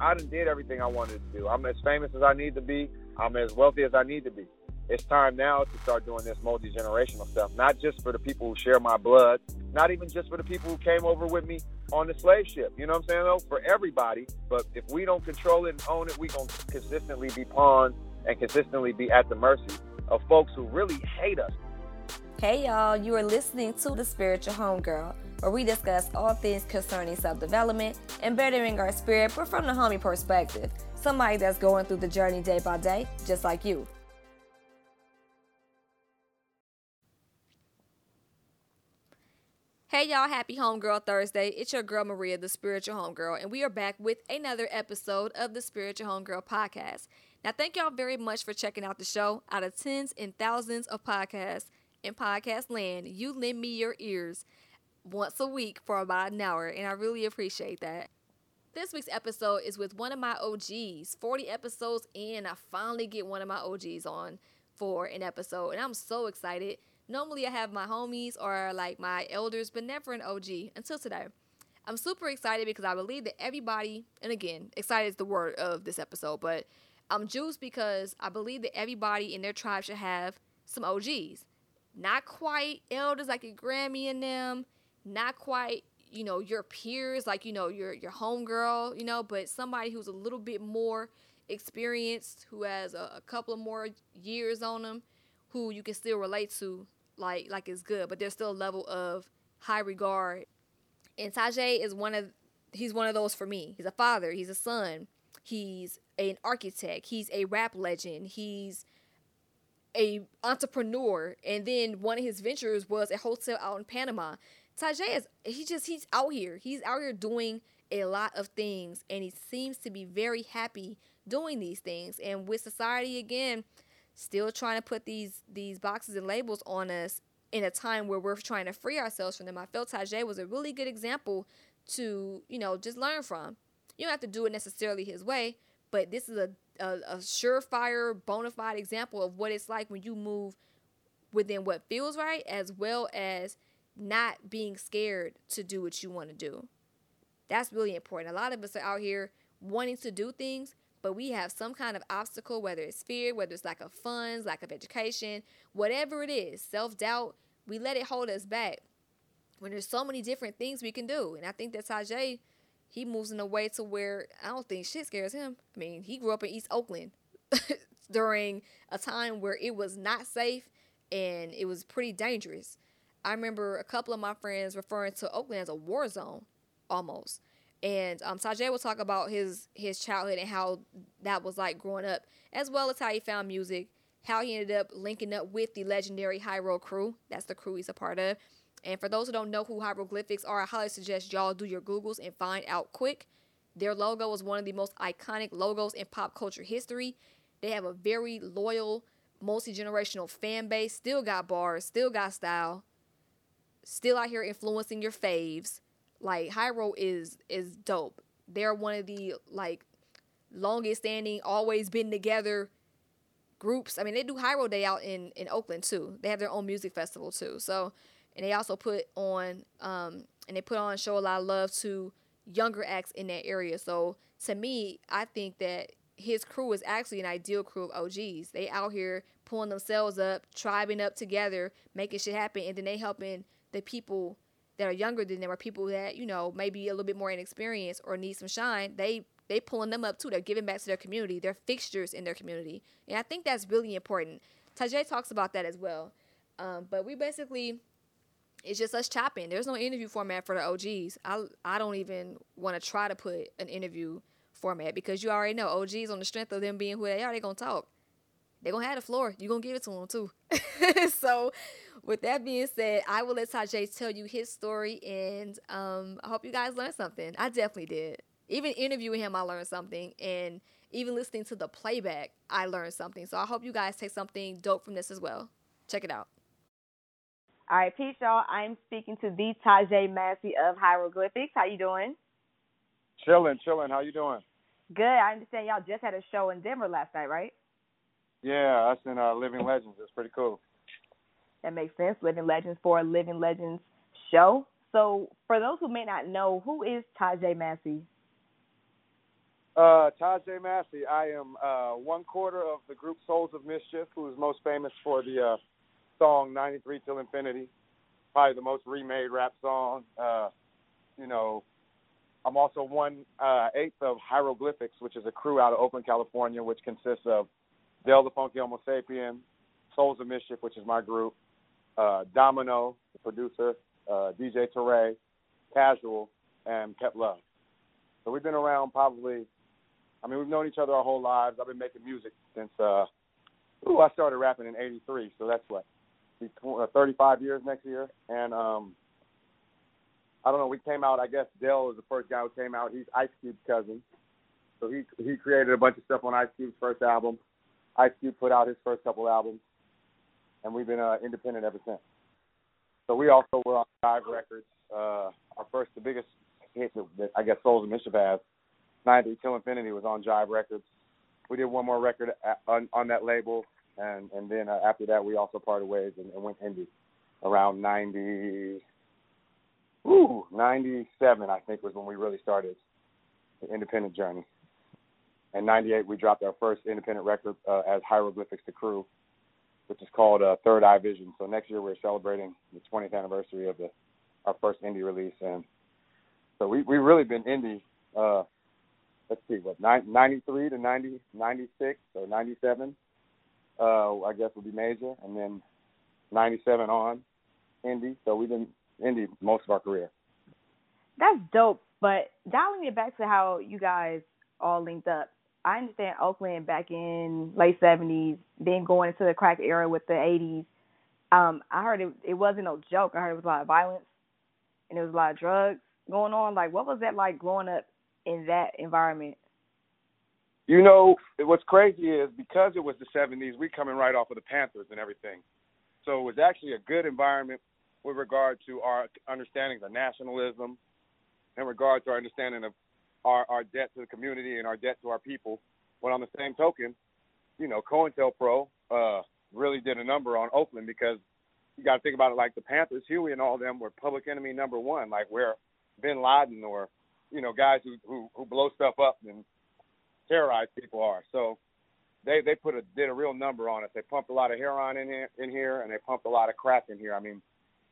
I did everything I wanted to do. I'm as famous as I need to be. I'm as wealthy as I need to be. It's time now to start doing this multi generational stuff, not just for the people who share my blood, not even just for the people who came over with me on the slave ship. You know what I'm saying? Though for everybody. But if we don't control it and own it, we're gonna consistently be pawns and consistently be at the mercy of folks who really hate us. Hey y'all, you are listening to the Spiritual Homegirl, where we discuss all things concerning self development and bettering our spirit, but from the homie perspective. Somebody that's going through the journey day by day, just like you. Hey y'all, happy Homegirl Thursday. It's your girl Maria, the Spiritual Homegirl, and we are back with another episode of the Spiritual Homegirl podcast. Now, thank y'all very much for checking out the show. Out of tens and thousands of podcasts in podcast land, you lend me your ears once a week for about an hour, and I really appreciate that. This week's episode is with one of my OGs. 40 episodes in, I finally get one of my OGs on for an episode, and I'm so excited. Normally, I have my homies or like my elders, but never an OG until today. I'm super excited because I believe that everybody, and again, excited is the word of this episode, but I'm juiced because I believe that everybody in their tribe should have some OGs. Not quite elders like your Grammy and them, not quite, you know, your peers, like, you know, your your homegirl, you know, but somebody who's a little bit more experienced, who has a, a couple of more years on them, who you can still relate to, like like it's good, but there's still a level of high regard. And Tajai is one of he's one of those for me. He's a father, he's a son, he's an architect, he's a rap legend, he's a entrepreneur, and then one of his ventures was a hotel out in Panama. Tajai is he just he's out here. He's out here doing a lot of things, and he seems to be very happy doing these things. And with society again, still trying to put these these boxes and labels on us in a time where we're trying to free ourselves from them. I felt Tajai was a really good example to you know just learn from. You don't have to do it necessarily his way, but this is a, a, a surefire, bona fide example of what it's like when you move within what feels right, as well as not being scared to do what you want to do. That's really important. A lot of us are out here wanting to do things, but we have some kind of obstacle, whether it's fear, whether it's lack of funds, lack of education, whatever it is, self doubt, we let it hold us back when there's so many different things we can do. And I think that Tajai he moves in a way to where I don't think shit scares him. I mean, he grew up in East Oakland during a time where it was not safe and it was pretty dangerous. I remember a couple of my friends referring to Oakland as a war zone almost. And um, Tajai will talk about his his childhood and how that was like growing up, as well as how he found music, how he ended up linking up with the legendary Hiero Crew. That's the crew he's a part of. And for those who don't know who hieroglyphics are, I highly suggest y'all do your Googles and find out quick. Their logo is one of the most iconic logos in pop culture history. They have a very loyal, multi generational fan base, still got bars, still got style, still out here influencing your faves. Like Hiero is is dope. They're one of the like longest standing, always been together groups. I mean, they do Hiero Day out in in Oakland too. They have their own music festival too. So and they also put on um, and they put on show a lot of love to younger acts in that area. So to me, I think that his crew is actually an ideal crew of OGs. They out here pulling themselves up, tribing up together, making shit happen, and then they helping the people that are younger than them or people that you know maybe a little bit more inexperienced or need some shine. They they pulling them up too. They're giving back to their community. They're fixtures in their community, and I think that's really important. Tajai talks about that as well. Um, but we basically it's just us chopping. There's no interview format for the OGs. I I don't even want to try to put an interview format because you already know OGs on the strength of them being who they are, they're gonna talk. They're gonna have the floor. You're gonna give it to them too. so, with that being said, I will let Tajai tell you his story, and um, I hope you guys learned something. I definitely did. Even interviewing him, I learned something, and even listening to the playback, I learned something. So I hope you guys take something dope from this as well. Check it out. All right, peace, y'all. I'm speaking to the Tajai Massey of Hieroglyphics. How you doing? Chilling, chilling. How you doing? Good. I understand y'all just had a show in Denver last night, right? Yeah, us in uh, Living Legends. It's pretty cool. That makes sense. Living Legends for a Living Legends show. So, for those who may not know, who is Tajai Massey? Uh, Tajai Massey. I am uh, one quarter of the group Souls of Mischief, who is most famous for the uh, song 93 Till Infinity. Probably the most remade rap song. Uh, you know, I'm also one uh, eighth of Hieroglyphics, which is a crew out of Oakland, California, which consists of Del the Funky Homo Sapien, Souls of Mischief, which is my group, uh, Domino, the producer, uh, DJ Teray, Casual, and Pep Love. So we've been around probably I mean, we've known each other our whole lives. I've been making music since uh ooh, I started rapping in 83, so that's what uh, 35 years next year. And um I don't know, we came out, I guess Del is the first guy who came out. He's Ice Cube's cousin. So he he created a bunch of stuff on Ice Cube's first album. Ice Cube put out his first couple albums. And we've been uh, independent ever since. So we also were on Jive Records. Uh, our first, the biggest hit that I guess Souls of Mischief has 90 Till Infinity was on Jive Records. We did one more record on, on that label, and and then uh, after that we also parted ways and, and went indie around 90. Ooh, 97 I think was when we really started the independent journey. In 98 we dropped our first independent record uh, as Hieroglyphics the Crew, which is called uh, Third Eye Vision. So next year we're celebrating the 20th anniversary of the our first indie release, and so we we really been indie uh, let's see, what, 93 to 90, 96 or 97, uh, I guess would be major, and then 97 on indie. So we've been indie most of our career. That's dope. But dialing it back to how you guys all linked up, I understand Oakland back in late 70s, then going into the crack era with the 80s. Um, I heard it, it wasn't no joke. I heard it was a lot of violence and there was a lot of drugs going on. Like, what was that like growing up in that environment? You know, what's crazy is because it was the 70s, we coming right off of the Panthers and everything. So it was actually a good environment with regard to our understanding of nationalism, in regard to our understanding of our, our debt to the community and our debt to our people. But on the same token, you know, COINTELPRO uh, really did a number on Oakland because you got to think about it like the Panthers, Huey and all them were public enemy number one, like where Bin Laden or you know guys who who, who blow stuff up and terrorize people are. So they they put a did a real number on it. They pumped a lot of heroin in here in here, and they pumped a lot of crack in here. I mean,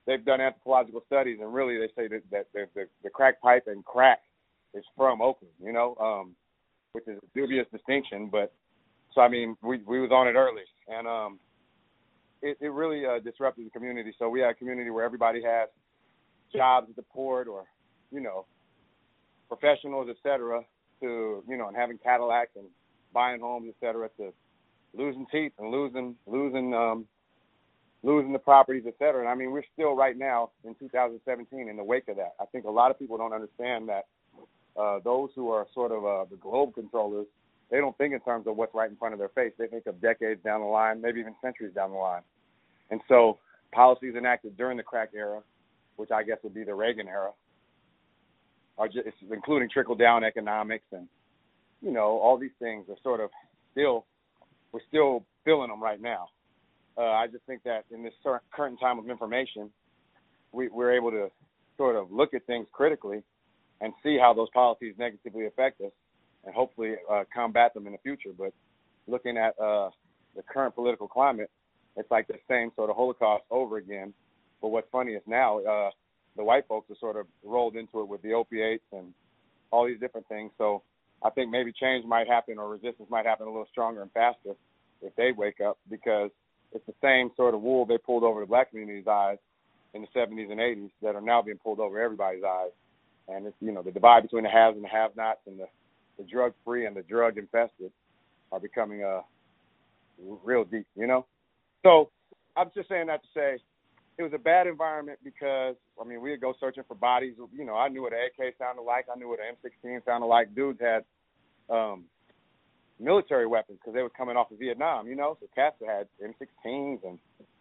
they've done anthropological studies, and really they say that that the, the, the crack pipe and crack is from Oakland. You know, um, which is a dubious distinction, but so I mean we we was on it early, and um, it it really uh, disrupted the community. So we had a community where everybody has jobs at the port or you know professionals, et cetera, to you know, and having Cadillacs and buying homes, et cetera, to losing teeth and losing losing um losing the properties, et cetera. And I mean, we're still right now in 2017 in the wake of that. I think a lot of people don't understand that uh, those who are sort of uh, the globe controllers, they don't think in terms of what's right in front of their face. They think of decades down the line, maybe even centuries down the line. And so, policies enacted during the crack era, which I guess would be the Reagan era, are just including trickle down economics and you know all these things are sort of still we're still feeling them right now. Uh, I just think that in this current time of information, we, we're able to sort of look at things critically and see how those policies negatively affect us, and hopefully uh, combat them in the future. But looking at uh, the current political climate, it's like the same sort of Holocaust over again. But what's funny is now uh, the white folks are sort of rolled into it with the opiates and all these different things. So I think maybe change might happen or resistance might happen a little stronger and faster if they wake up because it's the same sort of wool they pulled over the black community's eyes in the 70s and 80s that are now being pulled over everybody's eyes. And it's you know the divide between the haves and the have-nots and the the drug-free and the drug-infested are becoming uh real deep. You know, so I'm just saying that to say it was a bad environment because I mean we'd go searching for bodies. You know, I knew what an AK sounded like. I knew what an M16 sounded like. Dudes had um, military weapons because they were coming off of Vietnam. You know, so cats had M16s and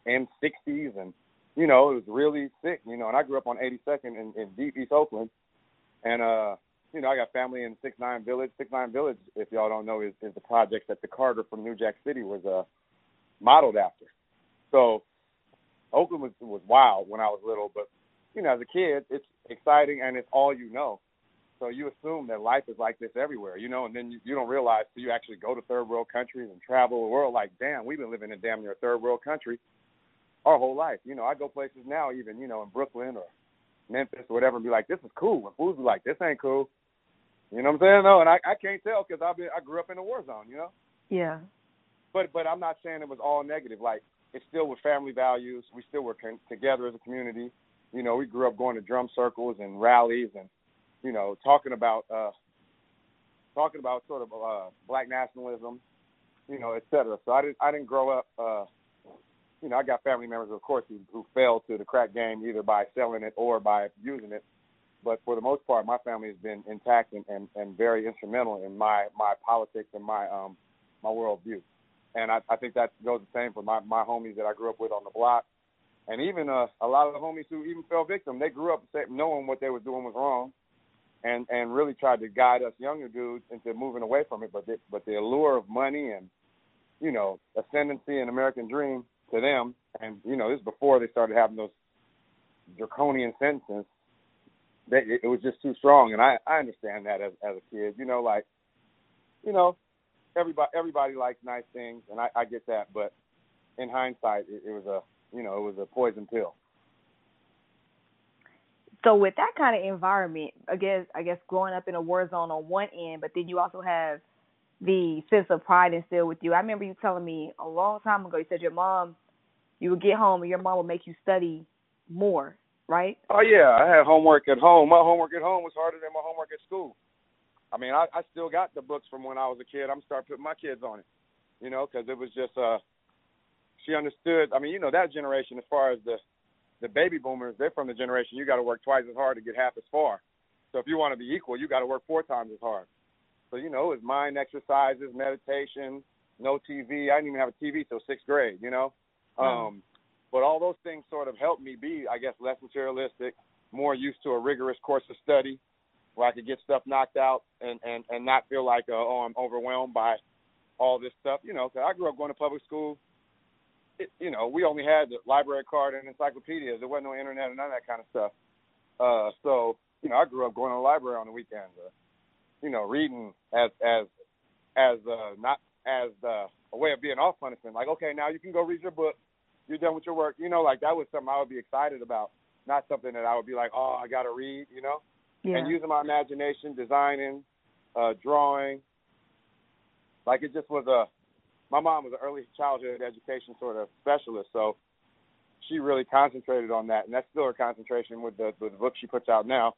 M60s, and you know it was really sick. You know, and I grew up on 82nd in, in deep East Oakland, and uh, you know I got family in Six Nine Village. Six Nine Village, if y'all don't know, is, is the project that the Carter from New Jack City was uh, modeled after. So Oakland was was wild when I was little, but you know, as a kid, it's exciting and it's all you know. So you assume that life is like this everywhere, you know, and then you, you don't realize till you actually go to third world countries and travel the world. Like, damn, we've been living in damn near a third world country our whole life. You know, I go places now, even you know, in Brooklyn or Memphis or whatever, and be like, this is cool. And fools be like, this ain't cool. You know what I'm saying? No, and I I can't tell because I been I grew up in a war zone. You know. Yeah. But but I'm not saying it was all negative. Like it's still with family values. We still were con- together as a community. You know, we grew up going to drum circles and rallies and you know talking about uh talking about sort of uh black nationalism, you know, et cetera. So I didn't I didn't grow up uh you know, I got family members, of course, who, who fell to the crack game either by selling it or by using it. But for the most part, my family has been intact and, and, and very instrumental in my, my politics and my um my worldview. And I, I think that goes the same for my, my homies that I grew up with on the block. And even uh, a lot of the homies who even fell victim, they grew up knowing what they were doing was wrong, and and really tried to guide us younger dudes into moving away from it. But the, but the allure of money and you know ascendancy and American dream to them, and you know this is before they started having those draconian sentences. They, it was just too strong, and I I understand that as as a kid. You know, like you know, everybody everybody likes nice things, and I I get that, but in hindsight, it, it was a you know it was a poison pill. So with that kind of environment, I guess I guess growing up in a war zone on one end, but then you also have the sense of pride instilled with you. I remember you telling me a long time ago. You said your mom you would get home and your mom would make you study more, right? Oh yeah, I had homework at home. My homework at home was harder than my homework at school. I mean, I, I still got the books from when I was a kid. I'm starting putting my kids on it, you know, because it was just uh, she understood. I mean, you know, that generation, as far as the the baby boomers, they're from the generation you got to work twice as hard to get half as far. So if you want to be equal, you got to work four times as hard. So you know, it's mind exercises, meditation, no TV. I didn't even have a TV till sixth grade. You know, um, but all those things sort of helped me be, I guess, less materialistic, more used to a rigorous course of study, where I could get stuff knocked out and and and not feel like, uh, oh, I'm overwhelmed by all this stuff. You know, cause I grew up going to public school. It, you know, we only had the library card and encyclopedias. There wasn't no internet and none of that kind of stuff. Uh, so you know, I grew up going to the library on the weekends. Uh, you know, reading as as as uh, not as the a way of being off punishment. Like, okay, now you can go read your book. You're done with your work. You know, like that was something I would be excited about, not something that I would be like, oh, I got to read. You know, yeah. and using my imagination, designing, uh, drawing. Like it just was a. My mom was an early childhood education sort of specialist, so she really concentrated on that, and that's still her concentration with the with the book she puts out now.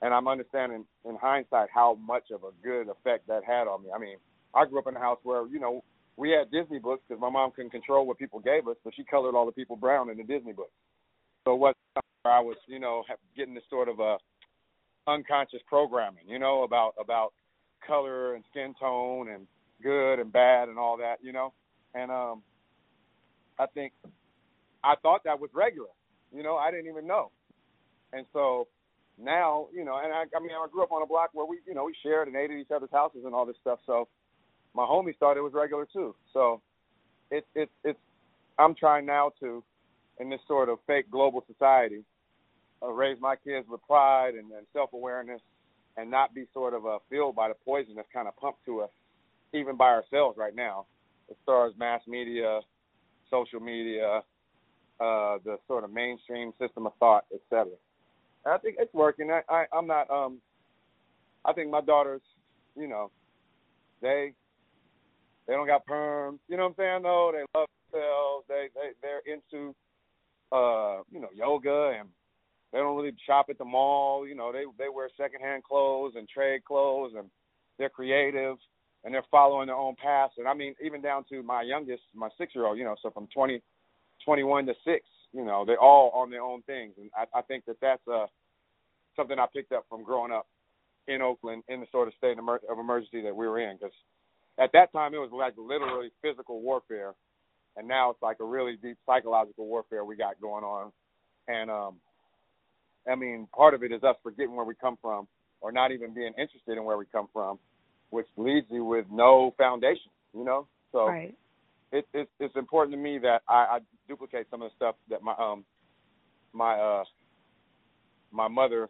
And I'm understanding in hindsight how much of a good effect that had on me. I mean, I grew up in a house where you know we had Disney books because my mom couldn't control what people gave us, but she colored all the people brown in the Disney books. So what I was, you know, getting this sort of a unconscious programming, you know, about about color and skin tone and good and bad and all that, you know. And um I think I thought that was regular. You know, I didn't even know. And so now, you know, and I I mean I grew up on a block where we, you know, we shared and ate at each other's houses and all this stuff. So my homies thought it was regular too. So it's it's it's I'm trying now to in this sort of fake global society uh, raise my kids with pride and, and self awareness and not be sort of uh, filled by the poison that's kind of pumped to us even by ourselves right now as far as mass media, social media, uh, the sort of mainstream system of thought, etc. I think it's working. I, I I'm not um I think my daughters, you know, they they don't got perms. You know what I'm saying? Though they love themselves. They they they're into uh you know yoga and they don't really shop at the mall. You know they they wear secondhand clothes and trade clothes and they're creative and they're following their own paths. And I mean even down to my youngest, my six year old. You know so from 20, 21 to six. You know they're all on their own things and I, I think that that's uh something I picked up from growing up in Oakland in the sort of state of emergency that we were in because at that time it was like literally physical warfare, and now it's like a really deep psychological warfare we got going on. And um, I mean, part of it is us forgetting where we come from, or not even being interested in where we come from, which leaves you with no foundation. You know, so right. it, it, it's important to me that I, I duplicate some of the stuff that my um my uh my mother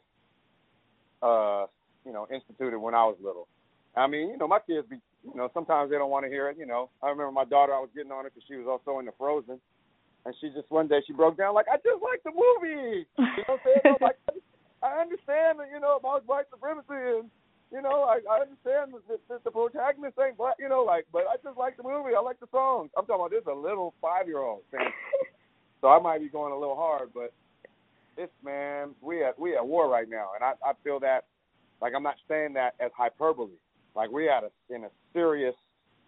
uh you know, instituted when I was little. I mean, you know, my kids be, you know, sometimes they don't want to hear it. You know, I remember my daughter, I was getting on her because she was also into Frozen, and she just one day she broke down like, I just like the movie. You know what I'm saying? I was like, I understand that, you know, about white supremacy and you know, I, I understand that, that the protagonist ain't black, you know, like, but I just like the movie. I like the songs. I'm talking about this a little five year old fan. so I might be going a little hard, but this man, we at we at war right now, and I I feel that like I'm not saying that as hyperbole. Like we at a in a serious,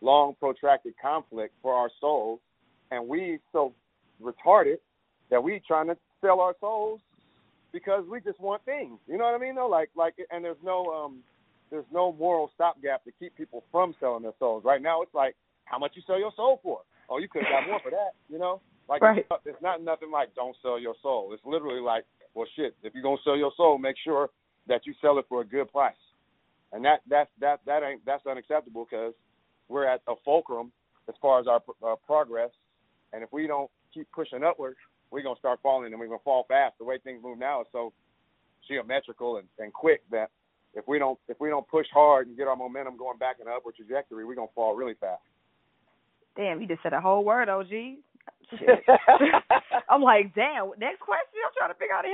long, protracted conflict for our souls, and we so retarded that we trying to sell our souls because we just want things. You know what I mean? Though, like like, and there's no um there's no moral stopgap to keep people from selling their souls. Right now, it's like how much you sell your soul for. Oh, you could have got more for that. You know, like right. it's, it's not nothing like don't sell your soul. It's literally like, well, shit. If you're gonna sell your soul, make sure that you sell it for a good price. And that that's that that ain't that's unacceptable because we're at a fulcrum as far as our, our progress. And if we don't keep pushing upwards, we're gonna start falling, and we're gonna fall fast. The way things move now is so geometrical and, and quick that if we don't if we don't push hard and get our momentum going back in an upward trajectory, we're gonna fall really fast. Damn, you just said a whole word, OG. I'm like, damn. Next question. I'm trying to figure out the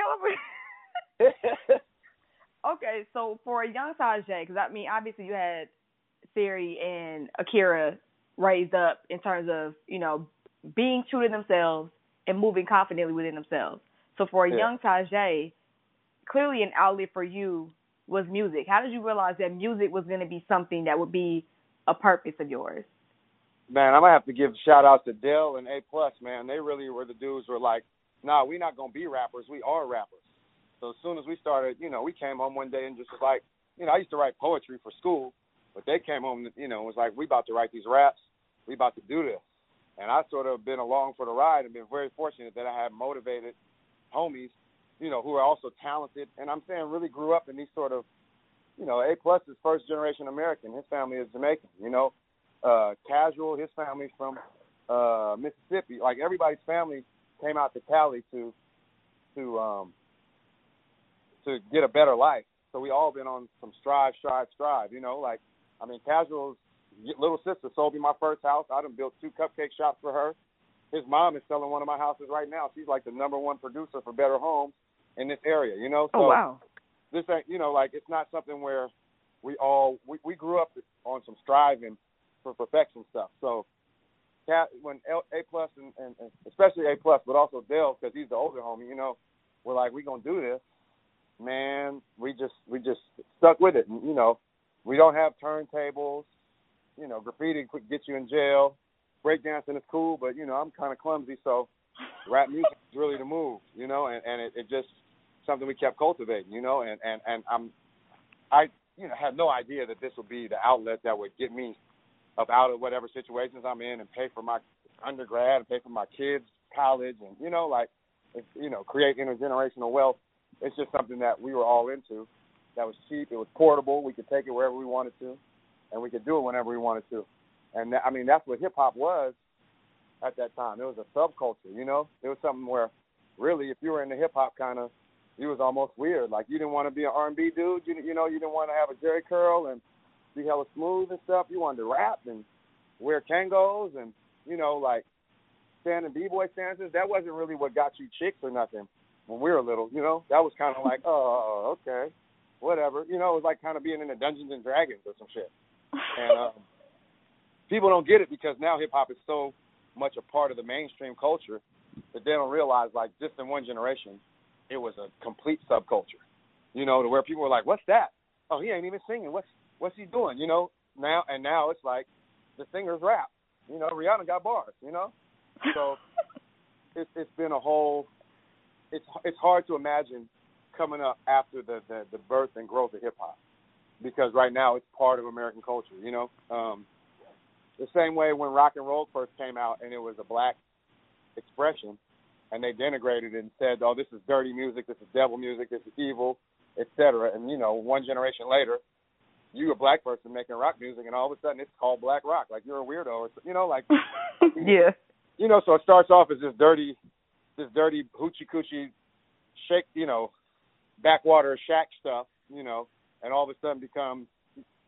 hell I'm. okay, so for a young Tajai, because I mean, obviously you had Siri and Akira raised up in terms of you know being true to themselves and moving confidently within themselves. So for a Yeah. young Tajai, clearly an outlet for you was music. How did you realize that music was going to be something that would be a purpose of yours? Man, I'm gonna have to give shout outs to Del and A Plus, man. They really were the dudes who were like, nah, we're not gonna be rappers, we are rappers. So as soon as we started, you know, we came home one day and just was like, you know, I used to write poetry for school, but they came home, you know, and was like, we about to write these raps, we about to do this. And I sort of been along for the ride and been very fortunate that I had motivated homies, you know, who are also talented and I'm saying really grew up in these sort of, you know, A plus is first generation American. His family is Jamaican, you know. Uh Casual, his family's from uh Mississippi. Like everybody's family came out to Cali to to um to get a better life. So we all been on some strive, strive, strive, you know, like I mean Casual's little sister sold me my first house. I done built two cupcake shops for her. His mom is selling one of my houses right now. She's like the number one producer for Better Homes in this area, you know. Oh, so Oh wow. this ain't you know like it's not something where we all we, we grew up on some striving for perfection stuff. So Cat when L, A plus and, and, and especially A plus, but also Del because he's the older homie, you know, we're like we gonna do this. Man, we just we just stuck with it. And, you know, we don't have turntables. You know, graffiti could get you in jail. Breakdancing is cool, but you know I'm kind of clumsy, so rap music is really the move. You know, and and it, it just something we kept cultivating, you know, and and and I'm I you know had no idea that this would be the outlet that would get me up out of whatever situations I'm in and pay for my undergrad and pay for my kids college and you know like it's, you know create intergenerational wealth. It's just something that we were all into. That was cheap. It was portable. We could take it wherever we wanted to, and we could do it whenever we wanted to. And I mean that's what hip hop was at that time. It was a subculture, you know. It was something where really if you were into hip hop kind of you was almost weird. Like you didn't want to be an R&B dude. You you know you didn't want to have a Jheri curl and be hella smooth and stuff. You wanted to rap and wear Kangols and you know like stand in b-boy stances. That wasn't really what got you chicks or nothing when we were little. You know that was kind of like oh okay whatever. You know it was like kind of being in the Dungeons and Dragons or some shit. And um, people don't get it because now hip hop is so much a part of the mainstream culture that they don't realize like just in one generation it was a complete subculture. You know, to where people were like, "What's that? Oh, he ain't even singing. What's what's he doing?" You know, now and now it's like the singers rap. You know, Rihanna got bars. You know, so it's it's been a whole. It's it's hard to imagine coming up after the the, the birth and growth of hip hop because right now it's part of American culture. You know, um, the same way when rock and roll first came out and it was a black expression and they denigrated it and said, "Oh, this is dirty music. This is devil music. This is evil, etc." And you know, one generation later, you a black person making rock music, and all of a sudden it's called black rock. Like you're a weirdo, or you know, like yeah. you know. So it starts off as this dirty, this dirty hoochie coochie, shake, you know, backwater shack stuff, you know, and all of a sudden become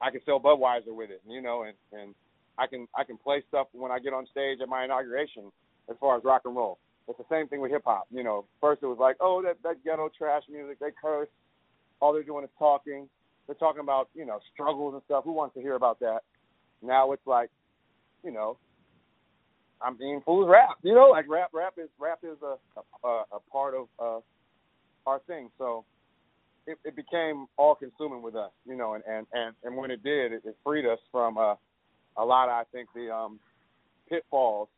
I can sell Budweiser with it, you know, and and I can I can play stuff when I get on stage at my inauguration as far as rock and roll. It's the same thing with hip hop. You know, first it was like, oh, that that ghetto trash music, they curse, all they're doing is talking. They're talking about you know struggles and stuff. Who wants to hear about that? Now it's like, you know, I'm being fools rap. You know, like rap, rap is rap is a a, a part of uh, our thing. So it, it became all consuming with us, you know, and and and, and when it did, it, it freed us from uh, a lot of I think the um, pitfalls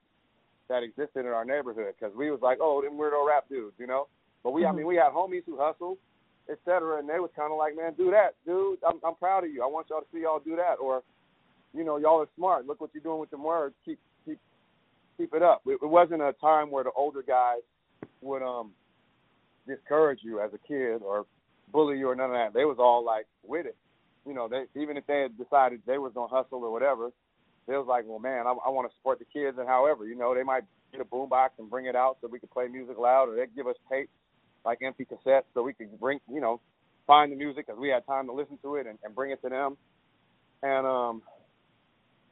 that existed in our neighborhood because we was like, oh, them weirdo rap dudes, you know. But we, mm-hmm. I mean, we had homies who hustled, et cetera, and they was kind of like, man, do that, dude. I'm I'm proud of you. I want y'all to see y'all do that, or, you know, y'all are smart. Look what you're doing with them words. Keep keep keep it up. It, it wasn't a time where the older guys would um discourage you as a kid or bully you or none of that. They was all like with it. You know, they even if they had decided they was gonna hustle or whatever, they was like, well, man, I, I want to support the kids, and however, you know, they might get a boombox and bring it out so we could play music loud, or they'd give us tapes like empty cassettes so we could bring, you know, find the music because we had time to listen to it and, and bring it to them. And um,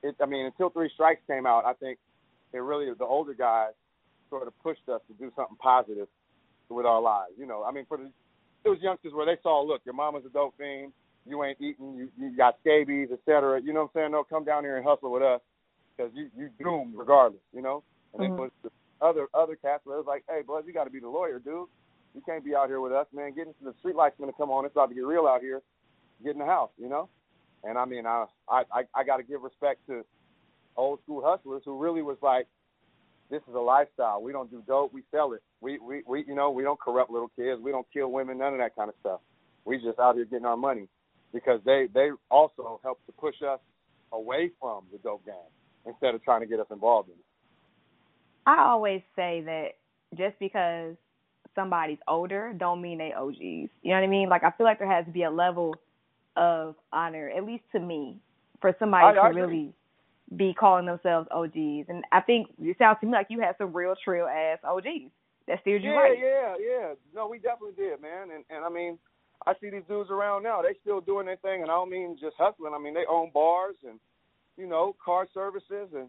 it, I mean, until Three Strikes came out, I think it really the older guys sort of pushed us to do something positive with our lives. You know, I mean, for the it was youngsters where they saw, look, your mama's a dope fiend, you ain't eating, you you got scabies, et cetera. You know what I'm saying? No, come down here and hustle with us because you you doomed regardless. You know. And mm-hmm. was the other other cats where it was like, hey, bud, you got to be the lawyer, dude. You can't be out here with us, man. Getting the street lights gonna come on. It's about to get real out here. Get in the house, you know. And I mean, I I I, I got to give respect to old school hustlers who really was like, this is a lifestyle. We don't do dope. We sell it. We we we you know we don't corrupt little kids. We don't kill women. None of that kind of stuff. We just out here getting our money because they they also help to push us away from the dope game instead of trying to get us involved in it. I always say that just because somebody's older don't mean they OGs. You know what I mean? Like I feel like there has to be a level of honor, at least to me, for somebody I, to I really be calling themselves OGs. And I think it sounds to me like you had some real trail ass OGs that steered you yeah, right. Yeah, yeah, yeah. No, we definitely did, man. And and I mean, I see these dudes around now. They still doing their thing, and I don't mean just hustling. I mean they own bars and you know car services and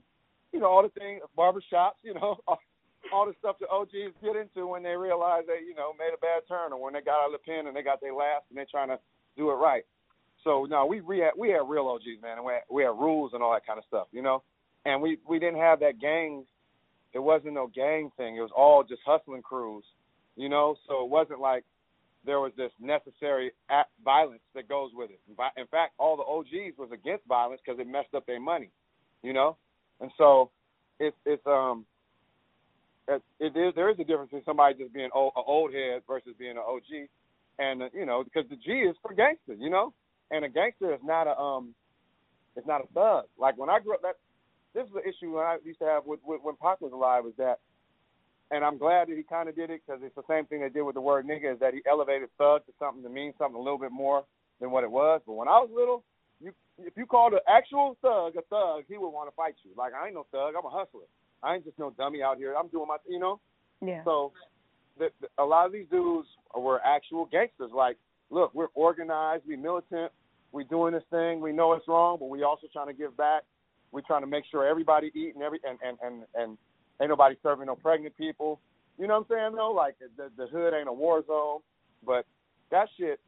you know all the things, barbershops. You know all the stuff the OGs get into when they realize they you know made a bad turn or when they got out of the pen and they got their last and they're trying to do it right. So no, we we had we had real OGs, man, and we had, we had rules and all that kind of stuff, you know. And we we didn't have that gang. It wasn't no gang thing. It was all just hustling crews, you know. So it wasn't like there was this necessary act, violence that goes with it. In fact, all the OGs was against violence because it messed up their money, you know. And so it's it's um it, it is there is a difference in somebody just being old, an old head versus being an OG, and uh, you know because the G is for gangster, you know and a gangster is not a um, it's not a thug. Like when I grew up, that this is the issue I used to have with, with when Pac was alive Is that, and I'm glad that he kind of did it because it's the same thing they did with the word nigga is that he elevated thug to something to mean something a little bit more than what it was. But when I was little, you if you called an actual thug a thug, he would want to fight you. Like I ain't no thug, I'm a hustler. I ain't just no dummy out here. I'm doing my, you know. Yeah. So, the, the, a lot of these dudes were actual gangsters. Like, look, we're organized, we militant, we doing this thing. We know it's wrong, but we also trying to give back. We're trying to make sure everybody eat and every and and and, and ain't nobody serving no pregnant people. You know what I'm saying though? Like the the hood ain't a war zone, but that shit.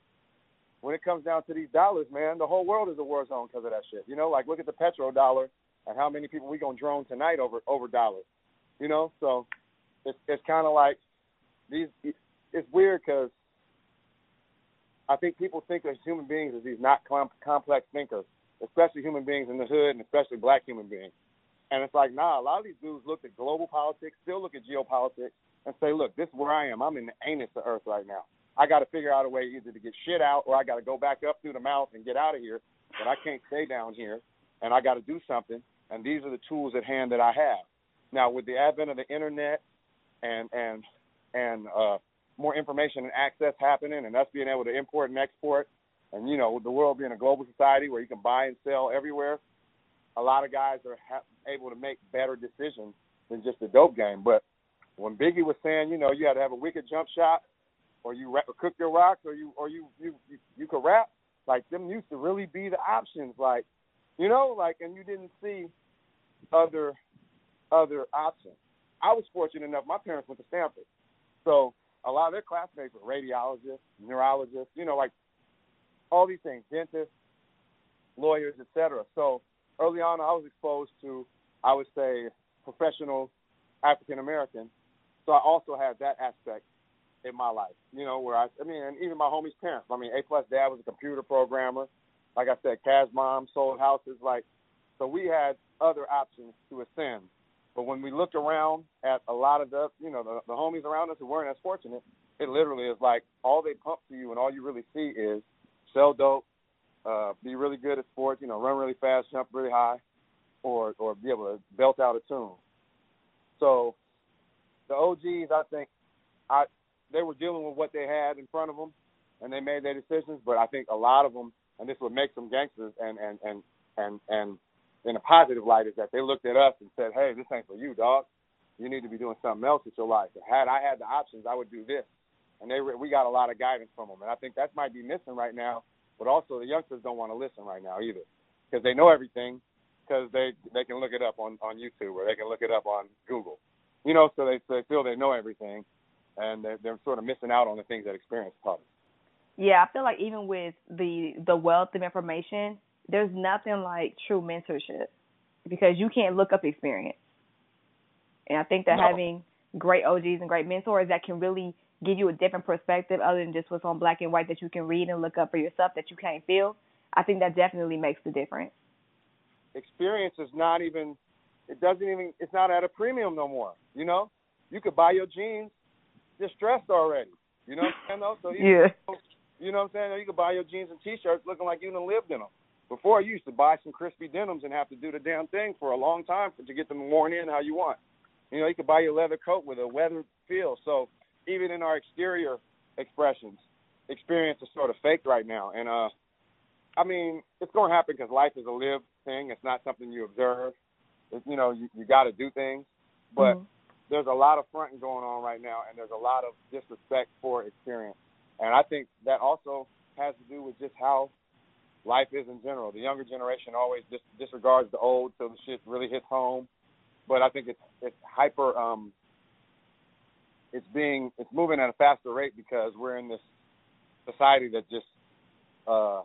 When it comes down to these dollars, man, the whole world is a war zone because of that shit. You know, like look at the petrodollar and how many people we gonna drone tonight over over dollars. You know, so it's it's kind of like these. It's weird because I think people think of human beings as these not com- complex thinkers, especially human beings in the hood and especially black human beings. And it's like, nah, a lot of these dudes look at global politics, still look at geopolitics, and say, look, this is where I am. I'm in the anus of Earth right now. I got to figure out a way either to get shit out or I got to go back up through the mouth and get out of here. But I can't stay down here, and I got to do something. And these are the tools at hand that I have. Now, with the advent of the internet and and and uh, more information and access happening, and us being able to import and export, and you know the world being a global society where you can buy and sell everywhere. A lot of guys are ha- able to make better decisions than just a dope game. But when Biggie was saying, you know, you had to have a wicked jump shot, or you rap, or cook your rocks, or you or you you you, you could rap. Like them used to really be the options. Like, you know, like and you didn't see other other options. I was fortunate enough. My parents went to Stanford, so a lot of their classmates were radiologists, neurologists, you know, like all these things, dentists, lawyers, etc. So early on, I was exposed to, I would say, professional African American. So I also had that aspect in my life, you know, where I, I mean, and even my homie's parents. I mean, A plus dad was a computer programmer. Like I said, Kaz mom sold houses. Like, so we had other options to ascend. But when we looked around at a lot of the, you know, the, the homies around us who weren't as fortunate, it literally is like all they pump to you, and all you really see is sell dope, uh, be really good at sports, you know, run really fast, jump really high, or or be able to belt out a tune. So the OGs, I think, I they were dealing with what they had in front of them, and they made their decisions. But I think a lot of them, and this would make them gangsters, and and and and and in a positive light, is that they looked at us and said, "Hey, this ain't for you, dog. You need to be doing something else with your life." And had I had the options, I would do this. And they we got a lot of guidance from them, and I think that might be missing right now but also the youngsters don't want to listen right now either because they know everything because they they can look it up on on YouTube or they can look it up on Google. You know, so they, so they feel they know everything, and they're, they're sort of missing out on the things that experience taught them. Yeah, I feel like even with the the wealth of information, there's nothing like true mentorship because you can't look up experience. And I think that no. having great OGs and great mentors that can really give you a different perspective other than just what's on black and white that you can read and look up for yourself that you can't feel, I think that definitely makes the difference. Experience is not even it doesn't even it's not at a premium no more. You know? You could buy your jeans distressed already. You know what I'm saying though? So you, yeah. Know, you know what I'm saying? You could buy your jeans and t shirts looking like you done lived in them. Before you used to buy some crispy denims and have to do the damn thing for a long time to get them worn in how you want. You know, you could buy your leather coat with a weathered feel. So even in our exterior expressions, experience is sort of faked right now. And uh, I mean, it's going to happen because life is a lived thing. It's not something you observe. It's, you know, you, you got to do things, but mm-hmm. there's a lot of fronting going on right now, and there's a lot of disrespect for experience. And I think that also has to do with just how life is in general. The younger generation always dis- disregards the old, so the shit really hits home. But I think it's it's hyper um, it's being it's moving at a faster rate because we're in this society that just uh,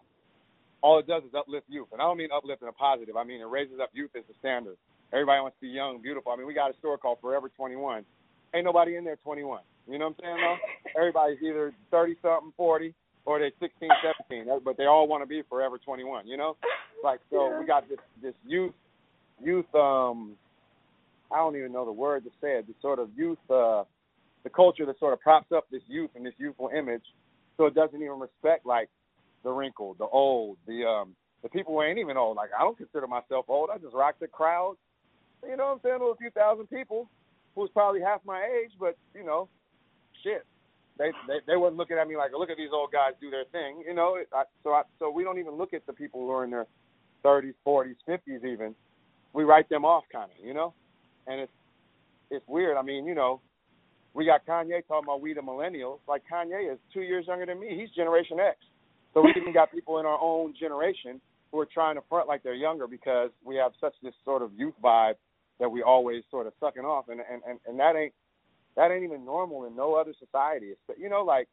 all it does is uplift youth, and I don't mean uplift in a positive. I mean it raises up youth as the standard. Everybody wants to be young, beautiful. I mean we got a store called Forever 21. Ain't nobody in there 21. You know what I'm saying? Though everybody's either 30 something, 40, or they're 16, 17, but they all want to be Forever 21. You know, like so yeah. we got this this youth youth um I don't even know the word to say it. This sort of youth uh the culture that sort of props up this youth and this youthful image, so it doesn't even respect like the wrinkled, the old, the um the people who ain't even old. Like I don't consider myself old. I just rock the crowd. You know what I'm saying? With a few thousand people who's probably half my age, but you know, shit. They they they weren't looking at me like, look at these old guys do their thing. You know, I, so I, so we don't even look at the people who are in their 30s, 40s, 50s even. We write them off kind of, you know, and it's it's weird. I mean, you know, we got Kanye talking about we the millennials. Like Kanye is two years younger than me. He's Generation X. So we even got people in our own generation who are trying to front like they're younger because we have such this sort of youth vibe that we always sort of sucking off, and and and, and that ain't that ain't even normal in no other society. It's, you know, like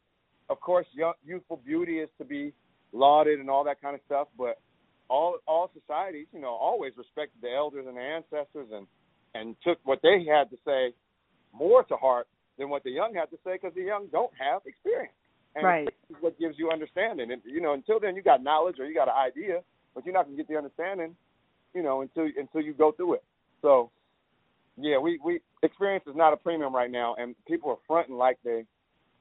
of course, young, youthful beauty is to be lauded and all that kind of stuff, but all all societies, you know, always respected the elders and the ancestors and and took what they had to say more to heart than what the young had to say because the young don't have experience. And right. what gives you understanding. And you know, until then, you got knowledge or you got an idea, but you're not gonna get the understanding, you know, until until you go through it. So, yeah, we we experience is not a premium right now, and people are fronting like they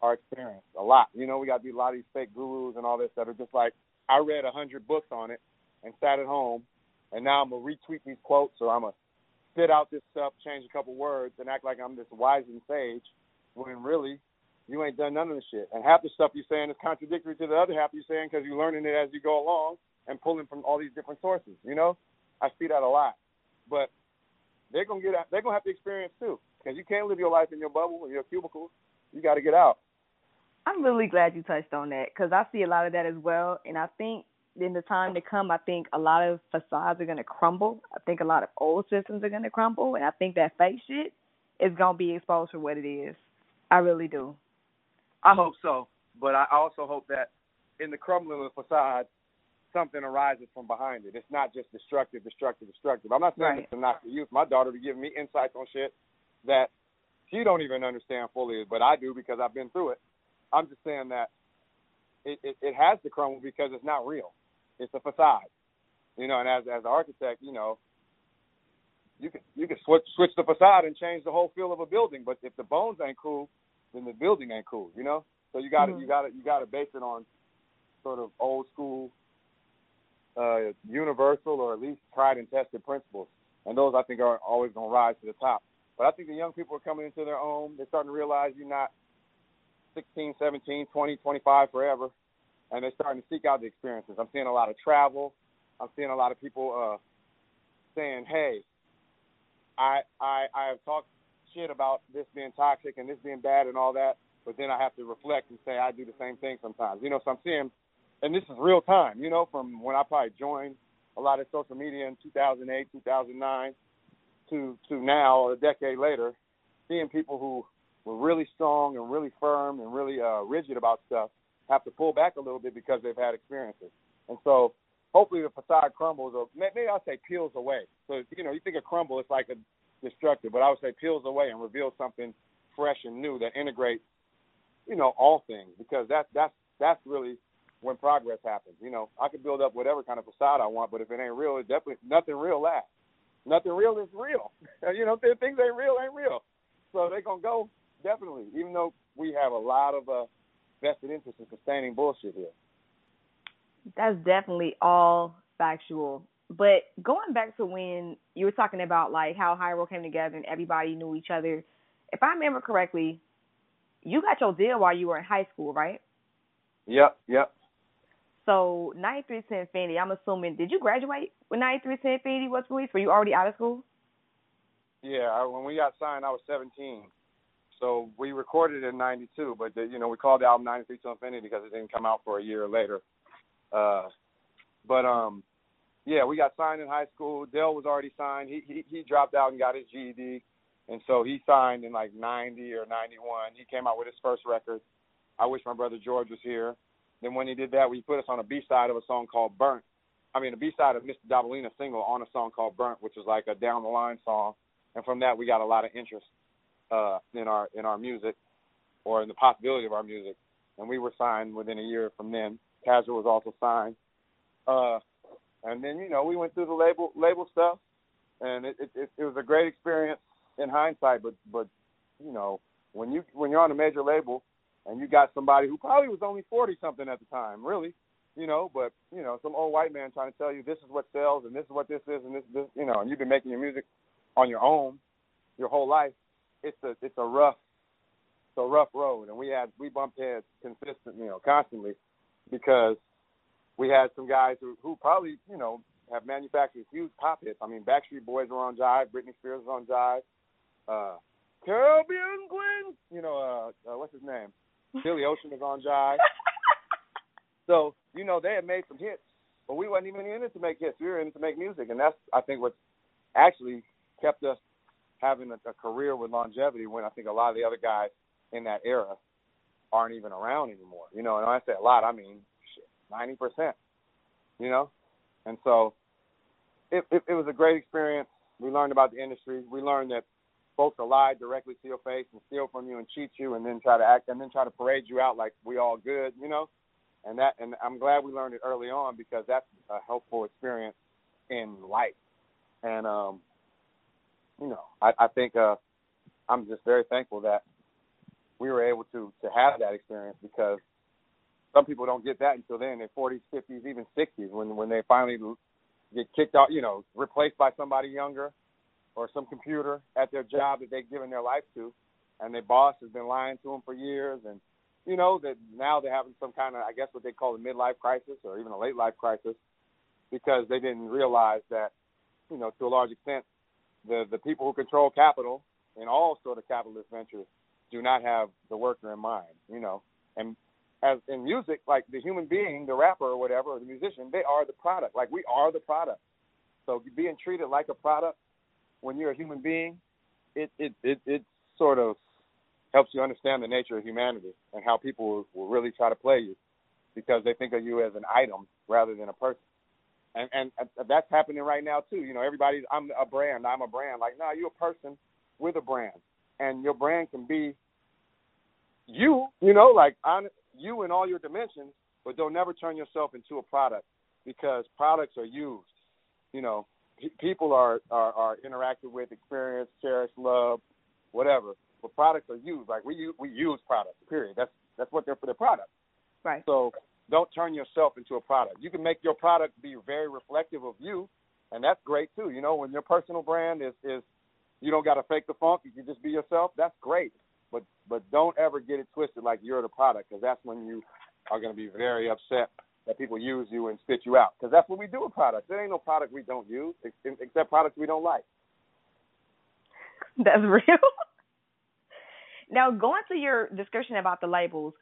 are experienced a lot. You know, we got be a lot of these fake gurus and all this that are just like, I read a hundred books on it and sat at home, and now I'm gonna retweet these quotes or I'm gonna spit out this stuff, change a couple words, and act like I'm this wise and sage when really you ain't done none of the shit. And half the stuff you're saying is contradictory to the other half you're saying because you're learning it as you go along and pulling from all these different sources. You know, I see that a lot. But they're gonna get out. they're gonna have to experience too because you can't live your life in your bubble in your cubicle. You got to get out. I'm really glad you touched on that because I see a lot of that as well, and I think in the time to come, I think a lot of facades are going to crumble. I think a lot of old systems are going to crumble, and I think that fake shit is going to be exposed for what it is. I really do. I hope so, but I also hope that in the crumbling of the facade, something arises from behind it. It's not just destructive, destructive, destructive. I'm not saying right. this to knock the youth. My daughter be giving me insights on shit that she don't even understand fully, but I do because I've been through it. I'm just saying that it, it, it has to crumble because it's not real. It's a facade. You know, and as as an architect, you know, you can you can switch switch the facade and change the whole feel of a building, but if the bones ain't cool, then the building ain't cool, you know? So you gotta mm-hmm. you gotta you gotta base it on sort of old school uh universal or at least tried and tested principles. And those I think are always gonna rise to the top. But I think the young people are coming into their own. They're starting to realize you're not 16, 17, 20, 25 forever, and they're starting to seek out the experiences. I'm seeing a lot of travel. I'm seeing a lot of people uh, saying, "Hey, I I I have talked shit about this being toxic and this being bad and all that, but then I have to reflect and say I do the same thing sometimes." You know, so I'm seeing, and this is real time. You know, from when I probably joined a lot of social media in 2008, 2009 to to now, a decade later, seeing people who were really strong and really firm and really uh, rigid about stuff have to pull back a little bit because they've had experiences. And so hopefully the facade crumbles or maybe I'll say peels away. So you know, you think of crumble, it's like a destructive, but I would say peels away and reveals something fresh and new that integrates, you know, all things because that's that's that's really when progress happens. You know, I can build up whatever kind of facade I want, but if it ain't real, it definitely nothing real lasts. Nothing real is real. you know, things ain't real ain't real. So they're gonna go definitely, even though we have a lot of uh, vested interest in sustaining bullshit here. That's definitely all factual. But going back to when you were talking about like how Roll came together and everybody knew each other, if I remember correctly, you got your deal while you were in high school, right? Yep, yep. So 93 to Infinity, I'm assuming, did you graduate when 93 to Infinity was released? Were you already out of school? Yeah, when we got signed, I was 17. So we recorded in '92, but the, you know we called the album '93 to Infinity because it didn't come out for a year later. Uh, but um, yeah, we got signed in high school. Del was already signed. He he he dropped out and got his GED, and so he signed in like '90 or '91. He came out with his first record. I wish my brother George was here. Then when he did that, we put us on a B side of a song called Burnt. I mean, a B side of Mr. Dabalina single on a song called Burnt, which is like a down the line song. And from that, we got a lot of interest uh, in our in our music or in the possibility of our music. And we were signed within a year from then. Casual was also signed. Uh, and then you know we went through the label label stuff, and it, it it was a great experience in hindsight. But but you know when you when you're on a major label and you got somebody who probably was only forty something at the time, really, you know, but you know some old white man trying to tell you this is what sells and this is what this is and this this you know, and you've been making your music on your own your whole life. It's a it's a rough it's a rough road, and we had we bumped heads consistently, you know, constantly, because we had some guys who who probably you know have manufactured huge pop hits. I mean, Backstreet Boys were on Jive, Britney Spears was on Jive, uh, Caribbean Queen, you know, uh, uh, what's his name, Billy Ocean was on Jive. so you know they had made some hits, but we wasn't even in it to make hits. We were in it to make music, and that's I think what actually kept us having a, a career with longevity when I think a lot of the other guys in that era aren't even around anymore. You know, and when I say a lot, I mean ninety percent. You know, and so it, it it was a great experience. We learned about the industry. We learned that folks will lie directly to your face and steal from you and cheat you, and then try to act and then try to parade you out like we all good. You know, and that and I'm glad we learned it early on because that's a helpful experience in life. And um, you know, I, I think uh, I'm just very thankful that we were able to to have that experience because some people don't get that until then, in their 40s, 50s, even 60s, when when they finally get kicked out, you know, replaced by somebody younger or some computer at their job that they've given their life to, and their boss has been lying to them for years, and you know that now they're having some kind of, I guess, what they call a midlife crisis or even a late life crisis because they didn't realize that, you know, to a large extent, the the people who control capital in all sort of capitalist ventures do not have the worker in mind, you know. And as in music, like the human being, the rapper or whatever, or the musician, they are the product. Like we are the product. So being treated like a product when you're a human being, it it it, it sort of helps you understand the nature of humanity and how people will, really try to play you because they think of you as an item rather than a person. And and that's happening right now too. You know, everybody's I'm a brand, I'm a brand. Like, no, nah, you're a person with a brand, and your brand can be you. You know, like on you in all your dimensions, but don't never turn yourself into a product because products are used. You know, people are are, are interacted with, experience, cherish, love, whatever. But products are used. Like we use, we use products. Period. That's that's what they're for. the product. Right. So don't turn yourself into a product. You can make your product be very reflective of you, and that's great too. You know, when your personal brand is is you don't got to fake the funk. You can just be yourself. That's great. But but don't ever get it twisted like you're the product, because that's when you are going to be very upset that people use you and spit you out. Because that's what we do with products. There ain't no product we don't use, except products we don't like. That's real. now, going to your discussion about the labels,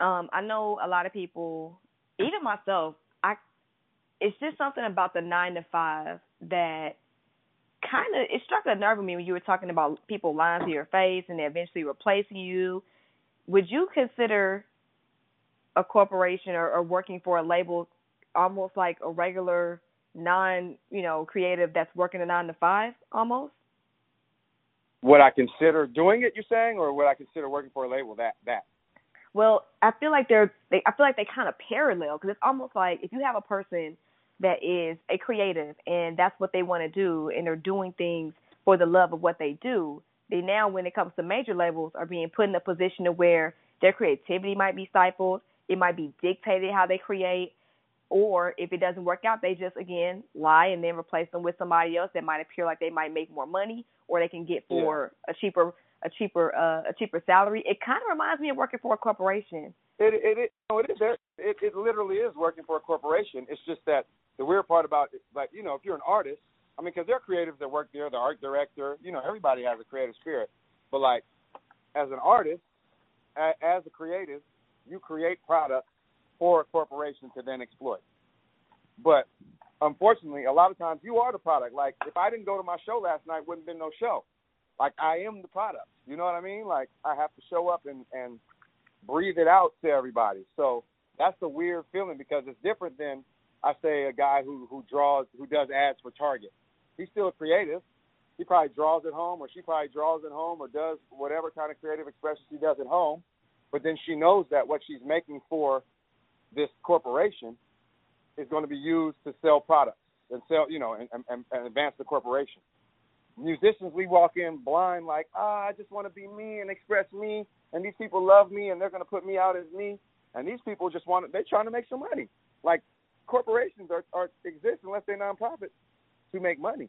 um, I know a lot of people, even myself, I it's just something about the nine to five that kind of it struck a nerve with me when you were talking about people lying to your face and eventually replacing you. Would you consider a corporation or, or working for a label almost like a regular non, you know, creative that's working a nine to five almost? Would I consider doing it? You're saying, or would I consider working for a label that that? Well, I feel like they're they I feel like they kind of parallel because it's almost like if you have a person that is a creative and that's what they want to do and they're doing things for the love of what they do, they now when it comes to major labels are being put in a position to where their creativity might be stifled, it might be dictated how they create, or if it doesn't work out, they just again lie and then replace them with somebody else that might appear like they might make more money or they can get for yeah. a cheaper a cheaper uh, a cheaper salary. It kind of reminds me of working for a corporation. It it it, no, it is it it literally is working for a corporation. It's just that the weird part about it, like you know, if you're an artist, I mean, because there are creatives that work there, the art director, you know, everybody has a creative spirit. But like, as an artist, a, as a creative, you create products for a corporation to then exploit. But unfortunately, a lot of times you are the product. Like, if I didn't go to my show last night, wouldn't been no show. Like, I am the product. You know what I mean? Like, I have to show up and and breathe it out to everybody. So that's the weird feeling because it's different than I say a guy who who draws who does ads for Target. He's still a creative. He probably draws at home, or she probably draws at home, or does whatever kind of creative expression she does at home. But then she knows that what she's making for this corporation is going to be used to sell products and sell, you know, and, and, and advance the corporation. Musicians, we walk in blind, like, ah, I just want to be me and express me, and these people love me, and they're going to put me out as me. And these people just want to, they're trying to make some money. Like corporations are, are exist unless they're nonprofit to make money.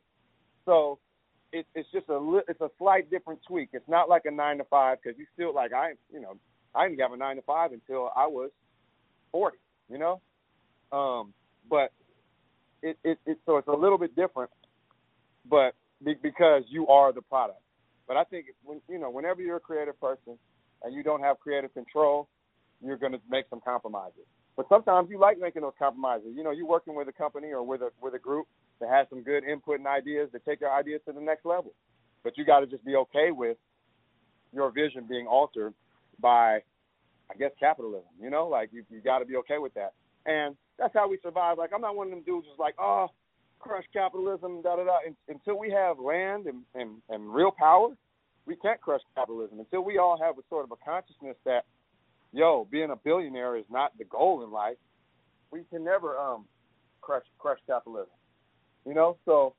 So it, it's just a it's a slight different tweak. It's not like a nine to five because you still like I you know I didn't have a nine to five until I was forty. You know, um, but it, it it so it's a little bit different, but be, because you are the product. But I think when you know whenever you're a creative person and you don't have creative control, you're going to make some compromises. But sometimes you like making those compromises. You know, you're working with a company or with a with a group that has some good input and ideas to take your ideas to the next level. But you got to just be okay with your vision being altered by, I guess, capitalism. You know, like you you got to be okay with that. And that's how we survive. Like I'm not one of them dudes who's like, oh, crush capitalism, da da da. Until we have land and, and and real power, we can't crush capitalism. Until we all have a sort of a consciousness that yo, being a billionaire is not the goal in life. We can never um crush crush capitalism. You know, so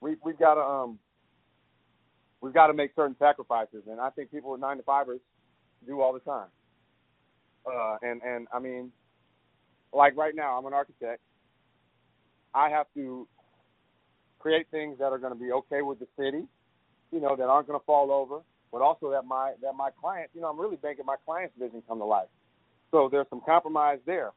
we we've got to um we've got to make certain sacrifices, and I think people with nine to fivers do all the time. Uh, and and I mean, like right now, I'm an architect. I have to create things that are going to be okay with the city, you know, that aren't going to fall over but also that my that my client, you know, I'm really making my client's vision come to life. So there's some compromise there,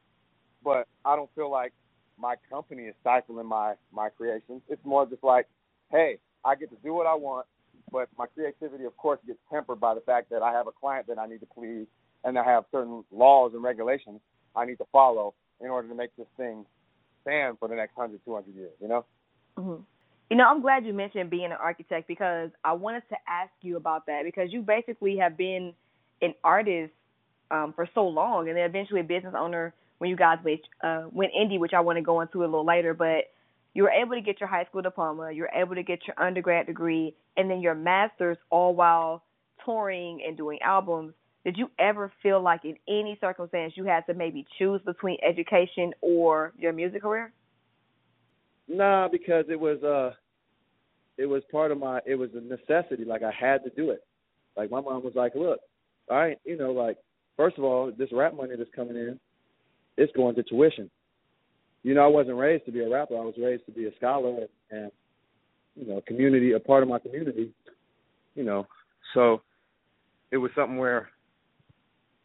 but I don't feel like my company is stifling my my creations. It's more just like, hey, I get to do what I want, but my creativity, of course, gets tempered by the fact that I have a client that I need to please, and I have certain laws and regulations I need to follow in order to make this thing stand for the next 100, 200 years, you know? Mm-hmm. You know, I'm glad you mentioned being an architect because I wanted to ask you about that because you basically have been an artist um, for so long and then eventually a business owner when you guys went, uh, went indie, which I want to go into a little later. But you were able to get your high school diploma, you were able to get your undergrad degree, and then your master's all while touring and doing albums. Did you ever feel like in any circumstance you had to maybe choose between education or your music career? Nah, because it was uh it was part of my it was a necessity. Like I had to do it. Like my mom was like, Look, I you know, like first of all, this rap money that's coming in, it's going to tuition. You know, I wasn't raised to be a rapper. I was raised to be a scholar and, you know, community a part of my community. You know, so it was something where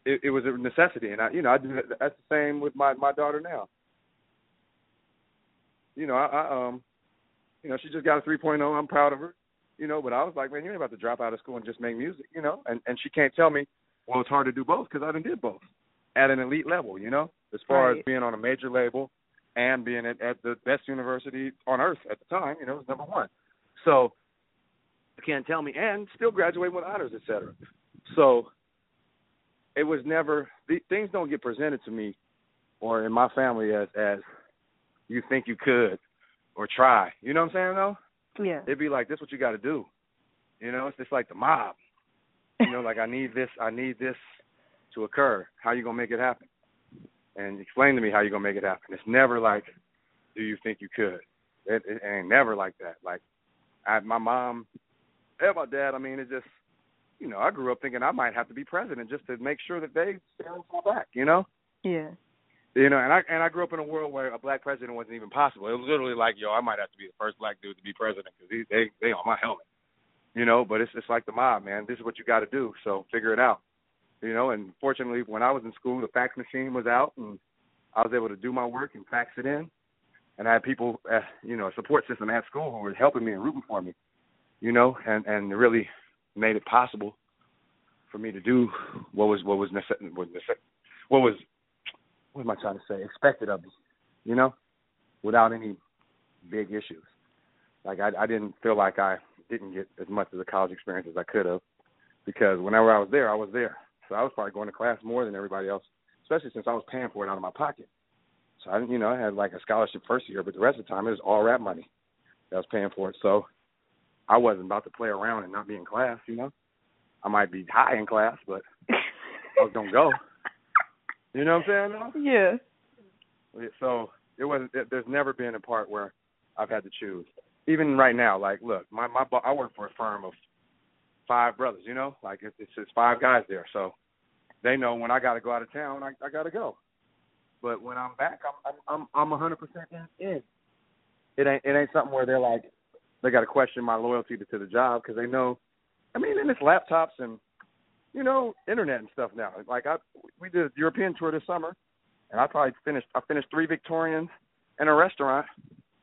it, it was a necessity, and I, you know, I do that's the same with my my daughter now you know, I, I um, you know, she just got a 3.0. I'm proud of her. You know, but I was like, man, you ain't about to drop out of school and just make music. You know, and and she can't tell me, well, it's hard to do both because I done did both at an elite level. You know, as far right. as being on a major label and being at, at the best university on earth at the time. You know, it was number one. So you can't tell me, and still graduate with honors, et cetera. So it was never the, things don't get presented to me or in my family as as you think you could or try. You know what I'm saying though? Yeah. It'd be like this what you gotta do. You know, it's just like the mob. You know, like I need this I need this to occur. How you gonna make it happen? And explain to me how you're gonna make it happen. It's never like, do you think you could? It, it ain't never like that. Like I my mom and my dad, I mean it just you know, I grew up thinking I might have to be president just to make sure that they my back, you know? Yeah. You know, and I and I grew up in a world where a black president wasn't even possible. It was literally like, yo, I might have to be the first black dude to be president because they they on my helmet. You know, but it's it's like the mob, man. This is what you got to do. So figure it out. You know, and fortunately, when I was in school, the fax machine was out, and I was able to do my work and fax it in. And I had people, uh, you know, a support system at school who were helping me and rooting for me. You know, and and really made it possible for me to do what was what was necess- what was what was, what am I trying to say? Expected of me, you know, without any big issues. Like I, I didn't feel like I didn't get as much of the college experience as I could have, because whenever I was there, I was there. So I was probably going to class more than everybody else, especially since I was paying for it out of my pocket. So I, you know, I had like a scholarship first year, but the rest of the time it was all rap money that I was paying for it. So I wasn't about to play around and not be in class, you know. I might be high in class, but I was gonna go. You know what I'm saying? Yeah. So it wasn't. It, there's never been a part where I've had to choose. Even right now, like, look, my my I work for a firm of five brothers. You know, like it's, it's five guys there, so they know when I got to go out of town, I I got to go. But when I'm back, I'm I'm I'm 100 percent in. It ain't it ain't something where they're like they got to question my loyalty to, to the job because they know. I mean, and it's laptops and you know, internet and stuff now. Like I, we did a European tour this summer, and I probably finished. I finished three Victorians and a restaurant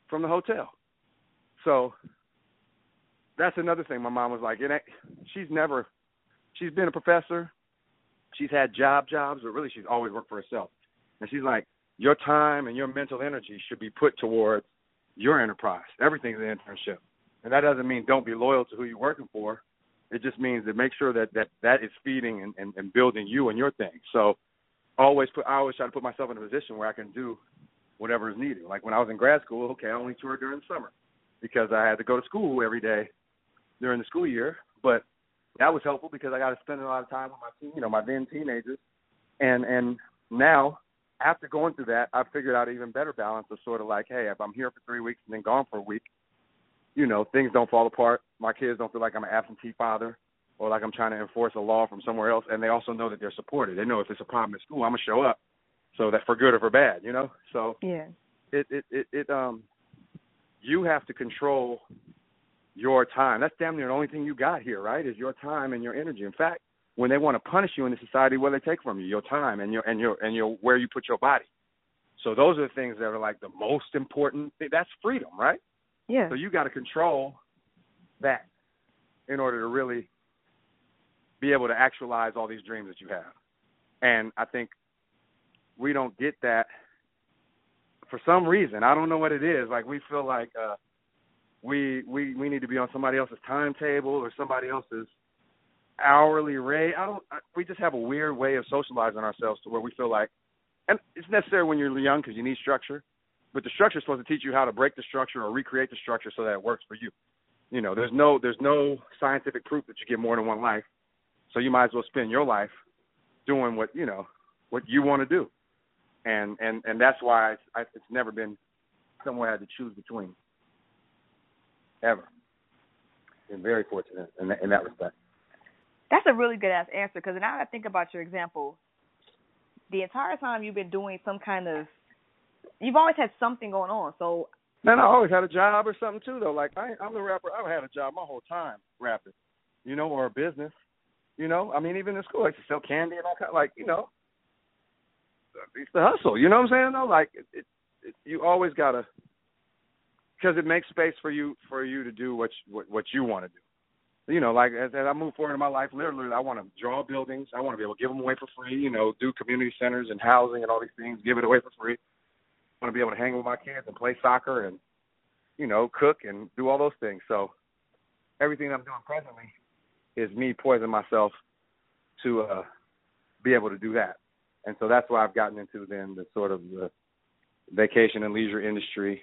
from the hotel. So that's another thing. My mom was like, it she's never. She's been a professor. She's had job jobs, but really she's always worked for herself. And she's like, your time and your mental energy should be put towards your enterprise. Everything's an internship, and that doesn't mean don't be loyal to who you're working for it just means to make sure that that that is feeding and, and, and building you and your thing. So always put I always try to put myself in a position where I can do whatever is needed. Like when I was in grad school, okay, I only toured during the summer because I had to go to school every day during the school year. But that was helpful because I got to spend a lot of time with my teen, you know, my then teenagers. And and now after going through that, I figured out an even better balance of sort of like, hey, if I'm here for three weeks and then gone for a week, you know, things don't fall apart. My kids don't feel like I'm an absentee father or like I'm trying to enforce a law from somewhere else. And they also know that they're supported. They know if it's a problem at school, I'm gonna show up. So that for good or for bad, you know. So yeah, it it it, it um, you have to control your time. That's damn near the only thing you got here, right? Is your time and your energy. In fact, when they want to punish you in the society, what they take from you? Your time and your and your and your where you put your body. So those are the things that are like the most important. That's freedom, right? Yeah. So you got to control that in order to really be able to actualize all these dreams that you have. and I think we don't get that for some reason. I don't know what it is. Like we feel like uh we we we need to be on somebody else's timetable or somebody else's hourly rate. I don't. I, we just have a weird way of socializing ourselves to where we feel like, and it's necessary when you're young because you need structure, but the structure is supposed to teach you how to break the structure or recreate the structure so that it works for you. You know, there's no there's no scientific proof that you get more than one life, so you might as well spend your life doing what you know what you want to do, and and and that's why it's, I, it's never been somewhere I had to choose between ever. Been very fortunate in that, in that respect. That's a really good ass answer because now that I think about your example, the entire time you've been doing some kind of, you've always had something going on. So. Man, I always had a job or something too, though. Like I, I'm the rapper. I've had a job my whole time rapping, you know, or a business. You know, I mean, even in school, I used to sell candy and all kind. Of, like, you know, it's the hustle. You know what I'm saying? Though, like, it, it, it, you always gotta, because it makes space for you for you to do what you, what, you want to do you know, like as, as I move forward in my life, literally, I want to draw buildings. I want to be able to give them away for free. You know, do community centers and housing and all these things, give it away for free. I want to be able to hang with my kids and play soccer and, you know, cook and do all those things. So everything I'm doing presently is me poisoning myself to uh, be able to do that. And so that's why I've gotten into then the sort of the vacation and leisure industry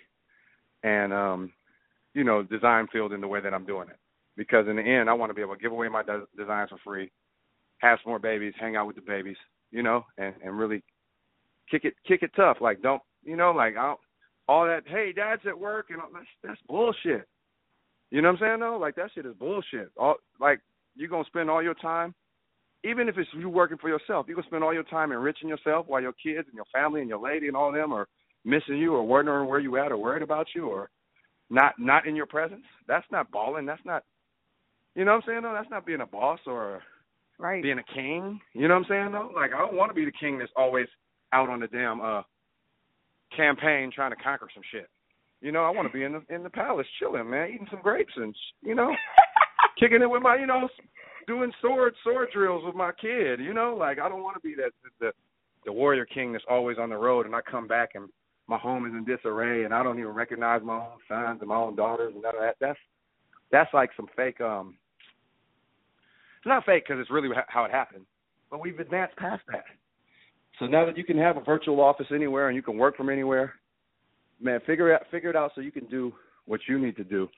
and um, you know, design field in the way that I'm doing it because in the end, I want to be able to give away my de- designs for free, have some more babies, hang out with the babies, you know, and and really kick it kick it tough. Like don't you know like I all that. Hey, dad's at work and all, that's that's bullshit. You know what I'm saying though? Like that shit is bullshit. All like you're gonna spend all your time, even if it's you working for yourself, you're gonna spend all your time enriching yourself while your kids and your family and your lady and all them are missing you or wondering where you at or worried about you or not not in your presence. That's not balling. That's not you know what I'm saying? though? that's not being a boss or right. being a king. You know what I'm saying though? Like I don't want to be the king that's always out on the damn uh campaign trying to conquer some shit. You know, I want to be in the in the palace chilling, man, eating some grapes and you know, kicking it with my, you know, doing sword sword drills with my kid. You know, like I don't want to be that the the warrior king that's always on the road, and I come back and my home is in disarray, and I don't even recognize my own sons and my own daughters and none of that. That's that's like some fake um it's not fake because it's really how it happened, but we've advanced past that. So now that you can have a virtual office anywhere and you can work from anywhere, man, figure it figure it out so you can do what you need to do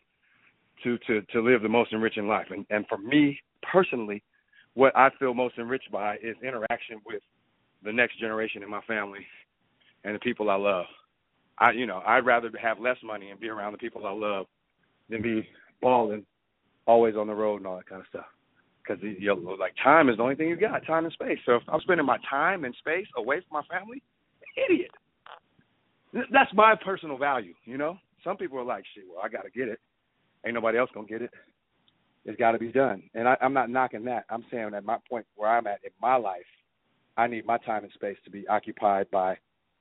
to to to live the most enriching life. And and for me personally, what I feel most enriched by is interaction with the next generation in my family and the people I love. I you know I'd rather have less money and be around the people I love than be balling, always on the road and all that kind of stuff because you know, like time is the only thing you got, time and space. So if I'm spending my time and space away from my family, idiot. That's my personal value, you know. Some people are like, shit, well, I got to get it. Ain't nobody else gonna get it. It's got to be done, and I, I'm not knocking that. I'm saying at my point where I'm at in my life, I need my time and space to be occupied by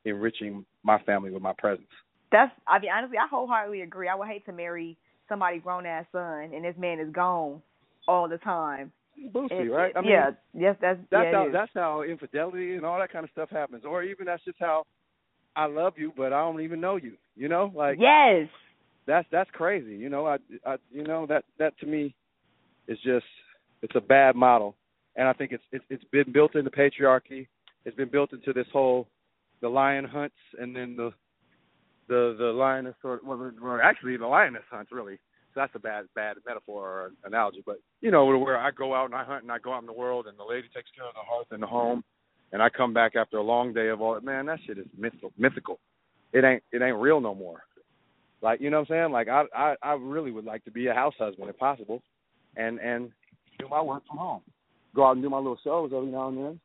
enriching my family with my presence. That's, I mean, honestly, I wholeheartedly agree. I would hate to marry somebody grown ass son and this man is gone all the time Boosie, right? I mean, yeah, yes, that's that's yeah, how that's how infidelity and all that kind of stuff happens, or even that's just how I love you, but I don't even know you. You know, like yes, that's that's crazy. You know, I, I you know that that to me is just it's a bad model, and I think it's it's it's been built into patriarchy. It's been built into this whole the lion hunts, and then the the the lioness or well, actually the lioness hunts really So that's a bad bad metaphor or analogy, but you know where I go out and I hunt and I go out in the world and the lady takes care of the hearth and the home, and I come back after a long day of all that. Man, that shit is mythical. Mythical. It ain't it ain't real no more. Like you know what I'm saying? Like I I I really would like to be a house husband if possible, and and do my work from home. Go out and do my little shows every now and then,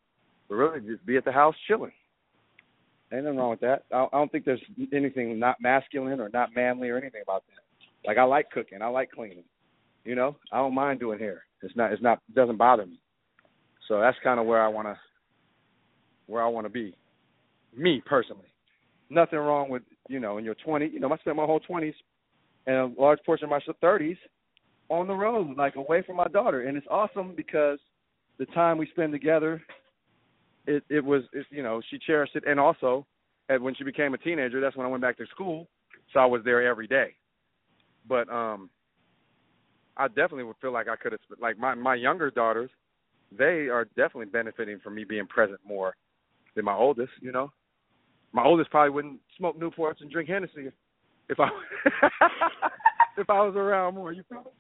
but really just be at the house chilling. Ain't nothing wrong with that. I I don't think there's anything not masculine or not manly or anything about that. Like I like cooking, I like cleaning. You know, I don't mind doing hair. It's not it's not it doesn't bother me. So that's kind of where I want to where I want to be. Me personally. Nothing wrong with, you know, in your 20s, you know, I spent my whole 20s and a large portion of my 30s on the road, like away from my daughter. And it's awesome because the time we spend together it it was it, you know she cherished it, and also, and when she became a teenager, that's when I went back to school, so I was there every day. But um, I definitely would feel like I could have like my my younger daughters, they are definitely benefiting from me being present more than my oldest. You know, my oldest probably wouldn't smoke Newports and drink Hennessy if, if I if I was around more. You feel?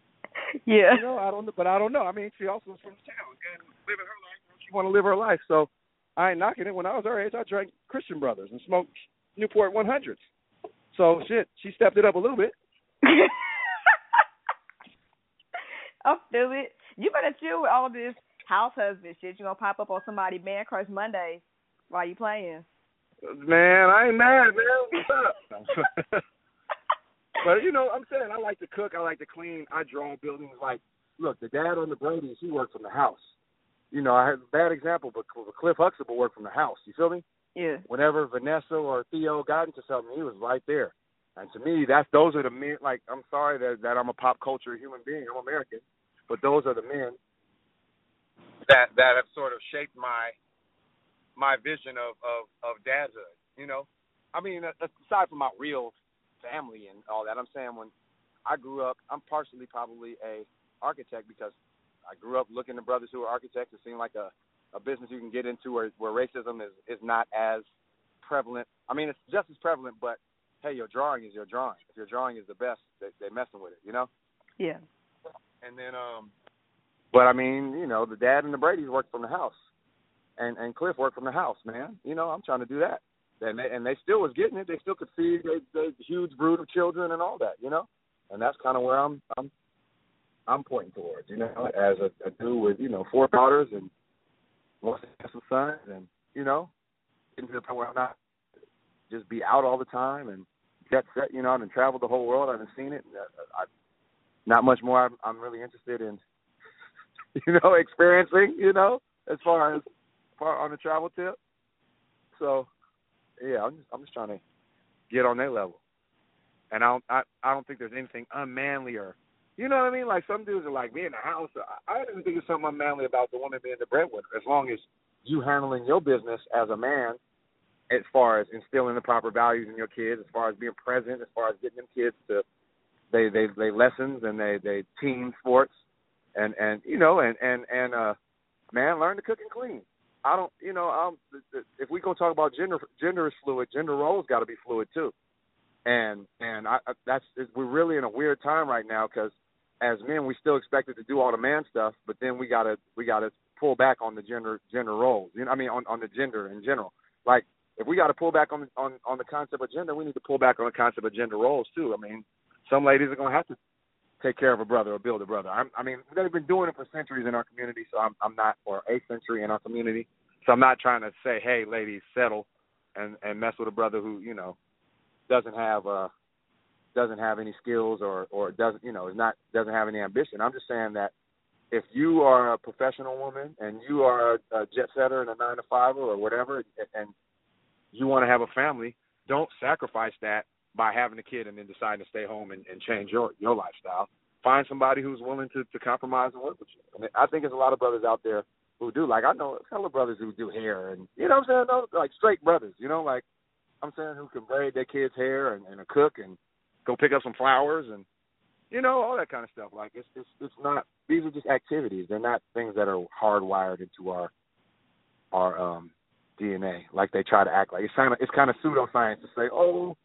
Yeah. You know, I don't know, but I don't know. I mean, she also is from the town and living her life. She want to live her life, so I ain't knocking it. When I was her age, I drank Christian Brothers and smoked Newport 100s. So shit, she stepped it up a little bit. I feel it. You better chill with all this house husband shit. You gonna pop up on somebody man crush Monday while you playing. Man, I ain't mad, man. What's up? but you know, I'm saying I like to cook. I like to clean. I draw buildings. Like, look, the dad on the Brady's, he worked from the house. You know, I had a bad example, but Cliff Huxtable worked from the house. You feel me? Yeah. Whenever Vanessa or Theo got into something, he was right there. And to me, that's those are the men. Like, I'm sorry that that I'm a pop culture human being. I'm American, but those are the men that that have sort of shaped my my vision of of of dadhood. You know, I mean, aside from my real family and all that, I'm saying when I grew up, I'm partially probably a architect because I grew up looking at brothers who are architects. It seemed like a a business you can get into where where racism is is not as prevalent. I mean, it's just as prevalent, but hey, your drawing is your drawing. If your drawing is the best, they they messing with it, you know. Yeah. And then, um, but I mean, you know, the dad and the Brady's worked from the house, and and Cliff worked from the house, man. You know, I'm trying to do that, and they and they still was getting it. They still could feed a huge brood of children and all that, you know. And that's kind of where I'm I'm I'm pointing towards, you know, as a, a dude with you know four daughters and wants to have sons, and you know, getting to the point where I'm not just be out all the time and jet set, you know, and travel the whole world. I haven't seen it. I, I, not much more. I'm, I'm really interested in, you know, experiencing, you know, as far as far on the travel tip. So, yeah, I'm just I'm just trying to get on that level. And I don't I, I don't think there's anything unmanly or you know what I mean? Like some dudes are like me in the house. I, I don't think there's something unmanly about the woman being the breadwinner, as long as you handling your business as a man, as far as instilling the proper values in your kids, as far as being present, as far as getting them kids to they they they lessons and they they team sports, and and you know and and and uh, man, learn to cook and clean. I don't, you know, um, if we gonna talk about gender, gender is fluid. Gender roles got to be fluid too, and and I, that's we're really in a weird time right now because as men we still expected to do all the man stuff, but then we gotta we gotta pull back on the gender gender roles. You know, I mean on on the gender in general. Like if we got to pull back on on on the concept of gender, we need to pull back on the concept of gender roles too. I mean, some ladies are gonna have to take care of a brother or build a brother. I'm, I mean, they've been doing it for centuries in our community, so I'm I'm not or a century in our community. So I'm not trying to say, hey, ladies, settle and and mess with a brother who you know doesn't have uh doesn't have any skills or or doesn't you know is not doesn't have any ambition. I'm just saying that if you are a professional woman and you are a jet setter and a nine to five or whatever, and you want to have a family, don't sacrifice that by having a kid and then deciding to stay home and, and change your your lifestyle. Find somebody who's willing to to compromise and work with you. I think there's a lot of brothers out there who do. Like I know a couple of brothers who do hair and you know what I'm saying, no, like straight brothers. You know, like I'm saying who can braid their kids' hair and, and a cook and go pick up some flowers and you know all that kind of stuff. Like it's it's it's not. These are just activities. They're not things that are hardwired into our our um DNA. Like they try to act like it's kind of it's kind of pseudoscience to say, oh,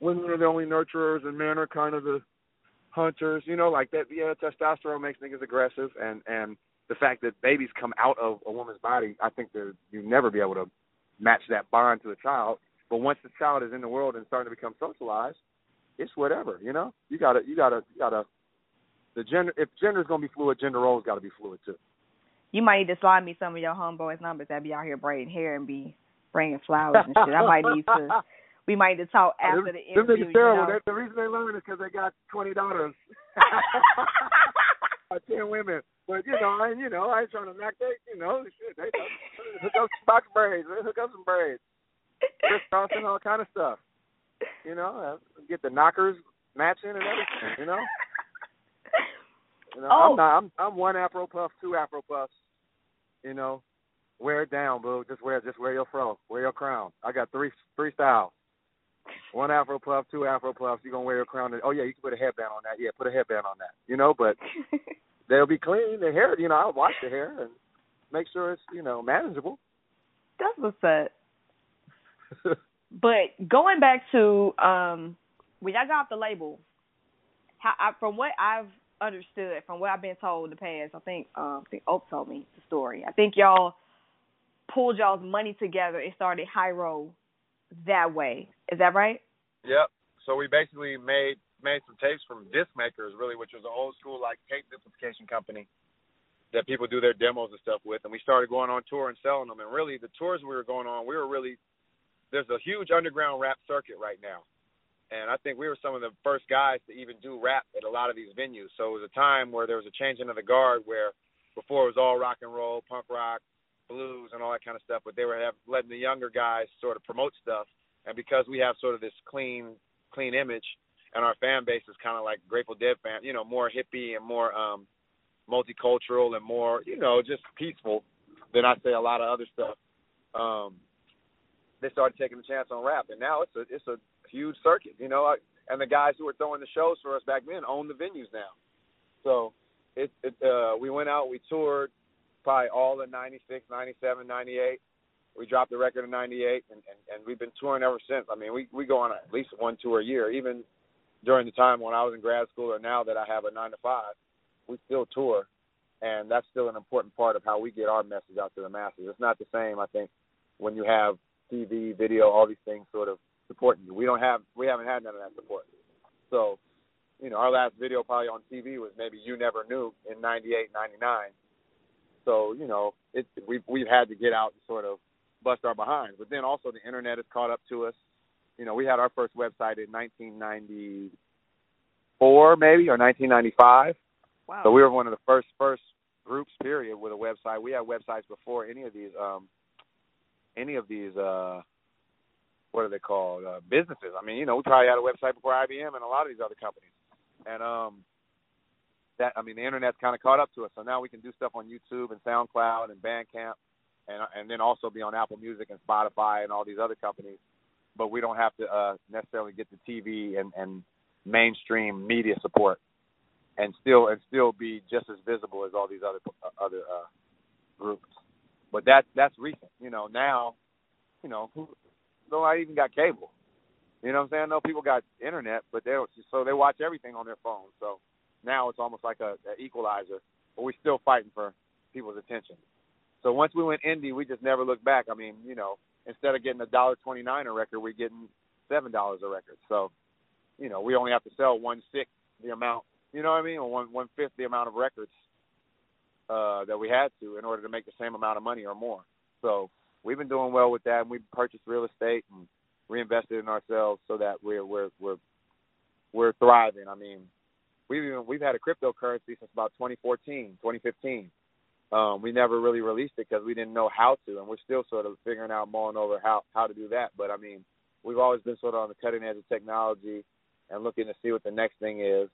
women are the only nurturers and men are kind of the hunters. You know, like that. Yeah, testosterone makes niggas aggressive, and and the fact that babies come out of a woman's body, I think that you never be able to match that bond to a child. But once the child is in the world and starting to become socialized, it's whatever. You know, you gotta you gotta you gotta the gender if gender is gonna be fluid, gender roles got to be fluid too. You might need to slide me some of your homeboys' numbers that be out here braiding hair and be bringing flowers and shit. I might need to. We might need to talk after the interview. Them terrible. You know? The reason they learn is because they got twenty daughters. ten women. But you know, I you know, I ain't trying to knock that. You know, shit. They hook up some box braids. They hook up some braids. Crisscrossing all kind of stuff. You know, uh, get the knockers matching and everything. You know. You know, oh. I'm not. I'm I'm one Afro puff, two Afro puffs. You know, wear it down, boo. Just wear just wear your fro, wear your crown. I got three three styles. One afro puff, two afro puffs. You gonna wear your crown? And, Oh yeah, you can put a headband on that. Yeah, put a headband on that. You know, but they'll be clean. The hair, you know, I'll wash the hair and make sure it's you know manageable. That's what's up. but going back to um when y'all got off the label, how I, from what I've understood, from what I've been told in the past, I think um I think Oak told me the story. I think y'all pulled y'all's money together and started Hiero that way. Is that right? Yep. So we basically made made some tapes from disc makers, really, which was an old school like tape simplification company that people do their demos and stuff with. And we started going on tour and selling them. And really, the tours we were going on, we were really there's a huge underground rap circuit right now. And I think we were some of the first guys to even do rap at a lot of these venues. So it was a time where there was a changing of the guard where before it was all rock and roll, punk rock, blues, and all that kind of stuff. But they were have, letting the younger guys sort of promote stuff. And because we have sort of this clean, clean image, and our fan base is kind of like Grateful Dead fan, you know, more hippie and more um multicultural and more, you know, just peaceful than I say a lot of other stuff. Um, they started taking a chance on rap, and now it's a it's a huge circuit, you know. And the guys who were throwing the shows for us back then own the venues now. So it, it uh, we went out, we toured probably all in '96, '97, '98. We dropped the record in '98, and, and and we've been touring ever since. I mean, we we go on at least one tour a year, even during the time when I was in grad school, or now that I have a nine to five, we still tour, and that's still an important part of how we get our message out to the masses. It's not the same, I think, when you have TV, video, all these things sort of supporting you. We don't have, we haven't had none of that support. So, you know, our last video probably on TV was maybe You Never Knew in '98, '99. So, you know, it we've we've had to get out and sort of bust our behinds. But then also the internet has caught up to us. You know, we had our first website in 1994, maybe or 1995. Wow. So we were one of the first first groups, period, with a website. We had websites before any of these um any of these uh what are they called uh, businesses. I mean, you know, we probably had a website before IBM and a lot of these other companies. And um that I mean, the internet's kind of caught up to us. So now we can do stuff on YouTube and SoundCloud and Bandcamp, and and then also be on Apple Music and Spotify and all these other companies. But we don't have to uh, necessarily get the TV and and mainstream media support, and still and still be just as visible as all these other uh, other uh, groups. But that that's recent. You know, now, you know, who, I even got cable. You know what I'm saying? No, people got internet, but they so they watch everything on their phone. So now it's almost like a, a equalizer, but we're still fighting for people's attention. So once we went indie, we just never looked back. I mean, you know, instead of getting a dollar twenty nine a record, we're getting seven dollars a record. So, you know, we only have to sell one sixth the amount. You know what I mean, or one one fifth the amount of records uh, that we had to in order to make the same amount of money or more. So we've been doing well with that, and we purchased real estate and reinvested in ourselves so that we're we're we're we're thriving. I mean, we've even, we've had a cryptocurrency since about 2014, 2015. Um, we never really released it because we didn't know how to, and we're still sort of figuring out, mulling over how how to do that. But I mean, we've always been sort of on the cutting edge of technology and looking to see what the next thing is.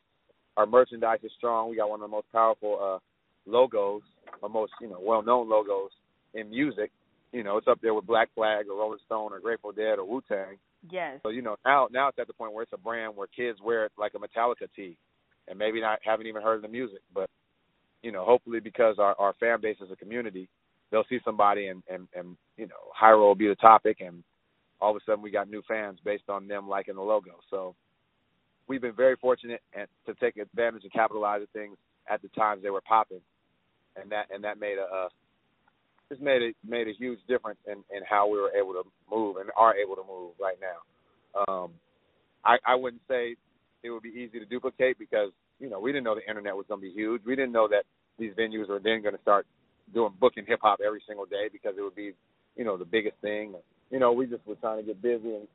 Our merchandise is strong. We got one of the most powerful uh, logos, or most you know well-known logos in music. You know, it's up there with Black Flag or Rolling Stone or Grateful Dead or Wu Tang. Yes. So you know now now it's at the point where it's a brand where kids wear it like a Metallica tee, and maybe not haven't even heard of the music, but you know hopefully because our our fan base is a community, they'll see somebody and and and you know Hiero will be the topic, and all of a sudden we got new fans based on them liking the logo. So we've been very fortunate and to take advantage and capitalize on things at the times they were popping, and that and that made a, a just made it made a huge difference in in how we were able to move and are able to move right now. Um, I I wouldn't say it would be easy to duplicate because you know we didn't know the internet was going to be huge. We didn't know that these venues were then going to start doing booking hip hop every single day because it would be you know the biggest thing. You know we just were trying to get busy and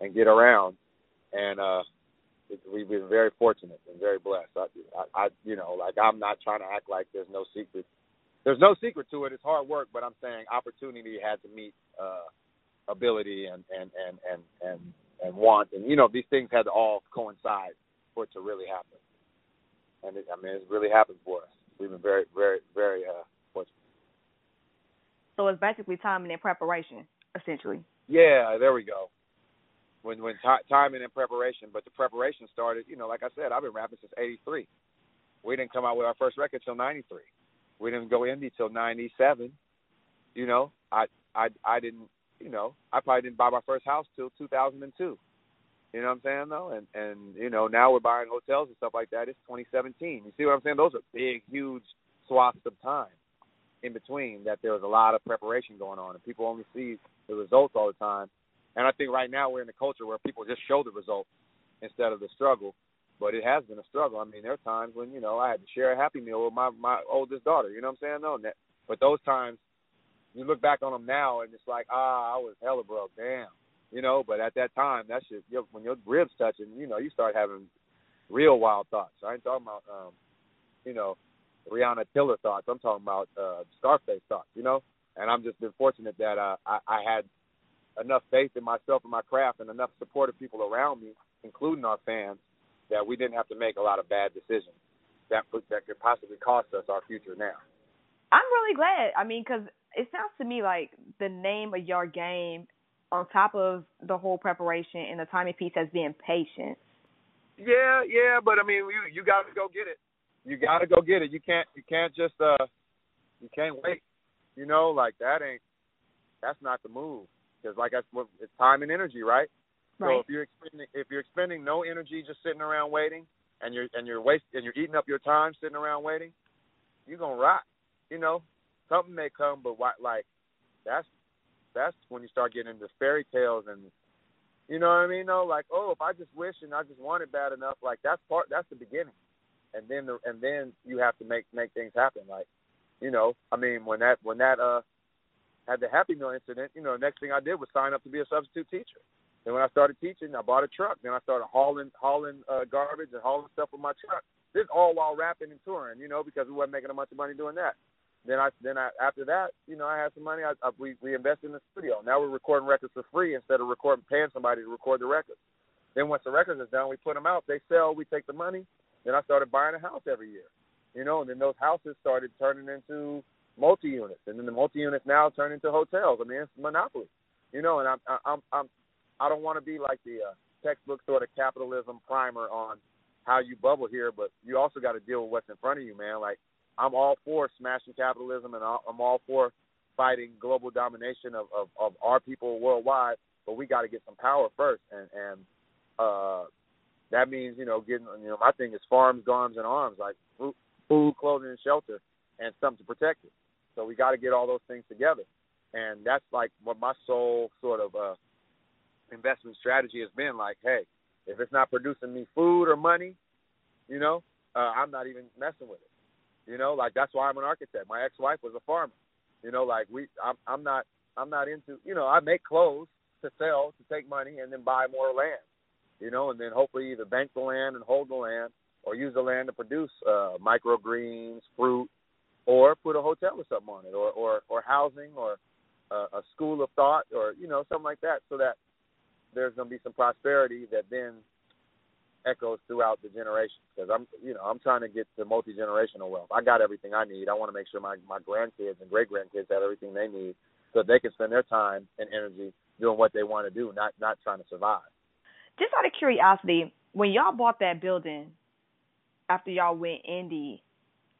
and get around, and uh it, we've been very fortunate and very blessed. I, I, I, you know, like I'm not trying to act like there's no secret. There's no secret to it. It's hard work, but I'm saying opportunity had to meet uh, ability and and and and and and want, and you know, these things had to all coincide for it to really happen. And it, I mean, it's really happened for us. We've been very, very, very uh, fortunate. So it's basically timing and preparation, essentially. Yeah, there we go. When when t- timing and preparation, but the preparation started. You know, like I said, I've been rapping since '83. We didn't come out with our first record till '93. We didn't go indie till '97. You know, I I I didn't. You know, I probably didn't buy my first house till 2002. You know what I'm saying though? And and you know, now we're buying hotels and stuff like that. It's 2017. You see what I'm saying? Those are big, huge swaths of time in between that there was a lot of preparation going on and people only see the results all the time. And I think right now we're in a culture where people just show the results instead of the struggle. But it has been a struggle. I mean, there are times when, you know, I had to share a happy meal with my my oldest daughter, you know what I'm saying? No, but those times you look back on them now and it's like, ah, I was hella broke, damn you know. But at that time, that shit, when your ribs touching, you know, you start having real wild thoughts. I ain't talking about, um, you know, Breonna Taylor thoughts. I'm talking about uh, Scarface thoughts, you know. And I'm just been fortunate that uh, I, I had enough faith in myself and my craft, and enough supportive people around me, including our fans, that we didn't have to make a lot of bad decisions that that could possibly cost us our future now. I'm really glad. I mean, because it sounds to me like the name of your game on top of the whole preparation and the timing piece has been patience. Yeah, yeah, but I mean, you you got to go get it. You got to go get it. You can't you can't just uh you can't wait. You know, like that ain't that's not the move because like I said, it's time and energy, right? Right. So if you're expending if you're expending no energy just sitting around waiting, and you're and you're waste and you're eating up your time sitting around waiting, you're gonna rot. You know, something may come, but what like that's that's when you start getting into fairy tales and you know what I mean? No, like oh, if I just wish and I just want it bad enough, like that's part that's the beginning, and then the and then you have to make make things happen. Like, you know, I mean when that when that uh had the Happy Meal incident, you know, the next thing I did was sign up to be a substitute teacher. Then when I started teaching, I bought a truck. Then I started hauling hauling uh, garbage and hauling stuff with my truck. This all while rapping and touring, you know, because we wasn't making a bunch of money doing that. Then I then I after that, you know, I had some money. I, I we we invested in the studio. Now we're recording records for free instead of recording paying somebody to record the records. Then once the records is done, we put them out. They sell. We take the money. Then I started buying a house every year. You know, and then those houses started turning into multi units, and then the multi units now turn into hotels. I mean, it's monopoly. You know, and I'm I'm I'm I don't want to be like the uh, textbook sort of capitalism primer on how you bubble here, but you also got to deal with what's in front of you, man. Like I'm all for smashing capitalism and I'm all for fighting global domination of, of, of our people worldwide, but we got to get some power first, and and uh, that means you know getting you know my thing is farms, arms, and arms like food, food, clothing, and shelter, and something to protect it. So we got to get all those things together, and that's like what my sole sort of uh, investment strategy has been. Like, hey, if it's not producing me food or money, you know, uh, I'm not even messing with it. You know, like that's why I'm an architect. My ex-wife was a farmer. You know, like we, I'm, I'm not, I'm not into. You know, I make clothes to sell to take money and then buy more land. You know, and then hopefully either bank the land and hold the land, or use the land to produce uh, microgreens, fruit, or put a hotel or something on it, or or, or housing, or uh, a school of thought, or you know something like that, so that there's going to be some prosperity that then echoes throughout the generations because I'm you know I'm trying to get to multi generational wealth. I got everything I need. I want to make sure my my grandkids and great grandkids have everything they need so they can spend their time and energy doing what they want to do, not not trying to survive. Just out of curiosity, when y'all bought that building after y'all went indie,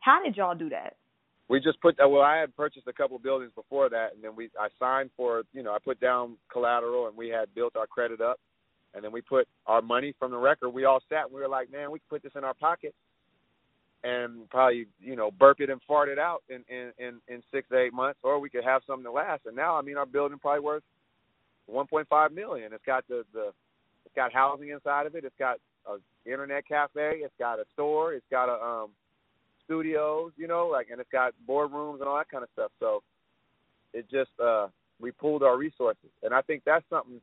how did y'all do that? We just put that. Well, I had purchased a couple buildings before that, and then we I signed for you know I put down collateral, and we had built our credit up and then we put our money from the record. We all sat and we were like, man, we could put this in our pocket and probably you know burp it and fart it out in in in, in six to eight months, or we could have something to last. And now, I mean, our building probably worth 1.5 million. It's got the the it's got housing inside of it. It's got a internet cafe. It's got a store. It's got a um studios, you know, like and it's got boardrooms and all that kind of stuff. So it just uh we pooled our resources, and I think that's something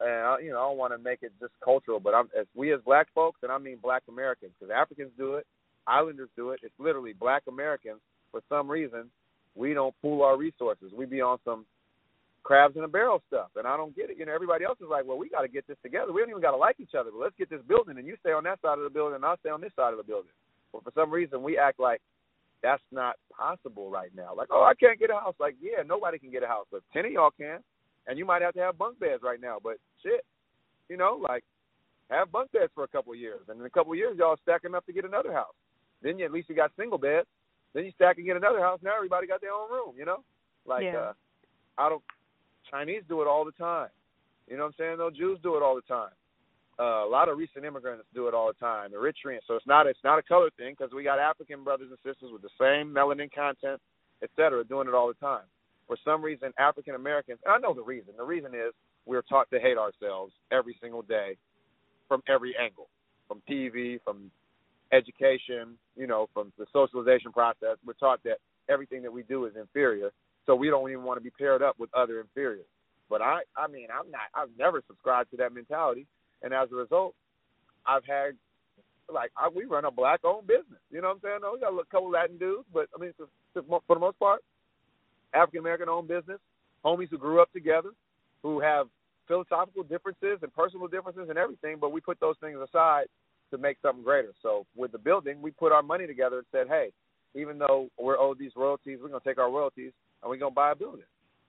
and I, you know I don't want to make it just cultural, but I'm as we as black folks, and I mean black Americans, because Africans do it, Islanders do it. It's literally black Americans. For some reason, we don't pool our resources. We be on some crabs in a barrel stuff, and I don't get it. You know, everybody else is like, well, we got to get this together. We don't even got to like each other, but let's get this building, and you stay on that side of the building, and I'll stay on this side of the building. But for some reason, we act like that's not possible right now. Like, oh, I can't get a house. Like, yeah, nobody can get a house, but ten of y'all can, and you might have to have bunk beds right now. But shit, you know, like have bunk beds for a couple of years, and in a couple of years y'all stacking up to get another house. Then you at least you got single beds. Then you stack and get another house. Now everybody got their own room. You know, like Yeah. uh, I don't. Chinese do it all the time. You know what I'm saying? Though Jews do it all the time. Uh, a lot of recent immigrants do it all the time. The Eritreans. So it's not it's not a color thing because we got African brothers and sisters with the same melanin content, et cetera, doing it all the time. For some reason, African Americans. And I know the reason. The reason is we're taught to hate ourselves every single day, from every angle, from TV, from education, you know, from the socialization process. We're taught that everything that we do is inferior, so we don't even want to be paired up with other inferiors. But I, I mean, I'm not. I've never subscribed to that mentality, and as a result, I've had like I, we run a black-owned business. You know what I'm saying? We got a couple Latin dudes, but I mean, for, for the most part, African American-owned business, homies who grew up together, who have philosophical differences and personal differences and everything, but we put those things aside to make something greater. So with the building, we put our money together and said, hey, even though we're owed these royalties, we're gonna take our royalties and we're gonna buy a building,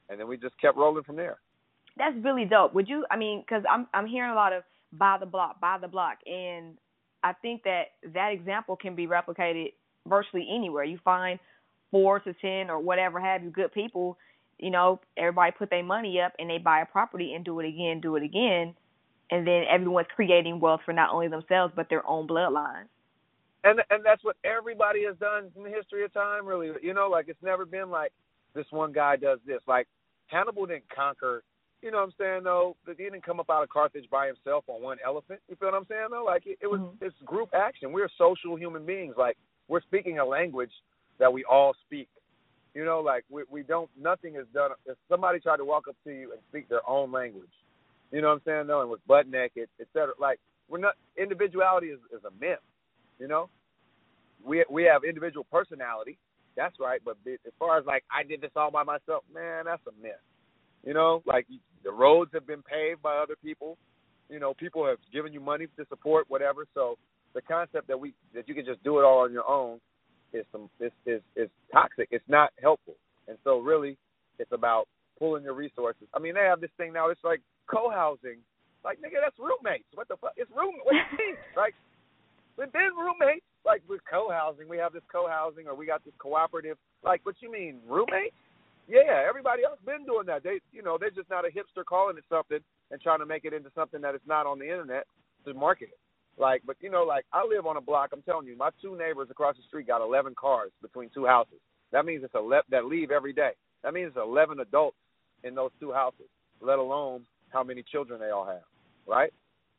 and then we just kept rolling from there. That's really dope. Would you? I mean, because I'm I'm hearing a lot of buy the block, buy the block, and I think that that example can be replicated virtually anywhere. You find four to ten or whatever have you good people. You know, everybody put their money up and they buy a property and do it again, do it again, and then everyone's creating wealth for not only themselves but their own bloodlines. and and that's what everybody has done in the history of time really you know like it's never been like this one guy does this like hannibal didn't conquer you know what i'm saying though? He didn't come up out of carthage by himself on one elephant. You feel what i'm saying though? Like it, it was Mhm. it's group action. We're social human beings. Like we're speaking a language that we all speak. You know like we we don't nothing is done. If somebody tried to walk up to you and speak their own language you know what i'm saying though and was butt naked et cetera like we're not individuality is, is a myth you know? We we have individual personality. That's right. But as far as like I did this all by myself, man, that's a myth. You know, like the roads have been paved by other people. You know, people have given you money to support whatever. So the concept that we that you can just do it all on your own is some is is is toxic. It's not helpful. And so really, it's about pulling your resources. I mean, they have this thing now. It's like co-housing. Like nigga, that's roommates. What the fuck? It's room. What do you mean? Like we've been roommates. Like with co-housing, we have this co-housing, or we got this cooperative. Like, what you mean, roommates? Yeah, everybody else been doing that. They, you know, they're just not a hipster calling it something and trying to make it into something that is not on the internet to market it. Like, but you know, like I live on a block. I'm telling you, my two neighbors across the street got 11 cars between two houses. That means it's 11 that leave every day. That means it's 11 adults in those two houses, let alone how many children they all have, right?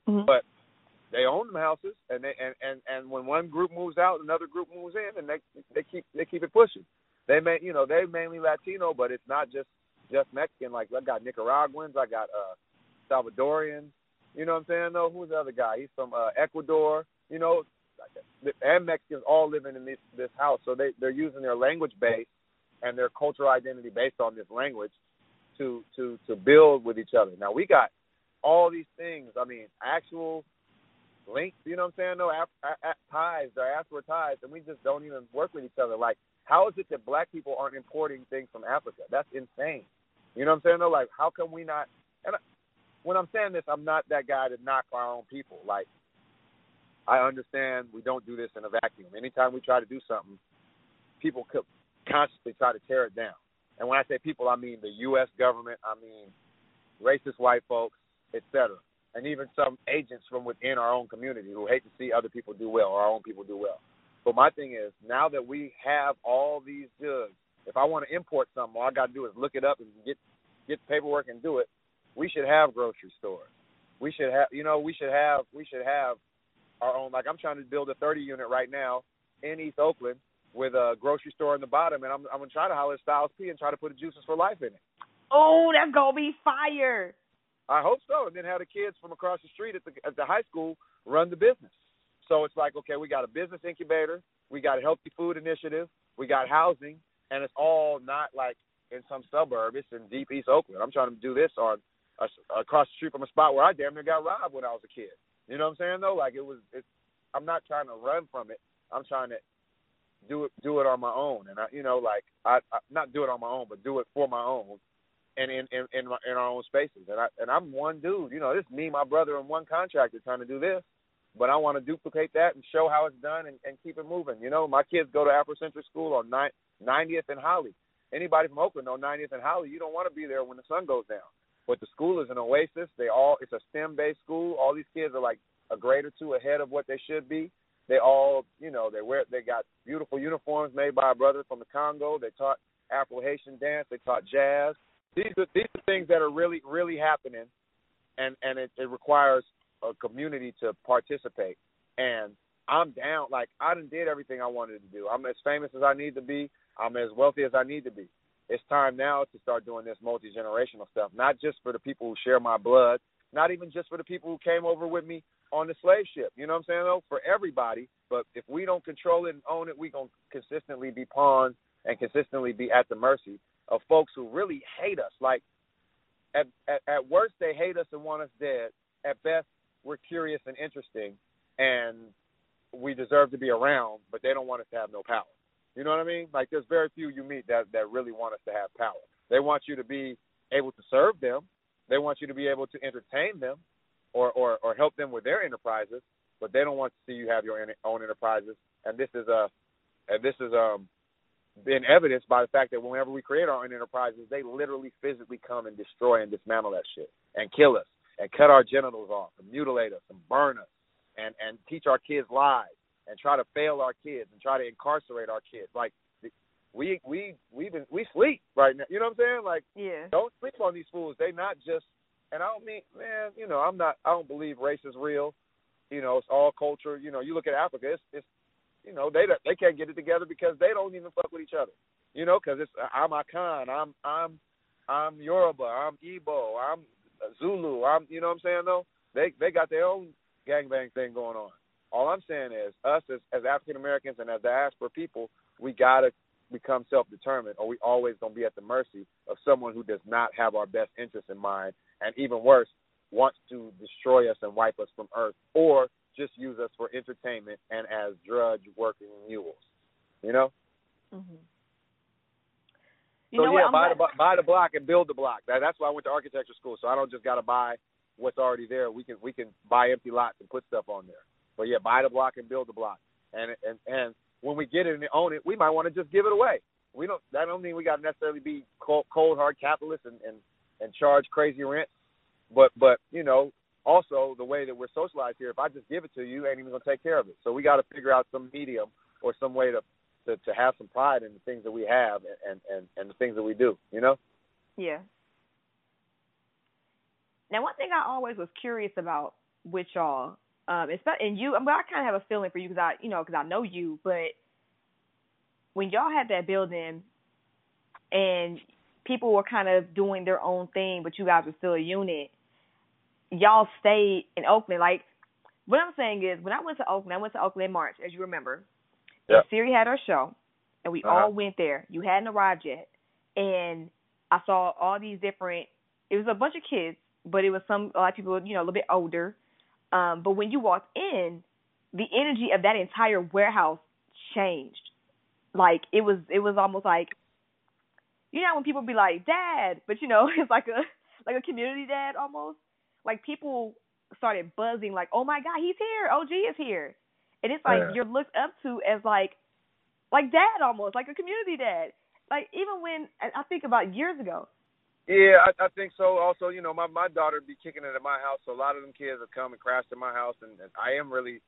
Mhm. But they own them houses, and they and, and and when one group moves out, another group moves in, and they they keep they keep it pushing. They may you know they're mainly Latino, but it's not just just Mexican. Like I got Nicaraguans, I got uh Salvadorians. You know what I'm saying? Though who's the other guy? He's from uh, Ecuador. You know, and Mexicans all living in this this house, so they they're using their language base and their cultural identity based on this language to to to build with each other. Now we got all these things. I mean, actual links. You know what I'm saying? No ap- a- a- ties, diaspora ties, and we just don't even work with each other. Like, how is it that black people aren't importing things from Africa? That's insane. You know what I'm saying? Though, like, how come we not? And I, when I'm saying this, I'm not that guy to knock our own people. Like, I understand we don't do this in a vacuum. Anytime we try to do something, people could constantly try to tear it down. And when I say people, I mean the U.S. government. I mean racist white folks, etc. And even some agents from within our own community who hate to see other people do well or our own people do well. But my thing is, now that we have all these goods, if I want to import something, all I got to do is look it up and get get the paperwork and do it. We should have grocery stores. We should have, you know, we should have, we should have our own. Like I'm trying to build a 30 unit right now in East Oakland with a grocery store in the bottom, and I'm I'm gonna try to holler Styles P and try to put a Juices for Life in it. Oh, that's gonna be fire. I hope so, and then have the kids from across the street at the at the high school run the business. So it's like, okay, we got a business incubator, we got a healthy food initiative, we got housing, and it's all not like in some suburb. It's in deep East Oakland. I'm trying to do this on a, across the street from a spot where I damn near got robbed when I was a kid. You know what I'm saying though? Like it was. It's. I'm not trying to run from it. I'm trying to do it do it on my own, and I you know like I, I not do it on my own, but do it for my own, and in in in, my, in our own spaces. And I and I'm one dude, you know, this me, my brother, and one contractor trying to do this, but I want to duplicate that and show how it's done and, and keep it moving. You know, my kids go to Afrocentric School on 90th and Holly. Anybody from Oakland on 90th and Holly, you don't want to be there when the sun goes down. But the school is an oasis. They all it's a STEM based school. All these kids are like a grade or two ahead of what they should be. They all, you know, they wear they got beautiful uniforms made by a brother from the Congo. They taught Afro Haitian dance. They taught jazz. These are these are things that are really really happening, and and it, it requires a community to participate. And I'm down. Like I done did everything I wanted to do. I'm as famous as I need to be. I'm as wealthy as I need to be it's time now to start doing this multi generational stuff, not just for the people who share my blood, not even just for the people who came over with me on the slave ship. You know what I'm saying? Though for everybody. But if we don't control it and own it, we gonna consistently be pawns and consistently be at the mercy of folks who really hate us. Like at, at at worst, they hate us and want us dead. At best, we're curious and interesting, and we deserve to be around, but they don't want us to have no power. You know what I mean? Like there's very few you meet that that really want us to have power. They want you to be able to serve them. They want you to be able to entertain them, or or or help them with their enterprises. But they don't want to see you have your own enterprises. And this is a, and this is um, been evidenced by the fact that whenever we create our own enterprises, they literally physically come and destroy and dismantle that shit and kill us and cut our genitals off and mutilate us and burn us and and teach our kids lies and try to fail our kids and try to incarcerate our kids. Like we we we been we sleep right now. You know what I'm saying? Like yeah. don't sleep on these fools. They not just and I don't mean man, you know, I'm not I don't believe race is real. You know, it's all culture. You know, you look at Africa, it's it's you know, they they can't get it together because they don't even fuck with each other. You know, because it's I'm Akan, I'm I'm I'm Yoruba, I'm Igbo, I'm Zulu, I'm you know what I'm saying though? They they got their own gangbang thing going on. All I'm saying is, us as, as African Americans and as diaspora people, we gotta become self-determined, or we always gonna be at the mercy of someone who does not have our best interests in mind, and even worse, wants to destroy us and wipe us from Earth, or just use us for entertainment and as drudge working mules. You know. Mm-hmm. You so know yeah, buy the buy the block and build the block. That, that's why I went to architecture school. So I don't just gotta buy what's already there. We can we can buy empty lots and put stuff on there. But yeah, buy the block and build the block. And and and when we get it and own it, we might want to just give it away. We don't. That don't mean we got to necessarily be cold, cold hard capitalists and, and and charge crazy rent. But but you know, also the way that we're socialized here, if I just give it to you, ain't even gonna take care of it. So we got to figure out some medium or some way to, to to have some pride in the things that we have and and and the things that we do. You know. Yeah. Now, one thing I always was curious about with y'all um, and you, mean, I kind of have a feeling for you because I, you know, because I know you. But when y'all had that building, and people were kind of doing their own thing, but you guys were still a unit. Y'all stayed in Oakland. Like what I'm saying is, when I went to Oakland, I went to Oakland in March, as you remember. Yeah. Siri had her show, and we uh-huh. all went there. You hadn't arrived yet, and I saw all these different. It was a bunch of kids, but it was some a lot of people, you know, a little bit older um, but when you walked in, the energy of that entire warehouse changed. Like it was, it was almost like, you know, when people be like, "Dad," but you know, it's like a like a community dad almost. Like people started buzzing, like, "Oh my God, he's here! OG is here!" And it's like yeah. you're looked up to as like, like dad almost, like a community dad. Like even when I think about years ago, yeah, I, I think so. Also, you know, my my daughter be kicking it at my house, so a lot of them kids have come and crashed at my house, and, and I am really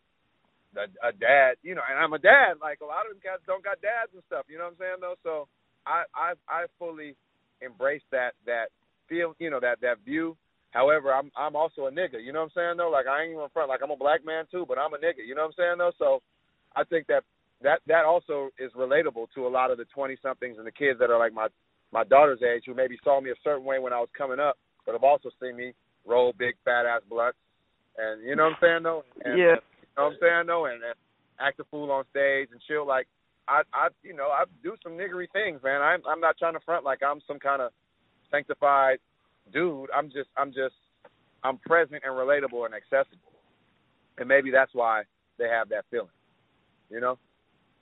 a, a dad, you know, and I'm a dad. Like a lot of them guys don't got dads and stuff, you know what I'm saying though. So I I I fully embrace that that feel, you know, that that view. However, I'm I'm also a nigga, you know what I'm saying though. Like I ain't even front, like I'm a black man too, but I'm a nigga, you know what I'm saying though. So I think that that that also is relatable to a lot of the 20 somethings and the kids that are like my my daughter's age who maybe saw me a certain way when I was coming up, but have also seen me roll big fat ass blunts, and you know what I'm saying though. And, yeah. You know what I'm saying though, and, and act a fool on stage and chill. Like I, I, you know, I do some niggery things, man. I'm, I'm not trying to front like I'm some kind of sanctified dude. I'm just, I'm just, I'm present and relatable and accessible, and maybe that's why they have that feeling. You know.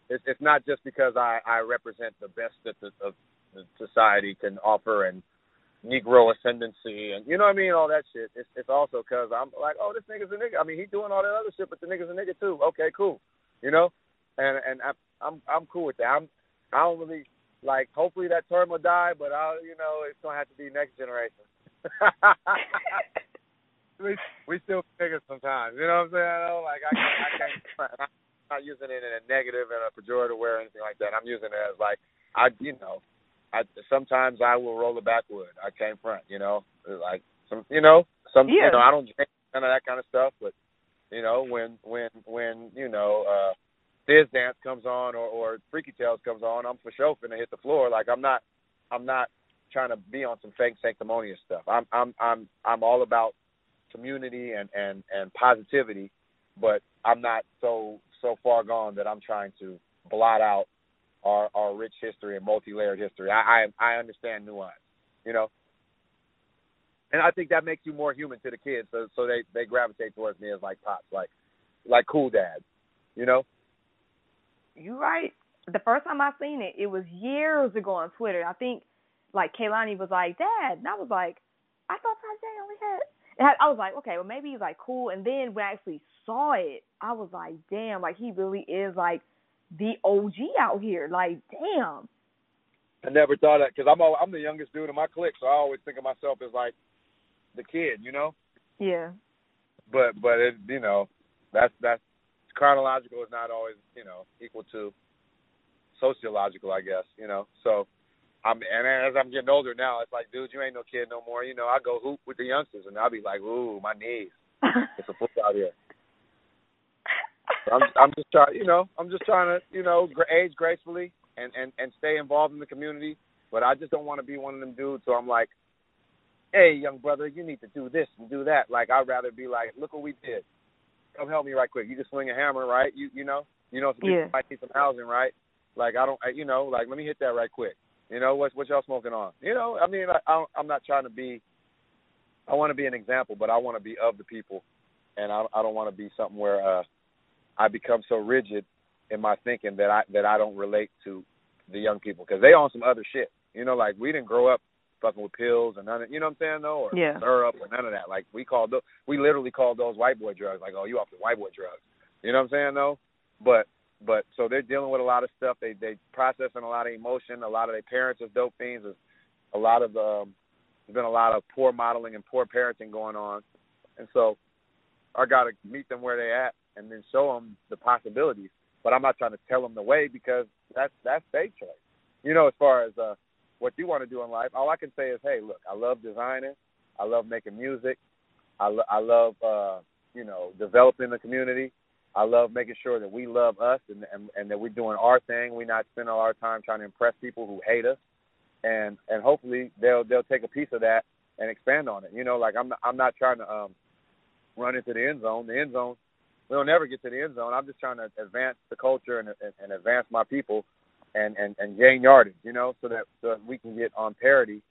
it's it's not just because I I represent the best that the, of society can offer and Negro ascendancy and you know what I mean, all that shit. It's it's also because I'm like, oh, this nigga's a nigga. I mean, he's doing all that other shit, but the nigga's a nigga too. Okay, cool. You know, and and I, I'm I'm cool with that. I'm I don't really like. Hopefully that term will die, but I you know it's gonna have to be next generation. we we still figure sometimes. You know what I'm saying? I know, like I can't, I can't. I'm not using it in a negative and a pejorative way or anything like that. I'm using it as like I you know I sometimes I will roll a backwood. I can't front, you know, like some, you know, some, yeah. you know, I don't drink none of that kind of stuff, but you know, when when when you know, uh, Thiz Dance comes on or or Freaky Tales comes on, I'm for sure finna hit the floor. Like I'm not, I'm not trying to be on some fake sanctimonious stuff. I'm I'm I'm I'm all about community and and and positivity, but I'm not so so far gone that I'm trying to blot out our our rich history and multi-layered history. I I, I understand nuance, you know, and I think that makes you more human to the kids, so so they they gravitate towards me as like pops, like like cool dad, you know. You right. The first time I seen it, it was years ago on Twitter. I think like Kaylani was like, Dad, and I was like, I thought Tajai only had. I was like, okay, well maybe he's like cool. And then when I actually saw it, I was like, damn, like he really is like the OG out here. Like, damn. I never thought that because I'm all, I'm the youngest dude in my clique, so I always think of myself as like the kid, you know. Yeah. But but it you know that's that's chronological is not always you know equal to sociological, I guess you know. So I'm and as I'm getting older now, it's like, dude, you ain't no kid no more. You know, I go hoop with the youngsters, and I'll be like, ooh, my knees. it's a foot out here. I'm I'm just trying, you know, I'm just trying to, you know, age gracefully and and and stay involved in the community. But I just don't want to be one of them dudes. So I'm like, hey, young brother, you need to do this and do that. Like I'd rather be like, look what we did. Come help me right quick. You just swing a hammer, right? You you know, you know, some yeah. people might need some housing, right? Like I don't, I, you know, like let me hit that right quick. You know, what what y'all smoking on? You know, I mean, I, I I'm not trying to be. I want to be an example, but I want to be of the people, and I I don't want to be something where. uh I become so rigid in my thinking that I that I don't relate to the young people because they on some other shit. You know, like we didn't grow up fucking with pills and none of you know what I'm saying though, or yeah. syrup or none of that. Like we called those, we literally called those white boy drugs. Like, oh, you off the white boy drugs. You know what I'm saying though? But but so they're dealing with a lot of stuff. They they processing a lot of emotion. A lot of their parents are dope fiends. There's a lot of um, there's been a lot of poor modeling and poor parenting going on, and so I got to meet them where they at and then show them the possibilities. But I'm not trying to tell them the way because that's that's their choice. You know, as far as uh, what you want to do in life, all I can say is, hey, look, I love designing, I love making music, I, lo- I love uh, you know developing the community. I love making sure that we love us and, and and that we're doing our thing. We're not spending all our time trying to impress people who hate us, and and hopefully they'll they'll take a piece of that and expand on it. You know, like I'm not, I'm not trying to um run into the end zone. The end zone we'll never get to the end zone. I'm just trying to advance the culture and and, and advance my people and, and and gain yardage, you know, so that so that we can get on parity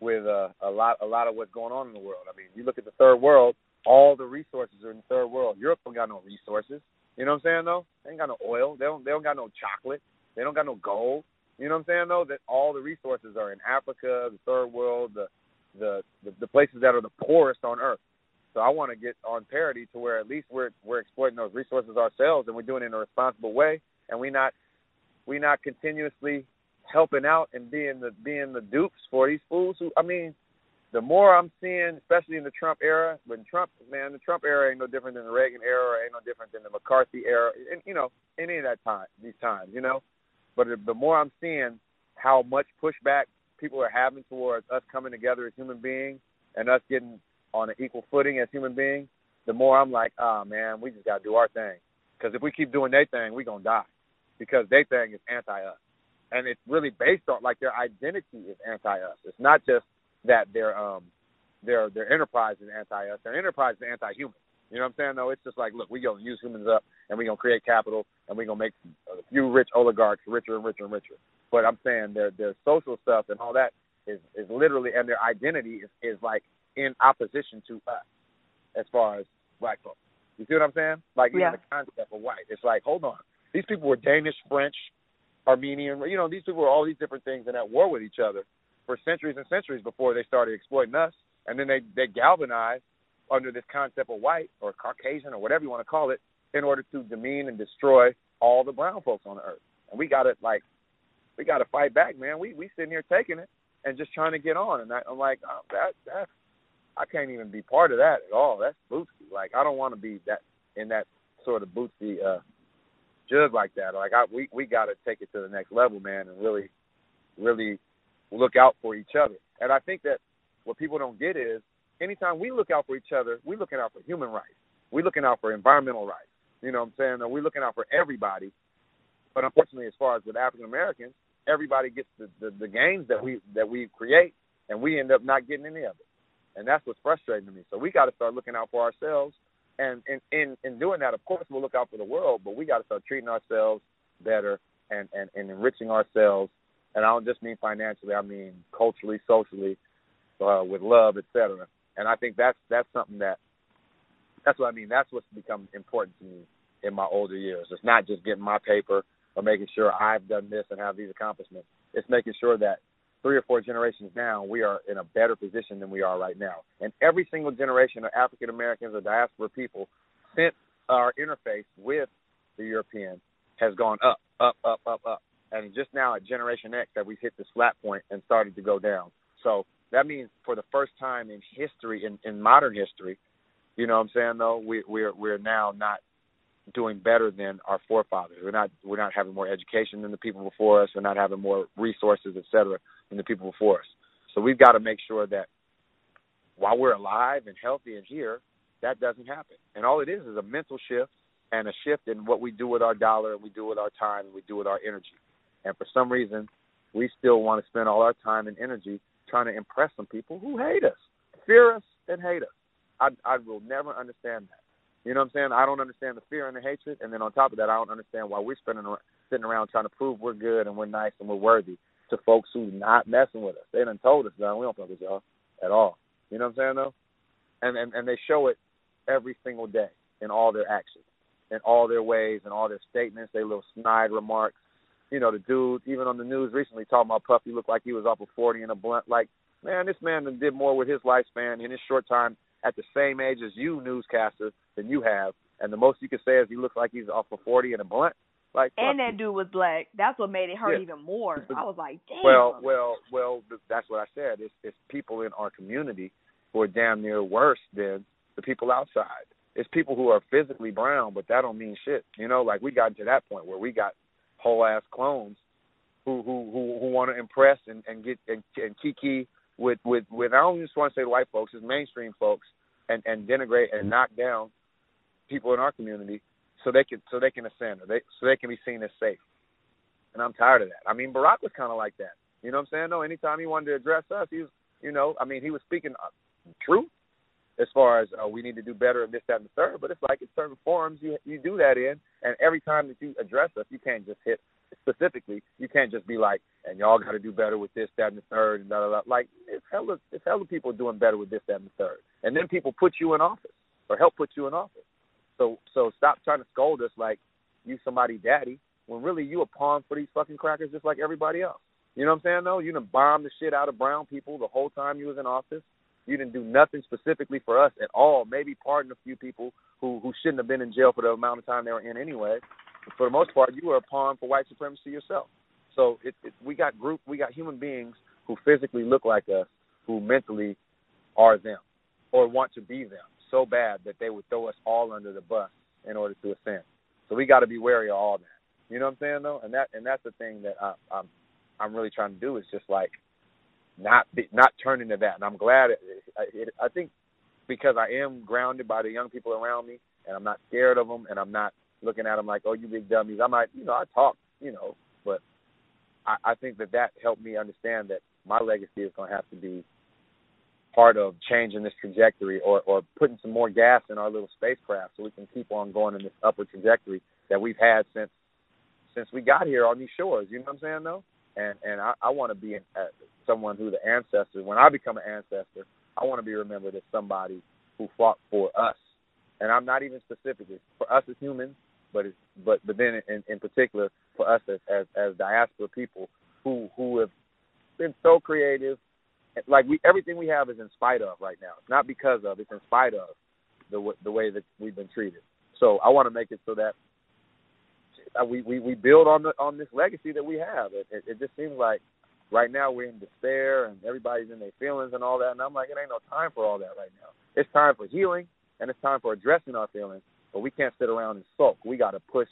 with uh, a lot a lot of what's going on in the world. I mean, you look at the third world, all the resources are in the third world. Europe don't got no resources. You know what I'm saying though? They ain't got no oil. They don't they don't got no chocolate. They don't got no gold. You know what I'm saying though? That all the resources are in Africa, the third world, the the the, the places that are the poorest on earth. So I want to get on parity to where at least we're we're exploiting those resources ourselves and we're doing it in a responsible way and we not we not continuously helping out and being the being the dupes for these fools who I mean, the more I'm seeing, especially in the Trump era, when Trump man, the Trump era ain't no different than the Reagan era, ain't no different than the McCarthy era, and you know, any of that time, these times, you know. But the more I'm seeing how much pushback people are having towards us coming together as human beings and us getting on an equal footing as human beings, the more I'm like, oh man, we just gotta do our thing. Because if we keep doing their thing, we gonna die. Because they thing is anti us, and it's really based on like their identity is anti us. It's not just that their um their their enterprise is anti us. Their enterprise is anti human. You know what I'm saying? No, it's just like, look, we gonna use humans up, and we gonna create capital, and we gonna make a few rich oligarchs richer and richer and richer. But I'm saying their their social stuff and all that is is literally, and their identity is is like in opposition to us as far as black folks. You see what I'm saying? Like yeah. even the concept of white. It's like, hold on. These people were Danish, French, Armenian. You know, these people were all these different things and at war with each other for centuries and centuries before they started exploiting us. And then they they galvanized under this concept of white or Caucasian or whatever you want to call it in order to demean and destroy all the brown folks on the earth. And we got to like we got to fight back, man. We we sitting here taking it and just trying to get on. And I, I'm like, oh, that that I can't even be part of that at all. That's bootsy. Like I don't want to be that in that sort of bootsy uh jug like that. Like I we we got to take it to the next level, man, and really really look out for each other. And I think that what people don't get is anytime we look out for each other, we're looking out for human rights. We're looking out for environmental rights. You know what I'm saying? We're looking out for everybody. But unfortunately, as far as with African Americans, everybody gets the, the the gains that we that we create, and we end up not getting any of it. And that's what's frustrating to me. So we got to start looking out for ourselves. And in, in in doing that, of course, we'll look out for the world, but we got to start treating ourselves better and, and and enriching ourselves. And I don't just mean financially; I mean culturally, socially, uh, with love, etc. And I think that's that's something that that's what I mean. That's what's become important to me in my older years. It's not just getting my paper or making sure I've done this and have these accomplishments. It's making sure that three or four generations down, we are in a better position than we are right now. And every single generation of African Americans or diaspora people since our interface with the Europeans has gone up, up, up, up, up. And just now at Generation X that we've hit this flat point and started to go down. So that means for the first time in history, in, in modern history, you know what I'm saying though, we we're we're now not doing better than our forefathers. We're not we're not having more education than the people before us. We're not having more resources, et cetera, than the people before us. So we've got to make sure that while we're alive and healthy and here, that doesn't happen. And all it is is a mental shift and a shift in what we do with our dollar and we do with our time and we do with our energy. And for some reason, we still want to spend all our time and energy trying to impress some people who hate us, fear us, and hate us. I I will never understand that. You know what I'm saying? I don't understand the fear and the hatred, and then on top of that, I don't understand why we're spending sitting around trying to prove we're good and we're nice and we're worthy to folks who not messing with us. They done told us, "No, we don't fuck with y'all at all." You know what I'm saying though? And and and they show it every single day in all their actions, in all their ways, in all their statements, their little snide remarks. You know, the dude even on the news recently talking about Puffy looked like he was off of 40 in a blunt. Like, man, this man did more with his lifespan in his short time at the same age as you, newscaster, than you have, and the most you can say is he looks like he's off of forty and a blunt. Like, and that dude was black. That's what made it hurt yeah. even more. I was like, damn. Well, well, well. That's what I said. It's, it's people in our community who are damn near worse than the people outside. It's people who are physically brown, but that don't mean shit. You know, like we got to that point where we got whole ass clones who who who, who want to impress and, and get and, and kiki with with with I don't just want to say white folks, it's mainstream folks, and and denigrate and knock down people in our community so they can so they can ascend or they so they can be seen as safe. And I'm tired of that. I mean, Barack was kind of like that. You know what I'm saying? No, anytime he wanted to address us, he was, you know, I mean, he was speaking uh, truth as far as uh, we need to do better in this, that, and the third. But it's like in certain forums you you do that in, and every time that you address us, you can't just hit specifically. You can't just be like, and y'all got to do better with this, that, and the third, and blah, blah, blah. Like it's hella, it's hella people doing better with this, that, and the third, and then people put you in office or help put you in office. So so stop trying to scold us like you somebody daddy when really you a pawn for these fucking crackers just like everybody else. You know what I'm saying though? You done bombed the shit out of brown people the whole time you was in office. You didn't do nothing specifically for us at all. Maybe pardon a few people who who shouldn't have been in jail for the amount of time they were in anyway. But for the most part, you were a pawn for white supremacy yourself. So it, it, we got group, we got human beings who physically look like us, who mentally are them or want to be them so bad that they would throw us all under the bus in order to ascend. So we got to be wary of all that. You know what I'm saying though? And that and that's the thing that I, I'm I'm really trying to do is just like not be, not turn into that. And I'm glad. It, it, I think because I am grounded by the young people around me, and I'm not scared of them, and I'm not looking at them like, oh, you big dummies. I might, you know, I talk, you know, but I, I think that that helped me understand that my legacy is going to have to be part of changing this trajectory or, or putting some more gas in our little spacecraft so we can keep on going in this upward trajectory that we've had since since we got here on these shores. You know what I'm saying, though? And and I, I want to be uh, someone who the ancestor. When I become an ancestor, I want to be remembered as somebody who fought for us. And I'm not even specifically for us as humans, but it's, but but then in, in particular for us as, as as diaspora people who who have been so creative, like we everything we have is in spite of right now. It's not because of, it's in spite of the the way that we've been treated. So I want to make it so that uh, we we we build on the on this legacy that we have. It, it, it just seems like right now we're in despair and everybody's in their feelings and all that. And I'm like, it ain't no time for all that right now. It's time for healing and it's time for addressing our feelings. But we can't sit around and sulk. We got to push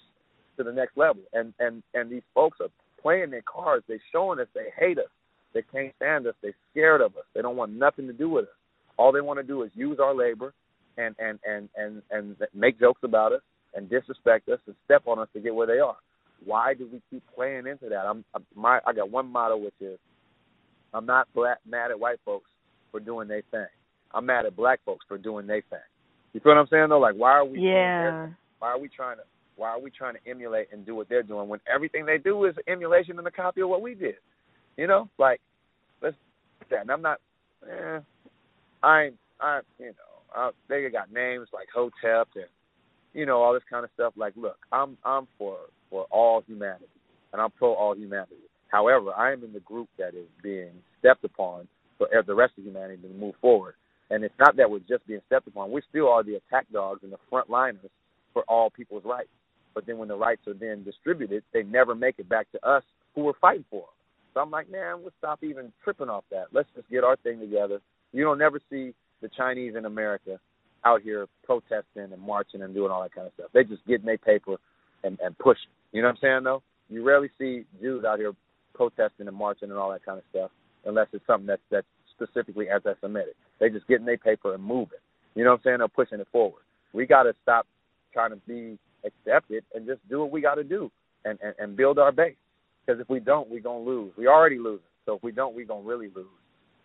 to the next level. And and and these folks are playing their cards. They're showing us they hate us. They can't stand us. They're scared of us. They don't want nothing to do with us. All they want to do is use our labor and and and and and make jokes about us and disrespect us and step on us to get where they are. Why do we keep playing into that? I'm, I'm my I got one motto which is I'm not black, mad at white folks for doing their thing. I'm mad at black folks for doing their thing. You feel what I'm saying though? Like why are we Yeah. Why are we trying to why are we trying to emulate and do what they're doing when everything they do is emulation and a copy of what we did? You know, like let's that. And I'm not. Eh, I. I you know. I, they got names like Hotep and you know all this kind of stuff. Like, look, I'm I'm for for all humanity, and I'm pro all humanity. However, I am in the group that is being stepped upon for the rest of humanity to move forward. And it's not that we're just being stepped upon. We still are the attack dogs and the front liners for all people's rights. But then when the rights are then distributed, they never make it back to us who we're fighting for. So I'm like, man, we'll stop even tripping off that. Let's just get our thing together. You don't never see the Chinese in America out here protesting and marching and doing all that kind of stuff. They just getting their paper and, and pushing. You know what I'm saying though? You rarely see Jews out here protesting and marching and all that kind of stuff unless it's something that's that's specifically anti-Semitic. They just getting their paper and moving. You know what I'm saying? They're pushing it forward. We got to stop trying to be accepted and just do what we got to do and, and and build our base. Because if we don't, we're gonna lose. We already losing. So if we don't, we're gonna really lose.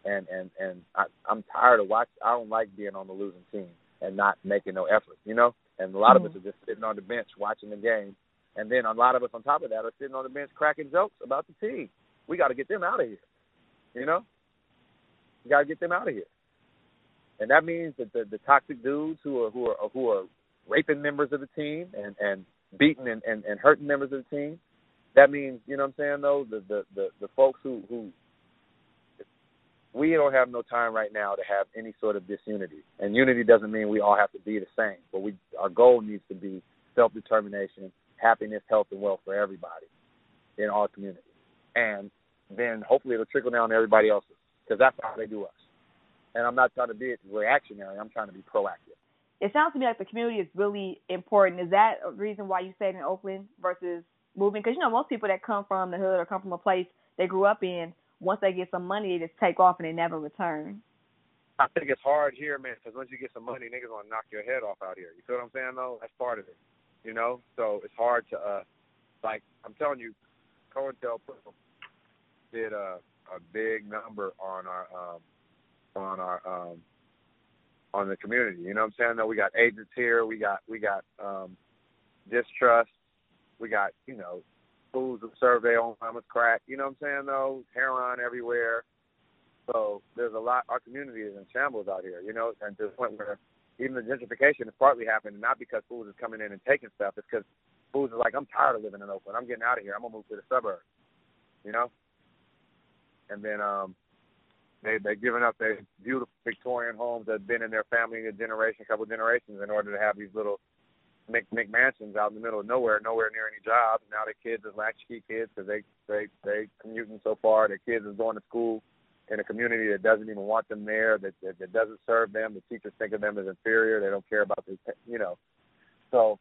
And and and I, I'm tired of watching. I don't like being on the losing team and not making no effort. You know. And a lot mm-hmm. of us are just sitting on the bench watching the game. And then a lot of us on top of that are sitting on the bench cracking jokes about the team. We got to get them out of here. You know, we got to get them out of here. And that means that the, the toxic dudes who are who are who are raping members of the team and and beating and, and, and hurting members of the team. That means you know what I'm saying though the the the, the folks who who we don't have no time right now to have any sort of disunity. And unity doesn't mean we all have to be the same, but we our goal needs to be self determination, happiness, health, and wealth for everybody in our community. And then hopefully it'll trickle down to everybody else's because that's how they do us. And I'm not trying to be reactionary. I'm trying to be proactive. It sounds to me like the community is really important. Is that a reason why you stayed in Oakland versus moving? Because you know most people that come from the hood or come from a place they grew up in, once they get some money, they just take off and they never return. I think it's hard here, man, because once you get some money, niggas want to knock your head off out here. You feel what I'm saying, though? That's part of it. You know, so it's hard to, uh like, I'm telling you, COINTELPRO did a a big number on our um on our um on the community. You know what I'm saying? Though we got agents here, we got we got um distrust, we got, you know, fools of survey on mama's crack, you know what I'm saying though? Heroin everywhere. So there's a lot our community is in shambles out here, you know, and to the point where even the gentrification is partly happening not because fools is coming in and taking stuff, it's because fools are like, I'm tired of living in Oakland. I'm getting out of here. I'm gonna move to the suburbs. You know? and then um they they given up their beautiful Victorian homes that have been in their family a generation, a couple of generations, in order to have these little Mc, McMansions out in the middle of nowhere, nowhere near any jobs. Now their kids are latchkey kids because they they they commuting so far. Their kids is going to school in a community that doesn't even want them there, that, that that doesn't serve them. The teachers think of them as inferior. They don't care about the you know. So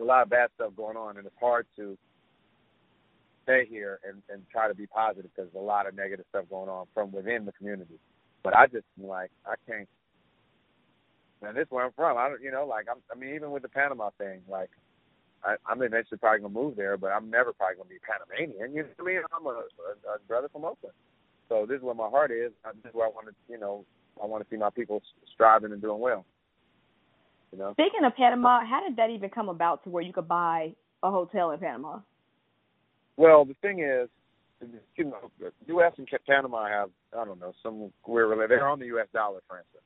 a lot of bad stuff going on, and it's hard to stay here and, and try to be positive because there's a lot of negative stuff going on from within the community. But I just like I can't. And this is where I'm from. I don't, you know, like I'm. I mean, even with the Panama thing, like I, I'm eventually probably gonna move there, but I'm never probably gonna be Panamanian. You know what I mean? I'm a, a, a brother from Oakland, so this is where my heart is. This is where I want to, you know, I want to see my people striving and doing well. You know. Speaking of Panama, how did that even come about to where you could buy a hotel in Panama? Well, the thing is, you know, U.S. and Panama have I don't know some weird. They're on the U.S. dollar, for instance.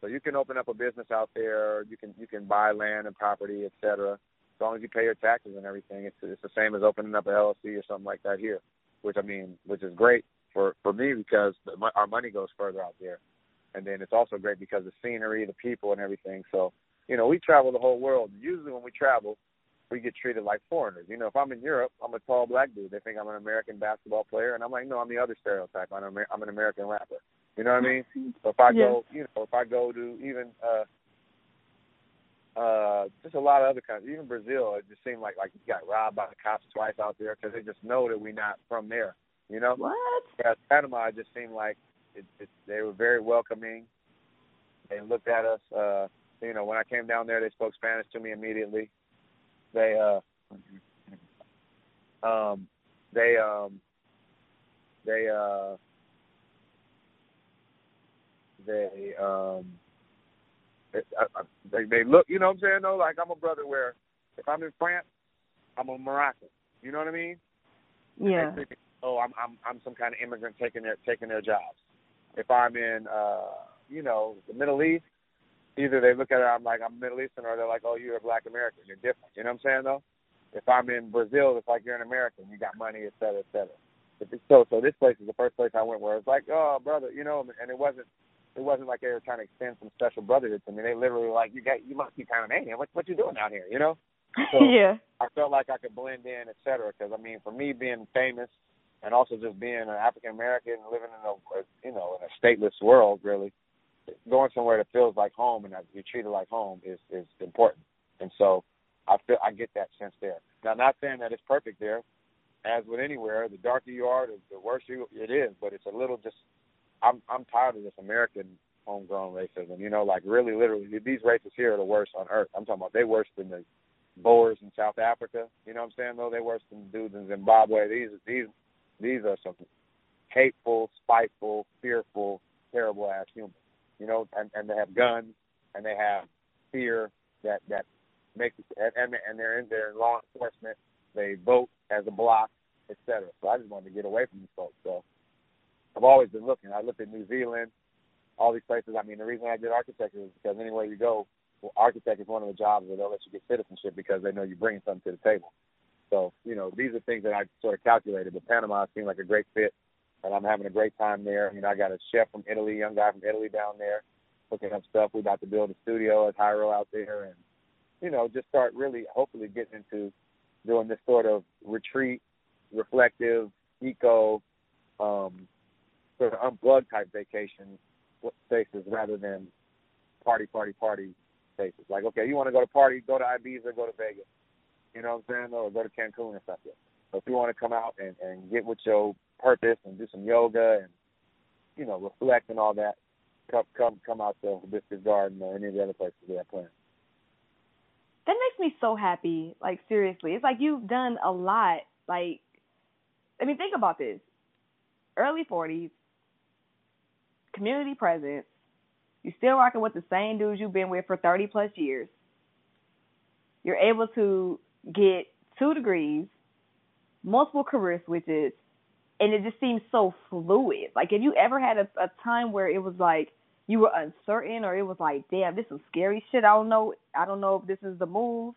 So you can open up a business out there. You can you can buy land and property, etc. as long as you pay your taxes and everything, it's it's the same as opening up a LLC or something like that here. Which I mean, which is great for for me because the, our money goes further out there, and then it's also great because the scenery, the people, and everything. So you know, we travel the whole world. Usually when we travel, we get treated like foreigners. You know, if I'm in Europe, I'm a tall black dude. They think I'm an American basketball player, and I'm like, no, I'm the other stereotype. I'm, I'm an American rapper. You know what I mean? So if I yeah. go, you know, if I go to even uh uh just a lot of other countries, even Brazil, it just seemed like like you got robbed by the cops twice out there because they just know that we're not from there. You know? What? Whereas Panama, it just seemed like it, it, they were very welcoming. They looked at us. uh You know, when I came down there, they spoke Spanish to me immediately. They uh um they um they uh they um they, I, they they look you know what I'm saying though? Like I'm a brother where if I'm in France I'm a Moroccan. You know what I mean? Yeah. think, oh I'm I'm I'm some kind of immigrant taking their taking their jobs. If I'm in uh you know the Middle East either they look at it I'm like I'm Middle Eastern or they're like oh you're a Black American. You're different. You know what I'm saying though? If I'm in Brazil it's like you're an American. You got money et cetera et cetera. So so this place is the first place I went where it's like oh brother you know and it wasn't it wasn't like they were trying to extend some special brotherhood to me. They literally were like, you got, you must be Panamanian. What, what you doing out here? You know? So yeah. I felt like I could blend in, et cetera. Because I mean, for me, being famous and also just being an African American, living in a, you know, in a stateless world, really, going somewhere that feels like home and that you're treated like home is is important. And so I feel I get that sense there. Now, not saying that it's perfect there. As with anywhere, the darker you are, the, the worse you, it is. But it's a little just I'm I'm tired of this American homegrown racism. You know, like really, literally, these races here are the worst on earth. I'm talking about they worse than the Boers in South Africa. You know what I'm saying? Though they worse than dudes in Zimbabwe. These these these are some hateful, spiteful, fearful, terrible ass humans. You know, and and they have guns and they have fear that that makes and and, and they're in their law enforcement. They vote as a block, etc. So I just wanted to get away from these folks. So I've always been looking. I looked at New Zealand, all these places. I mean, the reason I did architecture is because anywhere you go, well, architect is one of the jobs where they'll let you get citizenship because they know you're bringing something to the table. So, you know, these are things that I sort of calculated. But Panama seemed like a great fit, and I'm having a great time there. You know, I got a chef from Italy, young guy from Italy down there, hooking up stuff. We're about to build a studio at Hiero out there, and you know, just start really, hopefully, getting into doing this sort of retreat, reflective, eco, um, sort of unplugged type vacation spaces rather than party, party, party spaces. Like, okay, you want to go to party, go to Ibiza, go to Vegas. You know what I'm saying? Or go to Cancun or something. So if you want to come out and, and get with your purpose and do some yoga and, you know, reflect and all that, come come come out to Hibiscus Garden or any of the other places we have planned. That makes me so happy. Like seriously, it's like you've done a lot. Like, I mean, think about this: early forties, community presence. You're still rocking with the same dudes you've been with for 30 plus years. You're able to get two degrees, multiple career switches, and it just seems so fluid. Like, have you ever had a, a time where it was like you were uncertain, or it was like, damn, this is scary shit. I don't know. I don't know if this is the move.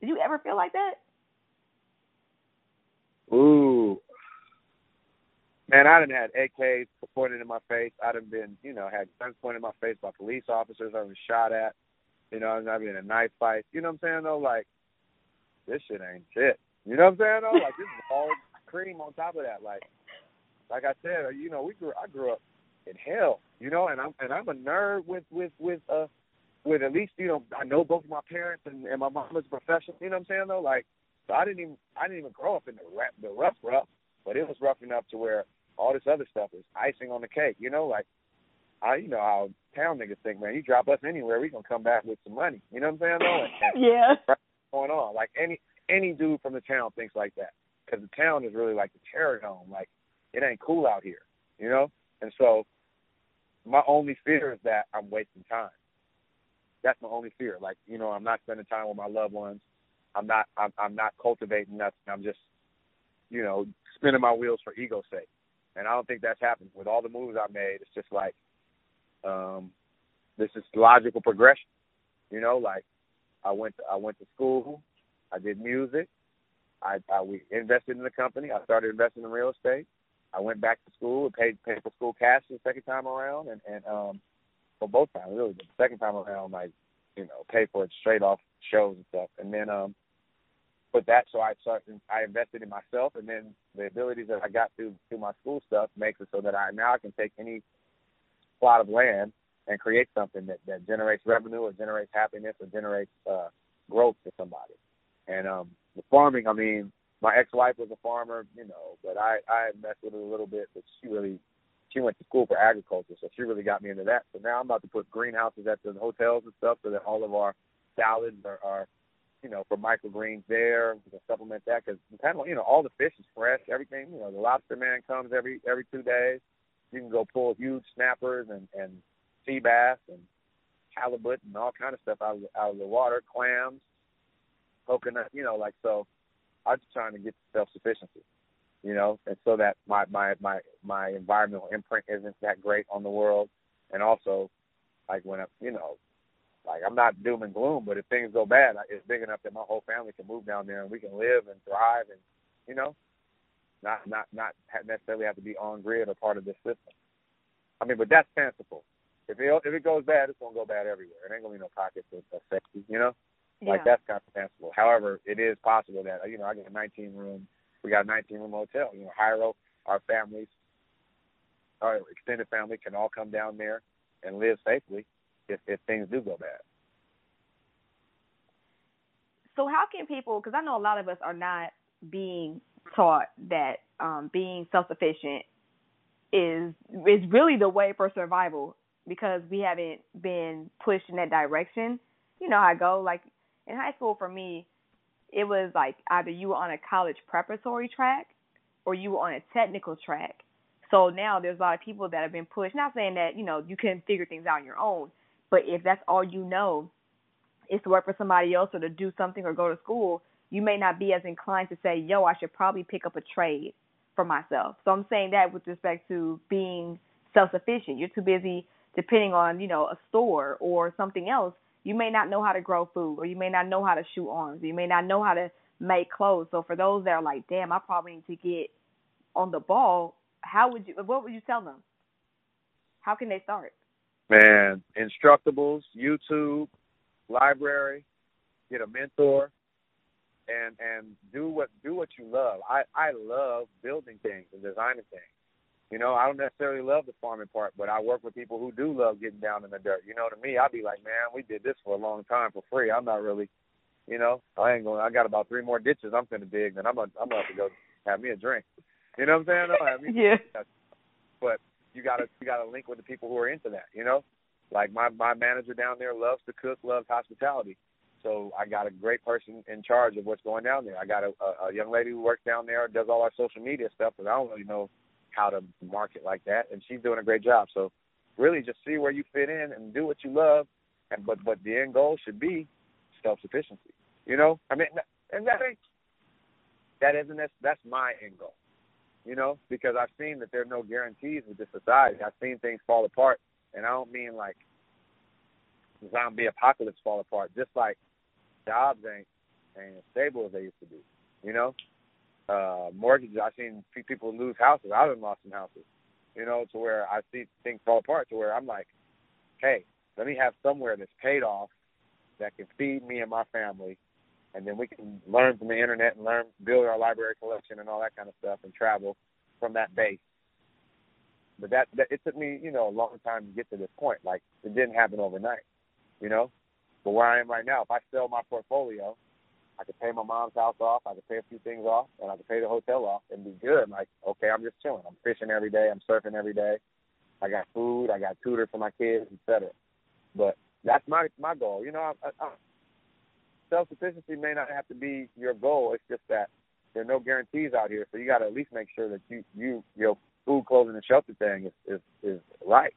Did you ever feel like that? Ooh, man, I done had AKs pointed in my face. I'd have been, you know, had guns pointed in my face by police officers. I was shot at. You know, I've been in a knife fight. You know what I'm saying though? Like, this shit ain't shit. You know what I'm saying though? Like, this is all cream on top of that. Like, like I said, you know, we grew. I grew up in hell. You know, and I'm and I'm a nerd with with with uh with at least you know I know both my parents and, and my mom is a professional. You know what I'm saying though? Like, so I didn't even I didn't even grow up in the rap, the rough rough, but it was rough enough to where all this other stuff is icing on the cake. You know, like I, you know how town niggas think, man. You drop us anywhere, we gonna come back with some money. You know what I'm saying? Though, and yeah. Going on, like any any dude from the town thinks like that, because the town is really like the terror dome. Like it ain't cool out here, you know. And so, my only fear is that I'm wasting time. That's my only fear. Like you know, I'm not spending time with my loved ones. I'm not. I'm, I'm not cultivating nothing. I'm just, you know, spinning my wheels for ego's sake and I don't think that's happened with all the moves I made. It's just like um, this is logical progression. You know, like I went I went to school, I did music. I, I we invested in the company. I started investing in real estate. I went back to school and paid paid for school cash the second time around, and and um, for both times really. The second time around, I you know paid for it straight off shows and stuff, and then um, but that so I started I invested in myself, and then the abilities that I got through through my school stuff makes it so that I now I can take any plot of land and create something that that generates revenue or generates happiness or generates uh, growth for somebody. And um, the farming, I mean, my ex-wife was a farmer, you know, but I I messed with it a little bit, but she really she went to school for agriculture, so she really got me into that. So now I'm about to put greenhouses at the hotels and stuff, so that all of our salads are, are you know, for microgreens there. We can supplement that because you know, all the fish is fresh. Everything, you know, the lobster man comes every every two days. You can go pull huge snappers and and sea bass and halibut and all kind of stuff out of the, out of the water, clams, coconut, you know, like so. I'm just trying to get self sufficiency, you know, and so that my my my my environmental imprint isn't that great on the world, and also like when I, you know, like I'm not doom and gloom, but if things go bad, it's big enough that my whole family can move down there and we can live and thrive, and you know, not not not necessarily have to be on grid or part of this system. I mean, but that's fanciful. If it if it goes bad, it's gonna go bad everywhere. It ain't gonna be no pockets of, of safety, you know. Yeah. Like that's kind of fanciful. However, it is possible that you know I get a 19 room. We got a 19 room hotel. You know, Hiero, our families, our extended family can all come down there and live safely if if things do go bad. So how can people? Because I know a lot of us are not being taught that um, being self-sufficient is is really the way for survival because we haven't been pushed in that direction. You know I go. Like in high school, for me, it was like either you were on a college preparatory track or you were on a technical track. So now there's a lot of people that have been pushed. Not saying that you know you can figure things out on your own, but if that's all you know is to work for somebody else or to do something or go to school, you may not be as inclined to say, "Yo, I should probably pick up a trade for myself." So I'm saying that with respect to being self-sufficient. You're too busy depending on you know a store or something else. You may not know how to grow food, or you may not know how to shoot arms, or you may not know how to make clothes. So for those that are like, "Damn, I probably need to get on the ball," how would you? What would you tell them? How can they start? Man, Instructables, YouTube, library, get a mentor, and and do what do what you love. I I love building things and designing things. You know, I don't necessarily love the farming part, but I work with people who do love getting down in the dirt. You know, to me, I'd be like, man, we did this for a long time for free. I'm not really, you know, I ain't going. I got about three more ditches I'm gonna dig, and I'm gonna I'm gonna have to go have me a drink. You know what I'm saying? I'll have me yeah. But you gotta you gotta link with the people who are into that. You know, like my my manager down there loves to cook, loves hospitality. So I got a great person in charge of what's going down there. I got a, a, a young lady who works down there, does all our social media stuff, but I don't really know how to market like that, and she's doing a great job. So really, just see where you fit in and do what you love, and but but the end goal should be self sufficiency. You know, I mean, and that ain't that isn't that's, that's my end goal. You know, because I've seen that there are no guarantees with this society. I've seen things fall apart, and I don't mean like zombie apocalypse fall apart. Just like jobs ain't ain't as stable as they used to be. You know, uh mortgages. I've seen people lose houses. I've been lost in houses. You know, to where I see things fall apart. To where I'm like, hey, let me have somewhere that's paid off that can feed me and my family, and then we can learn from the internet and learn, build our library collection and all that kind of stuff, and travel from that base. But that, that it took me, you know, a long time to get to this point. Like it didn't happen overnight, you know. But where I am right now, if I sell my portfolio, I could pay my mom's house off, I could pay a few things off, and I could pay the hotel off and be good. Like, okay, I'm just chilling. I'm fishing every day. I'm surfing every day. I got food. I got tutor for my kids, etc. But that's my my goal. You know, I, I, self sufficiency may not have to be your goal. It's just that there are no guarantees out here, so you got to at least make sure that you you your food, clothing, and shelter thing is is is right.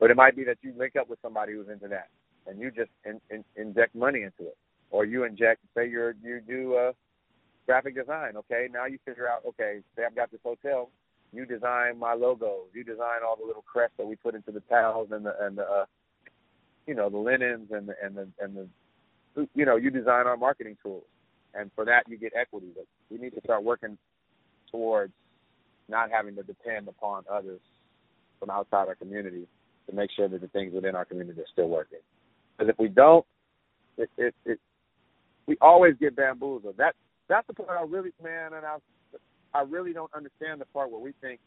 But it might be that you link up with somebody who's into that, and you just in, in, inject money into it, or you inject. Say you're you do uh, graphic design. Okay, now you figure out. Okay, say I've got this hotel. You design my logos. You design all the little crests that we put into the towels and the and the uh, you know the linens and the and the and the you know, you design our marketing tools, and for that you get equity. But we need to start working towards not having to depend upon others from outside our community to make sure that the things within our community are still working. Because if we don't, it, it, it we always get bamboozled. That that's the part I really, man, and I I really don't understand the part where we think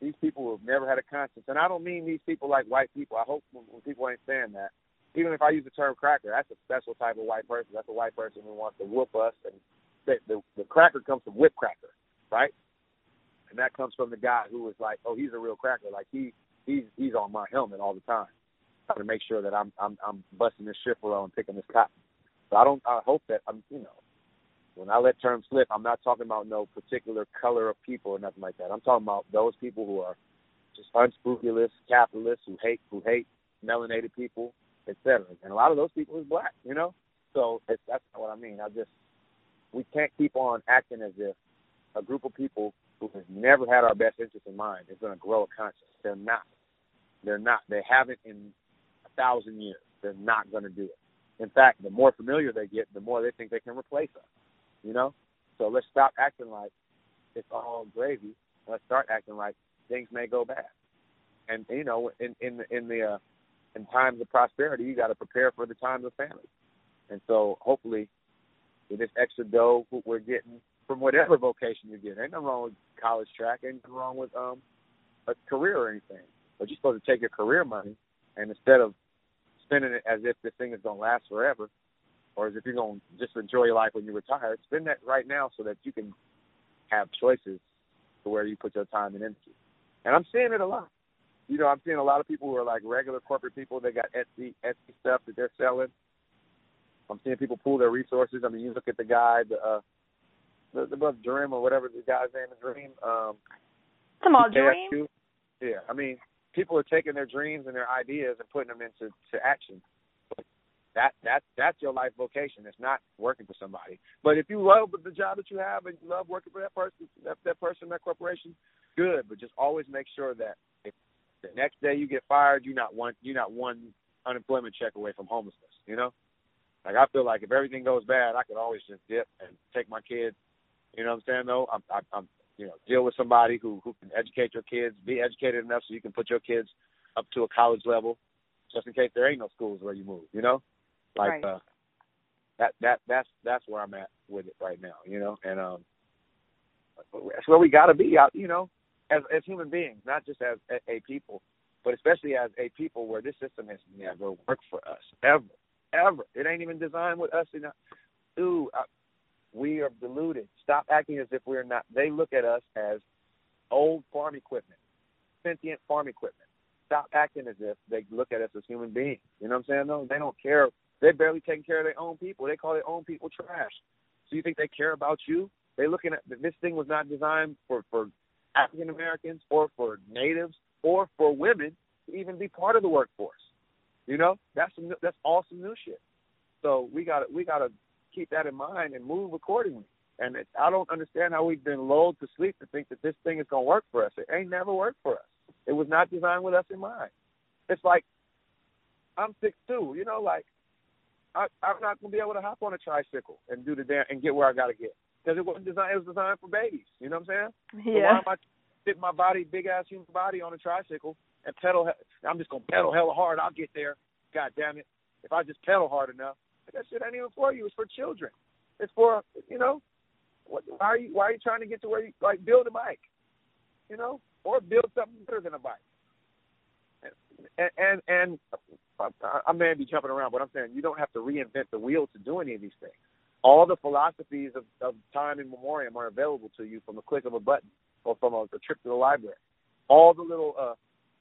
these people who have never had a conscience, and I don't mean these people like white people. I hope when, people ain't saying that, even if I use the term cracker, that's a special type of white person. That's a white person who wants to whoop us, and the the, the cracker comes from whip cracker, right? And that comes from the guy who was like, oh, he's a real cracker. Like he he's he's on my helmet all the time, trying to make sure that I'm I'm I'm busting this shit for and picking this cotton. So I don't. I hope that I'm you know when I let terms slip, I'm not talking about no particular color of people or nothing like that. I'm talking about those people who are just unscrupulous capitalists who hate who hate melanated people, etc. And a lot of those people is black, you know. So it's, that's not what I mean. I just we can't keep on acting as if a group of people who has never had our best interest in mind is going to grow a conscience. They're not. They're not. They haven't in a thousand years. They're not going to do it. In fact, the more familiar they get, the more they think they can replace us. You know, so let's stop acting like it's all gravy. Let's start acting like things may go bad. And you know, in in in the uh, in times of prosperity, you got to prepare for the times of famine. And so, hopefully, with this extra dough we're getting from whatever vocation you get, ain't nothing wrong with college track, ain't nothing wrong with um a career or anything. But you're supposed to take your career money and instead of spending it as if this thing is gonna last forever, or as if you're to just enjoy your life when you retire. Spend that right now so that you can have choices to where you put your time and energy. And I'm seeing it a lot. You know, I'm seeing a lot of people who are like regular corporate people. They got Etsy Etsy stuff that they're selling. I'm seeing people pool their resources. I mean, you look at the guy, the uh, the, the book Dream or whatever the guy's name is, Dream. Um, Tomorrow Dream. Yeah, I mean, people are taking their dreams and their ideas and putting them into to action that that that's your life vocation. It's not working for somebody. But if you love the job that you have and you love working for that person, that that person, that corporation, good. But just always make sure that the next day you get fired, you're not one you're not one unemployment check away from homelessness. You know, like I feel like if everything goes bad, I could always just dip and take my kids. You know what I'm saying? Though I'm, I'm, I'm you know deal with somebody who who can educate your kids, be educated enough so you can put your kids up to a college level, just in case there ain't no schools where you move. You know. Like right. uh, that that that's that's where I'm at with it right now, you know, and um, that's where we got to be out, you know, as as human beings, not just as a, a people, but especially as a people where this system has never worked for us ever, ever. It ain't even designed with us. In a, dude, I, we are deluded. Stop acting as if we're not. They look at us as old farm equipment, sentient farm equipment. Stop acting as if they look at us as human beings. You know what I'm saying? No, they don't care they're barely taking care of their own people. They call their own people trash. So you think they care about you? They're looking at this thing was not designed for for African Americans or for natives or for women to even be part of the workforce. You know, that's some, that's awesome new shit. So we got we got to keep that in mind and move accordingly. And it, I don't understand how we've been lulled to sleep to think that this thing is going to work for us. It ain't never worked for us. It was not designed with us in mind. It's like I'm six two. You know, like I, I'm not gonna be able to hop on a tricycle and do the damn and get where I gotta get because it wasn't designed. It was designed for babies. You know what I'm saying? Yeah. So why am I fit my body, big ass human body, on a tricycle and pedal? I'm just gonna pedal hella hard. I'll get there. God damn it! If I just pedal hard enough, that shit ain't even for you. It's for children. It's for you know. What, why are you Why are you trying to get to where you like build a bike? You know, or build something better than a bike. And and, and uh, I, I may be jumping around, but I'm saying you don't have to reinvent the wheel to do any of these things. All the philosophies of, of time and memoriam are available to you from a click of a button or from a, a trip to the library. All the little uh,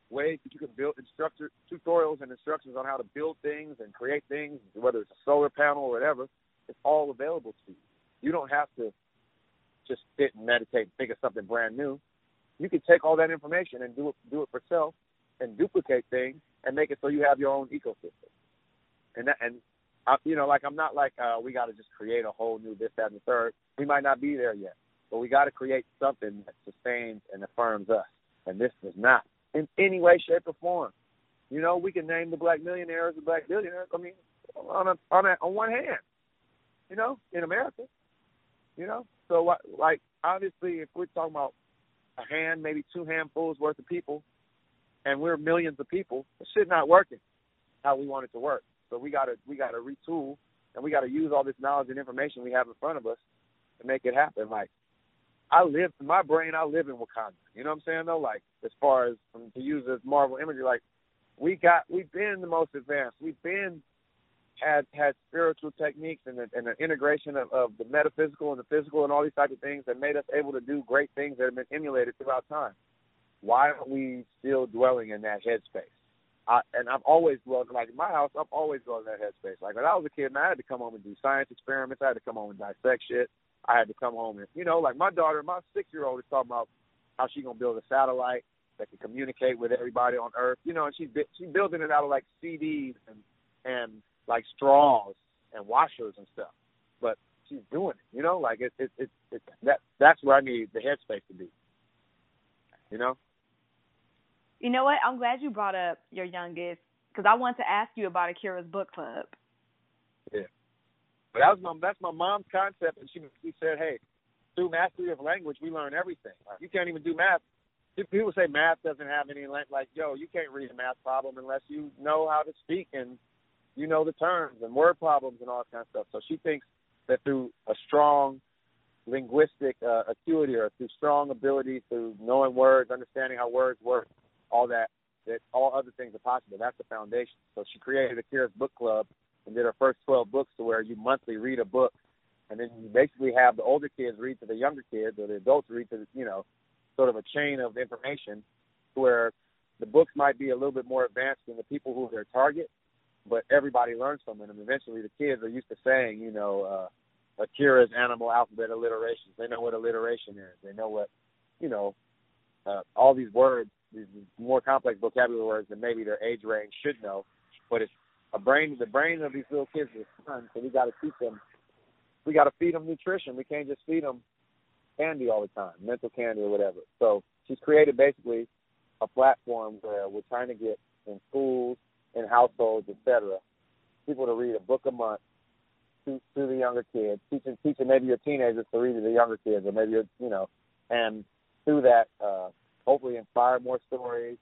ways that you can build instructor tutorials and instructions on how to build things and create things, whether it's a solar panel or whatever, it's all available to you. You don't have to just sit and meditate and think of something brand new. You can take all that information and do it do it for self and duplicate things and make it so you have your own ecosystem. And that, and I, you know, like I'm not like uh, we got to just create a whole new this, that, and the third. We might not be there yet, but we got to create something that sustains and affirms us. And this does not, in any way, shape, or form. You know, we can name the black millionaires the black billionaires. I mean, on a, on a, on one hand, you know, in America, you know. So like obviously, if we're talking about a hand, maybe two handfuls worth of people, and we're millions of people, the shit not working how we want it to work. So we gotta we gotta retool and we gotta use all this knowledge and information we have in front of us to make it happen. Like I live in my brain, I live in Wakanda. You know what I'm saying though? Like as far as um, to use this Marvel imagery, like we got we've been the most advanced. We've been had had spiritual techniques and, the, and the integration of, of the metaphysical and the physical and all these types of things that made us able to do great things that have been emulated throughout time. Why aren't we still dwelling in that headspace? And I've always dwelled like in my house. I've always dwelled in that headspace. Like when I was a kid, man, I had to come home and do science experiments. I had to come home and dissect shit. I had to come home and you know, like my daughter, my six year old is talking about how she gonna build a satellite that can communicate with everybody on Earth. You know, and she's she's building it out of like CDs and and like straws and washers and stuff. But she's doing it. You know, like it it it, it that that's where I need the headspace to be. You know. You know what? I'm glad you brought up your youngest because I want to ask you about Akira's book club. Yeah. But that was my that's my mom's concept, and she she said, hey, through mastery of language, we learn everything. You can't even do math. People say math doesn't have any like, yo, you can't read a math problem unless you know how to speak and you know the terms and word problems and all that kind of stuff. So she thinks that through a strong linguistic uh, acuity or through strong ability through knowing words, understanding how words work, all that, that all other things are possible. That's the foundation. So she created Akira's book club and did her first 12 books to where you monthly read a book, and then you basically have the older kids read to the younger kids, or the adults read to the, you know, sort of a chain of information, where the books might be a little bit more advanced than the people who are their target, but everybody learns from them. And eventually, the kids are used to saying, you know, uh, Akira's animal alphabet alliterations. They know what alliteration is. They know what, you know, uh, all these words, more complex vocabulary words than maybe their age range should know. But it's a brain the brain of these little kids is fun, so we got to teach them. We got to feed them nutrition. We can't just feed them candy all the time, mental candy or whatever. So she's created basically a platform where we're trying to get in schools, in households, etc., people to read a book a month to, to the younger kids, teaching teaching maybe your teenagers to read to the younger kids, or maybe you know, and through that, uh, hopefully inspire more stories,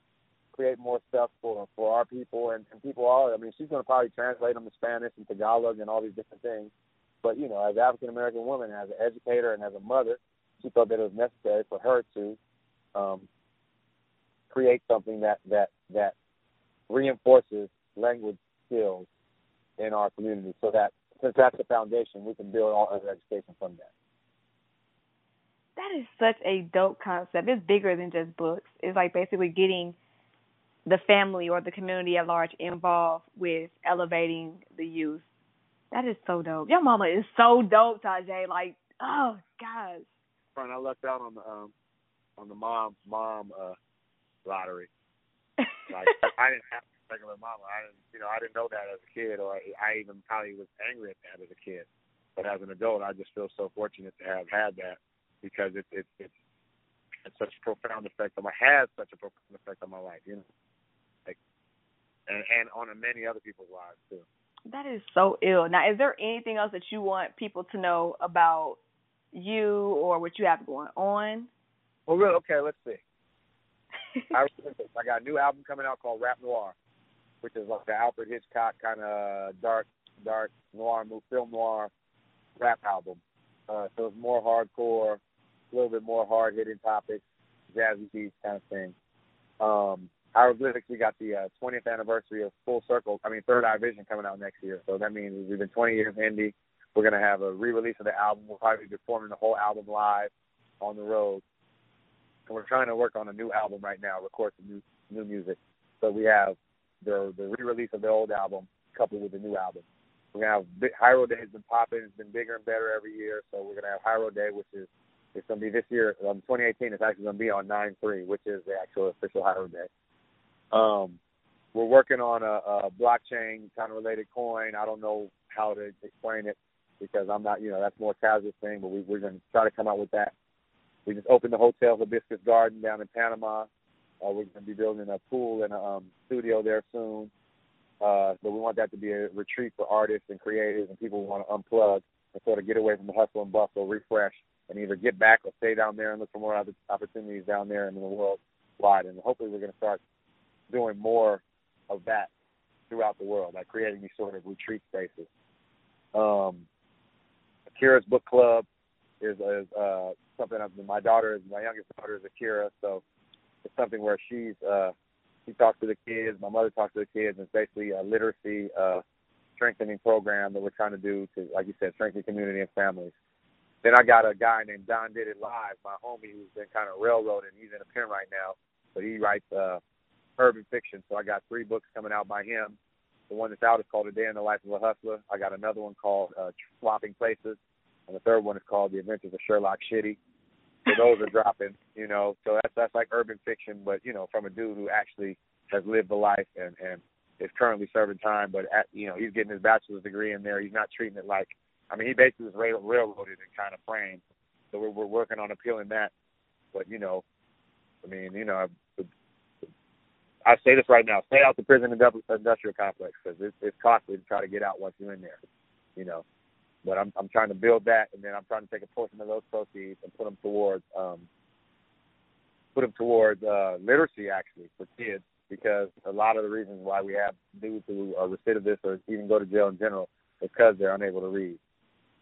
create more stuff for for our people and, and people all. I mean, she's going to probably translate them to Spanish and Tagalog and all these different things. But you know, as African American woman, as an educator, and as a mother, she felt that it was necessary for her to um, create something that that that reinforces language skills in our community, so that since that's the foundation, we can build all other education from that. That is such a dope concept. It's bigger than just books. It's like basically getting the family or the community at large involved with elevating the youth. That is so dope. Your mama is so dope, Tajai. Like, oh gosh. Front, I lucked out on the um on the mom mom uh lottery. like I didn't have a regular mama. I didn't you know, I didn't know that as a kid or I even probably was angry at that as a kid. But as an adult I just feel so fortunate to have had that because it it it's had such a profound effect on my has such a profound effect on my life, you know like and and on many other people's lives too. That is so ill. Now, is there anything else that you want people to know about you or what you have going on? Well, really, okay. Let's see. I I got a new album coming out called Rap Noir, which is like the Alfred Hitchcock kind of dark, dark noir, movie film noir rap album. Uh, so it's more hardcore, a little bit more hard hitting topics, jazzy beats kind of thing. Um, hieroglyphics, we got the uh, 20th anniversary of Full Circle. I mean, Third Eye Vision coming out next year. So that means we've been 20 years indie. We're gonna have a re-release of the album. We'll probably be performing the whole album live on the road. And we're trying to work on a new album right now, record some new new music. So we have the the re-release of the old album coupled with the new album. We're gonna have Hiero Day has been popping. It's been bigger and better every year. So we're gonna have Hiero Day, which is it's gonna be this year. Um, 2018. It's actually gonna be on 9/3, which is the actual official Hiero Day. Um, we're working on a, a blockchain kind of related coin. I don't know how to explain it because I'm not, you know, that's more casual thing, but we, we're going to try to come out with that. We just opened the Hotel Hibiscus Garden down in Panama. Uh, we're going to be building a pool and a um, studio there soon. Uh, we want that to be a retreat for artists and creators and people who want to unplug and sort of get away from the hustle and bustle, refresh, and either get back or stay down there and look for more opportunities down there and in the world wide. And hopefully we're going to start doing more of that throughout the world, like creating these sort of retreat spaces. Um, Akira's Book Club is, is uh, something. I've, my daughter, my youngest daughter, is Akira, so it's something where she's uh, she talks to the kids. My mother talks to the kids. It's basically a literacy uh, strengthening program that we're trying to do to, like you said, strengthen community and families. Then I got a guy named Don Did It Live, my homie who's been kind of railroading. He's in a pen right now, but he writes uh, urban fiction. So I got three books coming out by him. The one that's out is called A Day in the Life of a Hustler. I got another one called uh, Swapping Places, and the third one is called The Adventures of Sherlock Shitty. So those are dropping, you know. So that's that's like urban fiction, but you know, from a dude who actually has lived the life and and is currently serving time. But at, you know, he's getting his bachelor's degree in there. He's not treating it like, I mean, he basically was rail- railroaded and kind of framed. So we're we're working on appealing that. But you know, I mean, you know, I say this right now: stay out the prison industrial complex because it's, it's costly to try to get out once you're in there. You know, but I'm I'm trying to build that, and then I'm trying to take a portion of those proceeds and put them towards um, put them towards uh, literacy actually for kids because a lot of the reasons why we have dudes who are recidivists or even go to jail in general is because they're unable to read.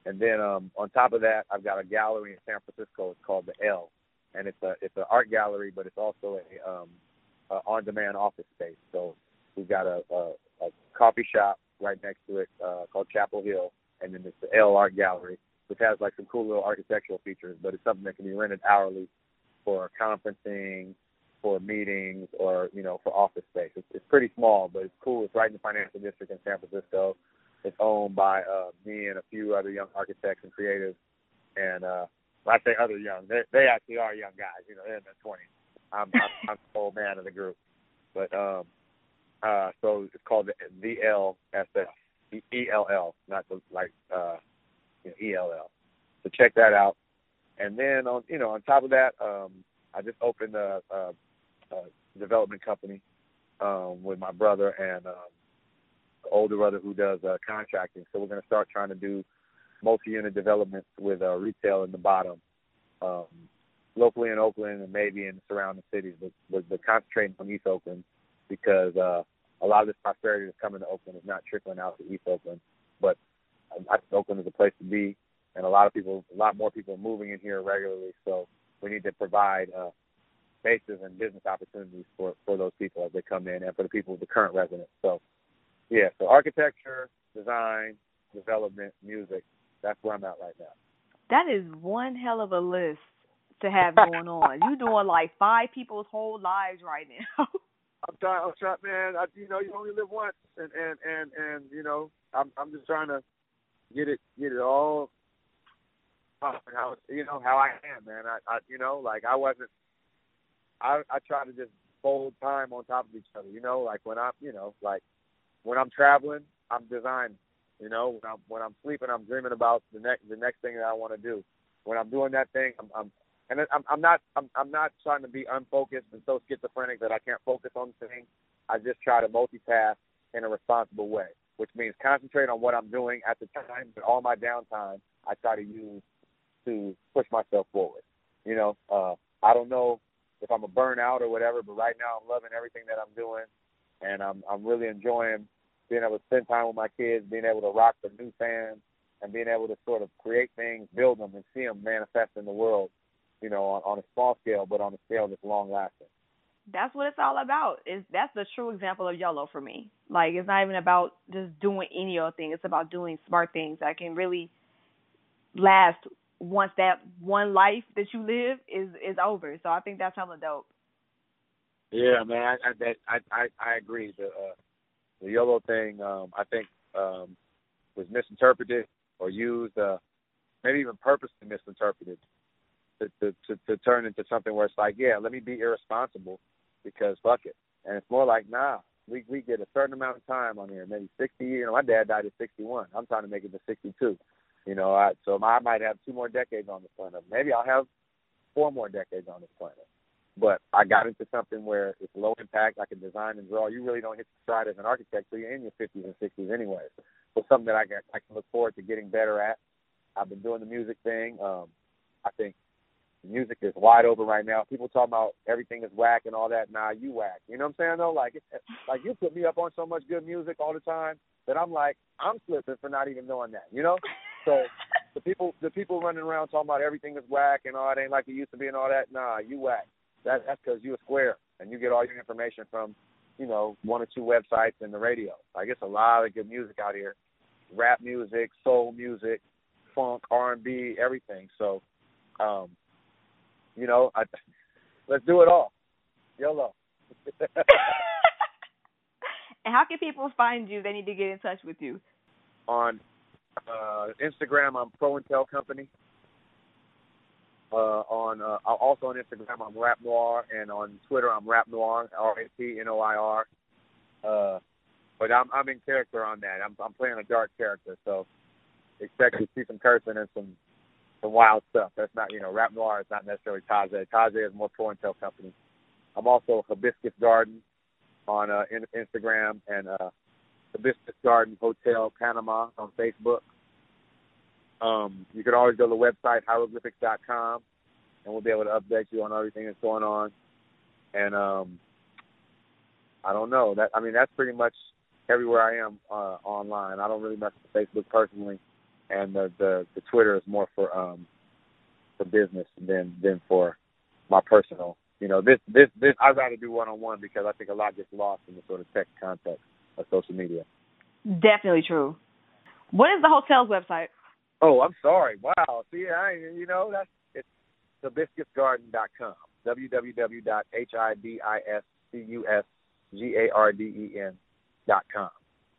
And then um, on top of that, I've got a gallery in San Francisco. It's called the L, and it's a it's an art gallery, but it's also a um, uh, on-demand office space. So we've got a, a, a coffee shop right next to it uh, called Chapel Hill, and then it's the L Art Gallery, which has like some cool little architectural features, but it's something that can be rented hourly for conferencing, for meetings, or you know for office space. It's, it's pretty small, but it's cool. It's right in the financial district in San Francisco. It's owned by uh, me and a few other young architects and creatives. And uh, when I say other young, they they actually are young guys. You know, they're in their twenties. I'm, I'm, I'm the old man of the group. But um, uh, so it's called the, the LSF, E L L, not the, like uh, you know, E L L. So check that out. And then on you know on top of that, um, I just opened a, a, a development company um, with my brother and um, older brother who does uh, contracting. So we're going to start trying to do multi-unit developments with uh, retail in the bottom. Um, locally in Oakland and maybe in the surrounding cities, but, but, but concentrating on East Oakland because uh, a lot of this prosperity that's coming to Oakland is not trickling out to East Oakland. But I think Oakland is a place to be, and a lot of people, a lot more people are moving in here regularly. So we need to provide uh, spaces and business opportunities for for those people as they come in, and for the people, the current residents. So yeah, so architecture, design, development, music. That's where I'm at right now. That is one hell of a list to have going on. You're doing like five people's whole lives right now. I'm trying. I'm trying, man. I, you know, you only live once, and and and and you know, I'm I'm just trying to get it get it all. How you know how I am, man. I, I you know like I wasn't. I I try to just fold time on top of each other. You know, like when I'm you know like when I'm traveling, I'm designing. You know, when I'm when I'm sleeping, I'm dreaming about the next the next thing that I want to do. When I'm doing that thing, I'm I'm and I'm, I'm not I'm, I'm not trying to be unfocused and so schizophrenic that I can't focus on things. I just try to multitask in a responsible way, which means concentrate on what I'm doing at the time, but all my downtime I try to use to push myself forward. You know, uh, I don't know if I'm a burnout or whatever, but right now I'm loving everything that I'm doing, and I'm I'm really enjoying being able to spend time with my kids, being able to rock the new fans, and being able to sort of create things, build them, and see them manifest in the world you know, on, on a small scale, but on a scale that's long lasting. That's what it's all about. Is that's the true example of YOLO for me. Like it's not even about just doing any old thing. It's about doing smart things that can really last once that one life that you live is is over. So I think that's hella dope. Yeah, man, I I I I, I agree. The uh, the YOLO thing, um, I think, um, was misinterpreted or used, uh, maybe even purposely misinterpreted to, to, to, to turn into something where it's like, yeah, let me be irresponsible because fuck it. And it's more like, nah, we we get a certain amount of time on here, maybe 60. You know, my dad died at 61. I'm trying to make it to 62. You know, I, so I might have two more decades on this planet. Maybe I'll have four more decades on this planet. But I got into something where it's low impact. I can design and draw. You really don't hit the stride as an architect till you're in your 50s and 60s, anyways. So something that I can I can look forward to getting better at. I've been doing the music thing. Um, I think music is wide open right now. People talk about everything is whack and all that. Nah, you whack. You know what I'm saying though? Like, like you put me up on so much good music all the time that I'm like, I'm slipping for not even knowing that. You know? So the people, the people running around talking about everything is whack and all it ain't like it used to be and all that. Nah, you whack. That that's because you a square and you get all your information from, you know, one or two websites and the radio. Like it's a lot of good music out here, rap music, soul music, funk, R and B, everything. So, um, you know, I, let's do it all. YOLO. and how can people find you? They need to get in touch with you. On uh, Instagram, I'm Pro Intel Company. Uh, on uh, also on Instagram, I'm Rap Noir, and on Twitter, I'm Rap Noir, R A P N O I R. Uh, but I'm I'm in character on that. I'm I'm playing a dark character, so expect to see some cursing and some some wild stuff. That's not, you know, Rap Noir is not necessarily Taze. Taze is more Pro Intel Company. I'm also Hibiscus Garden on uh, in, Instagram and uh, Hibiscus Garden Hotel Panama on Facebook. Um, you can always go to the website hieroglyphics.com, and we'll be able to update you on everything that's going on. And um, I don't know that. I mean, that's pretty much everywhere I am uh, online. I don't really mess with Facebook personally and the the, the Twitter is more for um for business than than for my personal. You know, this this this I'd rather do one on one because I think a lot gets lost in the sort of tech context of social media. Definitely true. What is the hotel's website? Oh, I'm sorry. Wow. See, I you know that's it's hibiscusgarden.com. www.hibiscusgarden.com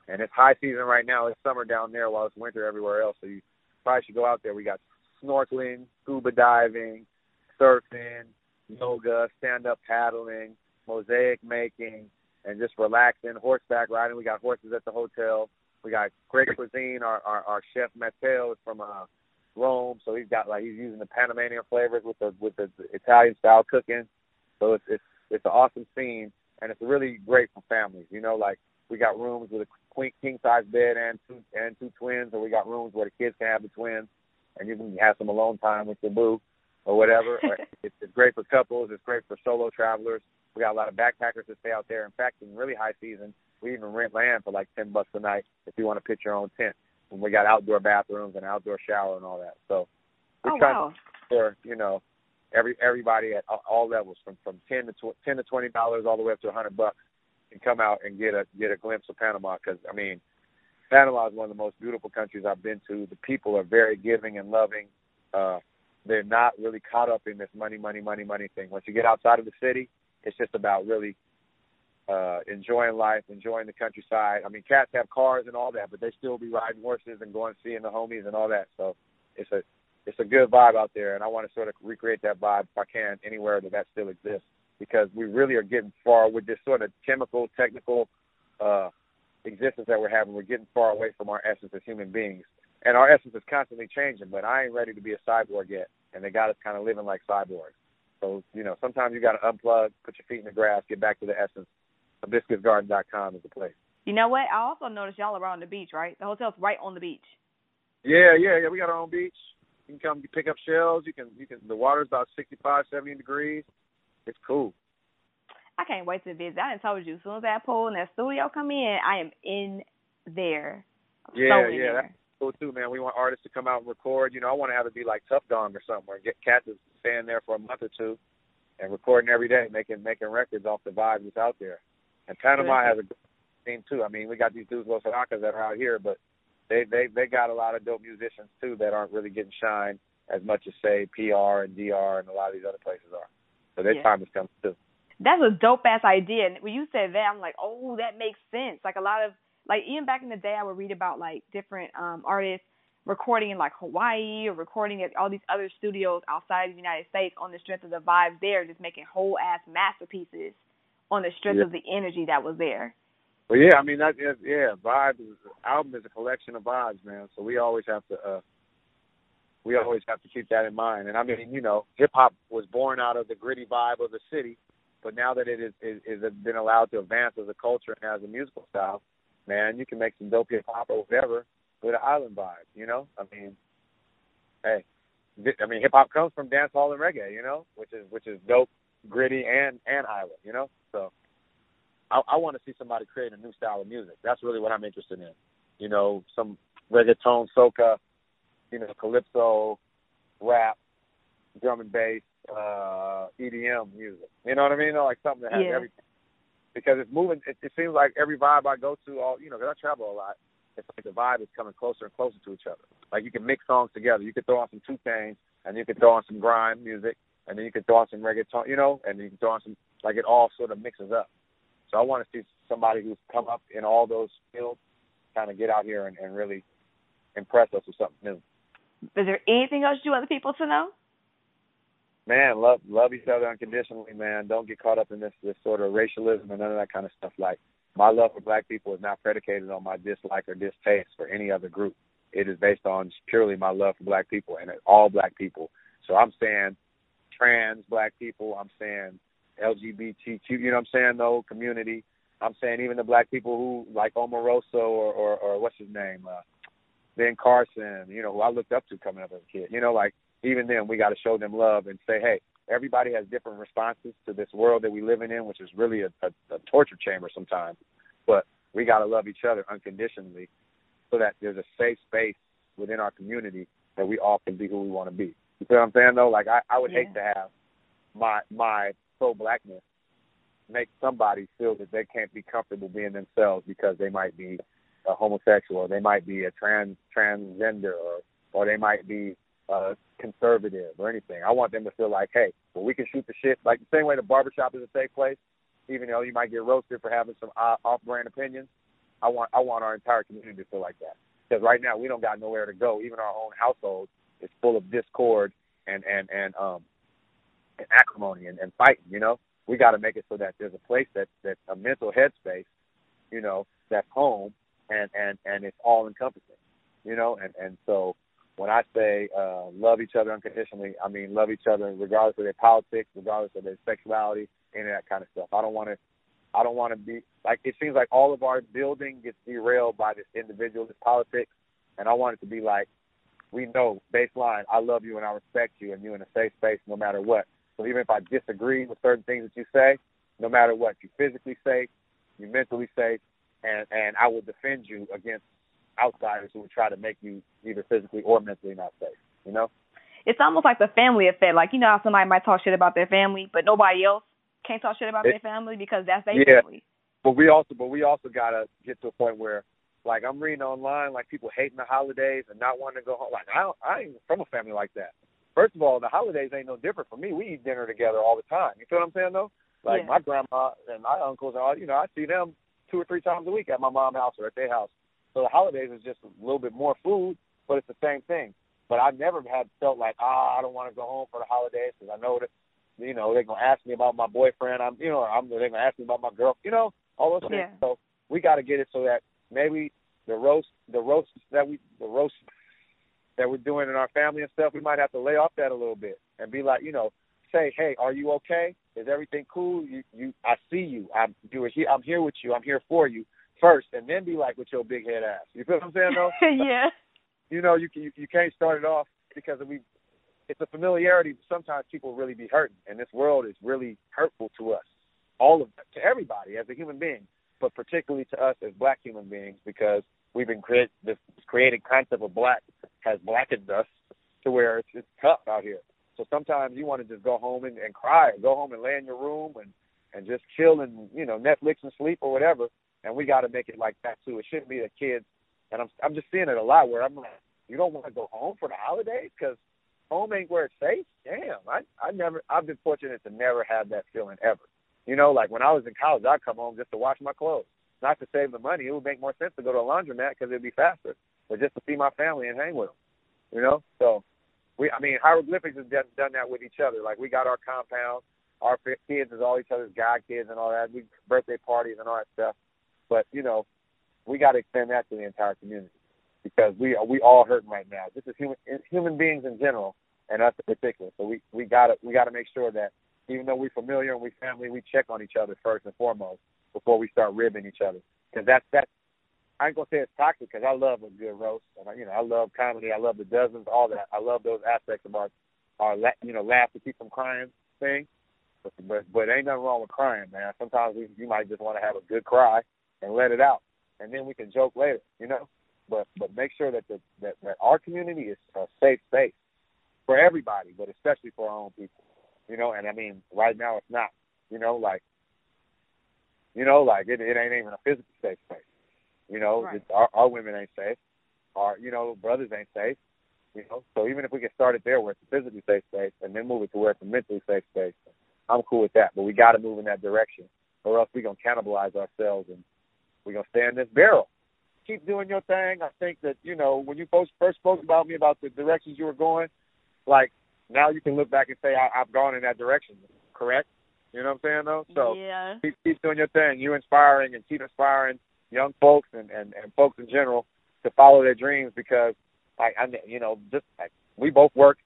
and it's high season right now. It's summer down there while it's winter everywhere else. So you probably should go out there. We got snorkeling, scuba diving, surfing, yoga, stand up paddling, mosaic making, and just relaxing, horseback riding. We got horses at the hotel. We got great cuisine. Our our, our chef Matteo is from uh, Rome, so he's got like he's using the Panamanian flavors with the with the Italian style cooking. So it's it's it's an awesome scene, and it's really great for families. You know, like we got rooms with a queen king size bed and two and two twins, or we got rooms where the kids can have the twins, and you can have some alone time with your boo, or whatever. it's, it's great for couples. It's great for solo travelers. We got a lot of backpackers that stay out there. In fact, in really high season, we even rent land for like ten bucks a night if you want to pitch your own tent. And we got outdoor bathrooms and outdoor shower and all that. So we're oh, trying wow. for you know every everybody at all levels from from ten to tw- ten to twenty dollars all the way up to a hundred bucks can come out and get a get a glimpse of Panama because I mean, Panama is one of the most beautiful countries I've been to. The people are very giving and loving. Uh, they're not really caught up in this money, money, money, money thing. Once you get outside of the city, it's just about really uh enjoying life, enjoying the countryside. I mean, cats have cars and all that, but they still be riding horses and going seeing the homies and all that. So it's a it's a good vibe out there, and I want to sort of recreate that vibe if I can anywhere that that still exists because we really are getting far with this sort of chemical, technical uh, existence that we're having. We're getting far away from our essence as human beings, and our essence is constantly changing. But I ain't ready to be a cyborg yet, and they got us kind of living like cyborgs. So you know, sometimes you got to unplug, put your feet in the grass, get back to the essence. Hibiscusgarden.com is the place. You know what? I also noticed y'all are on the beach, right? The hotel's right on the beach. Yeah, yeah, yeah. We got our own beach. You can come pick up shells. You can, you can. The water's about sixty-five, seventy degrees it's cool. I can't wait to visit. I done told you, as soon as that pool and that studio come in, I am in there. I'm yeah, so in yeah, there. that's cool too, man. We want artists to come out and record. You know, I want to have it be like Tuff Gong or something, where get cats to stand there for a month or two and recording every day, making making records off the vibe that's out there. And Panama has a good scene too. I mean, we got these dudes Los Caracas that are out here, but they they they got a lot of dope musicians too that aren't really getting shine as much as say PR and DR and a lot of these other places are. So their Yeah. time is coming too. That's a dope ass idea. And when you said that, I'm like, oh, that makes sense. Like a lot of like even back in the day, I would read about like different um artists recording in like Hawaii or recording at all these other studios outside of the United States on the strength of the vibes there, just making whole ass masterpieces on the strength Yeah. of the energy that was there. Well, yeah, I mean that is yeah, vibe is album is a collection of vibes, man. So we always have to uh we always have to keep that in mind. And I mean, you know, hip hop was born out of the gritty vibe of the city, but now that it is, is is been allowed to advance as a culture and as a musical style, man, you can make some dope hip hop or whatever with an island vibe. You know, I mean, hey, I mean, hip hop comes from dance hall and reggae, you know, which is which is dope, gritty, and and island, you know. So, I, I want to see somebody create a new style of music. That's really what I'm interested in. You know, some reggaeton, soca, you know, calypso, rap, drum and bass, uh, EDM music. You know what I mean? You know, like something that has Yeah. everything. Because it's moving. It, it seems like every vibe I go to, all you know, because I travel a lot. It's like the vibe is coming closer and closer to each other. Like you can mix songs together. You could throw on some 2 Chainz, and you could throw on some grime music, and then you could throw on some reggaeton, you know, and you can throw on some like it all sort of mixes up. So I want to see somebody who's come up in all those fields, kind of get out here and, and really impress us with something new. Is there anything else you want the people to know? man, love love each other unconditionally, man. Don't get caught up in this this sort of racialism and none of that kind of stuff. Like my love for black people is not predicated on my dislike or distaste for any other group. It is based on purely my love for black people and all black people. So I'm saying trans black people, I'm saying LGBTQ, you know what I'm saying, though, community. I'm saying even the black people who like Omarosa or, or or what's his name, uh Ben Carson, you know, who I looked up to coming up as a kid. You know, like even then we got to show them love and say, hey, everybody has different responses to this world that we living in, which is really a, a, a torture chamber sometimes. But we got to love each other unconditionally, so that there's a safe space within our community that we all can be who we want to be. You feel what I'm saying though? Like I, I would hate to have my my pro blackness make somebody feel that they can't be comfortable being themselves because they might be a homosexual, or they might be a trans transgender, or or they might be uh conservative or anything. I want them to feel like, hey, well, we can shoot the shit like the same way the barbershop is a safe place, even though you might get roasted for having some uh, off-brand opinions. I want I want our entire community to feel like that because right now we don't got nowhere to go. Even our own household is full of discord and and and um and acrimony and, and fighting. You know, we got to make it so that there's a place that that's a mental headspace, you know, that's home and and and it's all encompassing. You know, and and so when I say uh, love each other unconditionally, I mean love each other regardless of their politics, regardless of their sexuality, any of that kind of stuff. I don't want to. I don't want to be like it seems like all of our building gets derailed by this individualist politics, and I want it to be like we know baseline. I love you and I respect you, and you're in a safe space no matter what. So even if I disagree with certain things that you say, no matter what, you're physically safe, you're mentally safe, and and I will defend you against outsiders who would try to make you either physically or mentally not safe. You know? It's almost like the family effect. Like you know how somebody might talk shit about their family, but nobody else can't talk shit about It- their family because that's their Yeah. family. But we also, but we also gotta get to a point where, like, I'm reading online, like people hating the holidays and not wanting to go home. Like, I don't, I ain't from a family like that. First of all, the holidays ain't no different for me. We eat dinner together all the time. You feel what I'm saying, though? Like Yeah. my grandma and my uncles and all, you know, I see them two or three times a week at my mom's house or at their house. So the holidays is just a little bit more food, but it's the same thing. But I never had felt like, ah, I don't want to go home for the holidays because I know that, you know, they're gonna ask me about my boyfriend. I'm, you know, I'm they're gonna ask me about my girl. You know, all those things. Yeah. So we got to get it so that maybe the roast, the roast that we, the roast that we're doing in our family and stuff, we might have to lay off that a little bit and be like, you know, say, hey, are you okay? Is everything cool? You, you, I see you. I'm, you here. I'm here with you. I'm here for you first, and then be like with your big head ass. You feel what I'm saying, though? yeah. you know, you can you, you can't start it off because we it's a familiarity. Sometimes people really be hurting, and this world is really hurtful to us, all of to everybody as a human being, but particularly to us as black human beings because we've been create this created concept of black has blackened us to where it's, it's tough out here. So sometimes you want to just go home and, and cry, go home and lay in your room and and just chill and you know Netflix and sleep or whatever. And we got to make it like that too. It shouldn't be the kids. And I'm I'm just seeing it a lot where I'm like, you don't want to go home for the holidays because home ain't where it's safe. Damn, I I never I've been fortunate to never have that feeling ever. You know, like when I was in college, I'd come home just to wash my clothes, not to save the money. It would make more sense to go to a laundromat because it'd be faster, but just to see my family and hang with them. You know, so we I mean hieroglyphics has done, done that with each other. Like we got our compound, our kids is all each other's god kids and all that. We birthday parties and all that stuff. But you know, we got to extend that to the entire community. because we are we all hurting right now. This is human human beings in general, and us in particular. So we we gotta we gotta make sure that even though we're familiar and we're family, we check on each other first and foremost before we start ribbing each other. Because that's that. I ain't gonna say it's toxic because I love a good roast, and I, you know I love comedy. I love the dozens, all that. I love those aspects of our our you know laugh to keep from crying thing. But but, but ain't nothing wrong with crying, man. Sometimes we, you might just want to have a good cry and let it out, and then we can joke later, you know. But but make sure that the that, that our community is a safe space for everybody, but especially for our own people, you know. And I mean, right now it's not, you know, like you know, like it, it ain't even a physically safe space. You know, right. our, our women ain't safe. Our you know brothers ain't safe. You know, so even if we can start it there where it's a physically safe space, and then move it to where it's a mentally safe space, I'm cool with that. But we got to move in that direction, or else we're gonna cannibalize ourselves and we're gonna stay in this barrel. Keep doing your thing. I think that you know when you first first spoke about me about the directions you were going, like now you can look back and say I, I've gone in that direction. Correct? You know what I'm saying though? So yeah. keep keep doing your thing. You're inspiring and keep inspiring young folks and and and folks in general to follow their dreams because like I you know just like we both work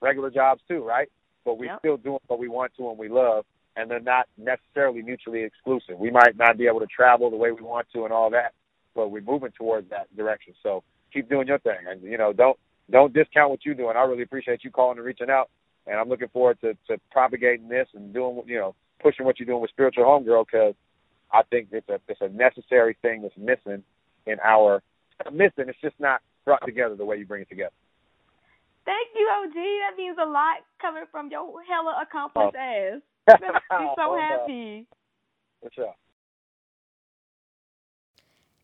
regular jobs too, right? But we yep. still doing what we want to and we love, and they're not necessarily mutually exclusive. We might not be able to travel the way we want to and all that, but we're moving towards that direction. So keep doing your thing, and you know don't don't discount what you're doing. I really appreciate you calling and reaching out, and I'm looking forward to to propagating this and doing you know pushing what you're doing with Spiritual Homegirl because I think it's a it's a necessary thing that's missing in our missing. It's just not brought together the way you bring it together. Thank you, OG. That means a lot coming from your hella accomplished oh. ass. I'm so happy. For sure.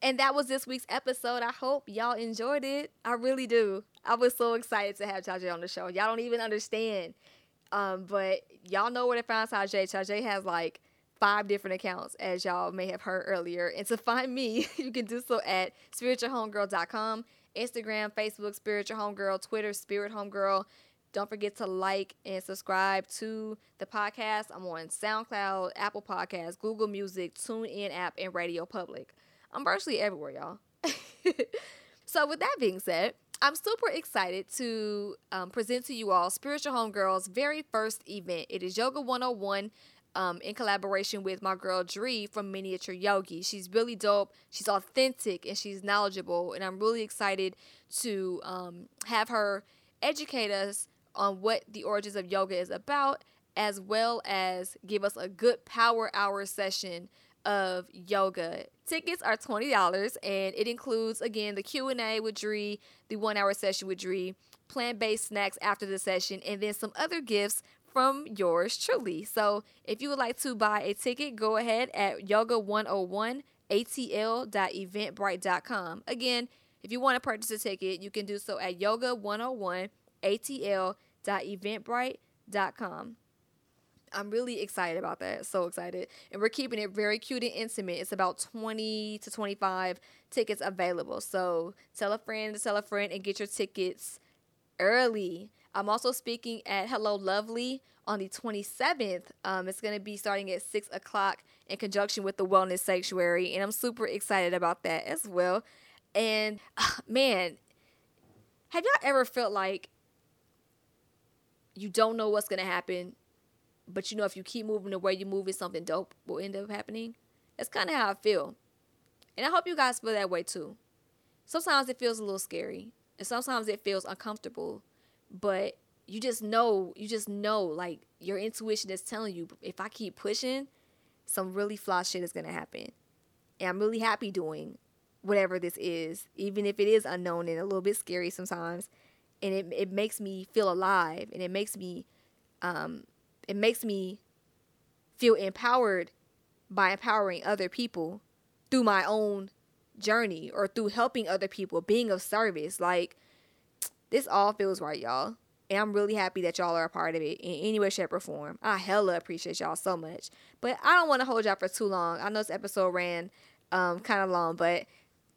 And that was this week's episode. I hope y'all enjoyed it. I really do. I was so excited to have Tajai on the show. Y'all don't even understand. Um, but y'all know where to find Tajai. Tajai has like five different accounts, as y'all may have heard earlier. And to find me, you can do so at spiritualhomegirl.com. Instagram, Facebook, Spiritual Homegirl, Twitter, Spirit Homegirl. Don't forget to like and subscribe to the podcast. I'm on SoundCloud, Apple Podcasts, Google Music, TuneIn app, and Radio Public. I'm virtually everywhere, y'all. so, with that being said, I'm super excited to um, present to you all Spiritual Homegirl's very first event. It is Yoga 101 um, in collaboration with my girl Dree from Miniature Yogi. She's really dope. She's authentic and she's knowledgeable. And I'm really excited to um, have her educate us on what the origins of yoga is about, as well as give us a good power hour session of yoga. Tickets are twenty dollars, and it includes again the Q and A with Dree, the one hour session with Dree, plant based snacks after the session, and then some other gifts from yours truly. So if you would like to buy a ticket, go ahead at yoga101atl.eventbrite.com. Again, if you want to purchase a ticket, you can do so at yoga101atl.eventbrite.com. I'm really excited about that. So excited. And we're keeping it very cute and intimate. It's about 20 to 25 tickets available. So tell a friend to tell a friend and get your tickets early. I'm also speaking at Hello Lovely on the 27th. Um, it's going to be starting at 6 o'clock in conjunction with the Wellness Sanctuary. And I'm super excited about that as well. And uh, man, have y'all ever felt like you don't know what's going to happen, but you know if you keep moving the way you're moving, something dope will end up happening? That's kind of how I feel. And I hope you guys feel that way too. Sometimes it feels a little scary, and sometimes it feels uncomfortable but you just know, you just know, like your intuition is telling you, if I keep pushing, some really fly shit is gonna happen. And I'm really happy doing whatever this is, even if it is unknown and a little bit scary sometimes. And it it makes me feel alive, and it makes me, um, it makes me feel empowered by empowering other people through my own journey or through helping other people, being of service. Like this all feels right, y'all. And I'm really happy that y'all are a part of it in any way, shape, or form. I hella appreciate y'all so much. But I don't want to hold y'all for too long. I know this episode ran um, kind of long, but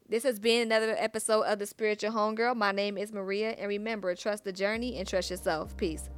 this has been another episode of The Spiritual Homegirl. My name is Maria, and remember, trust the journey and trust yourself. Peace.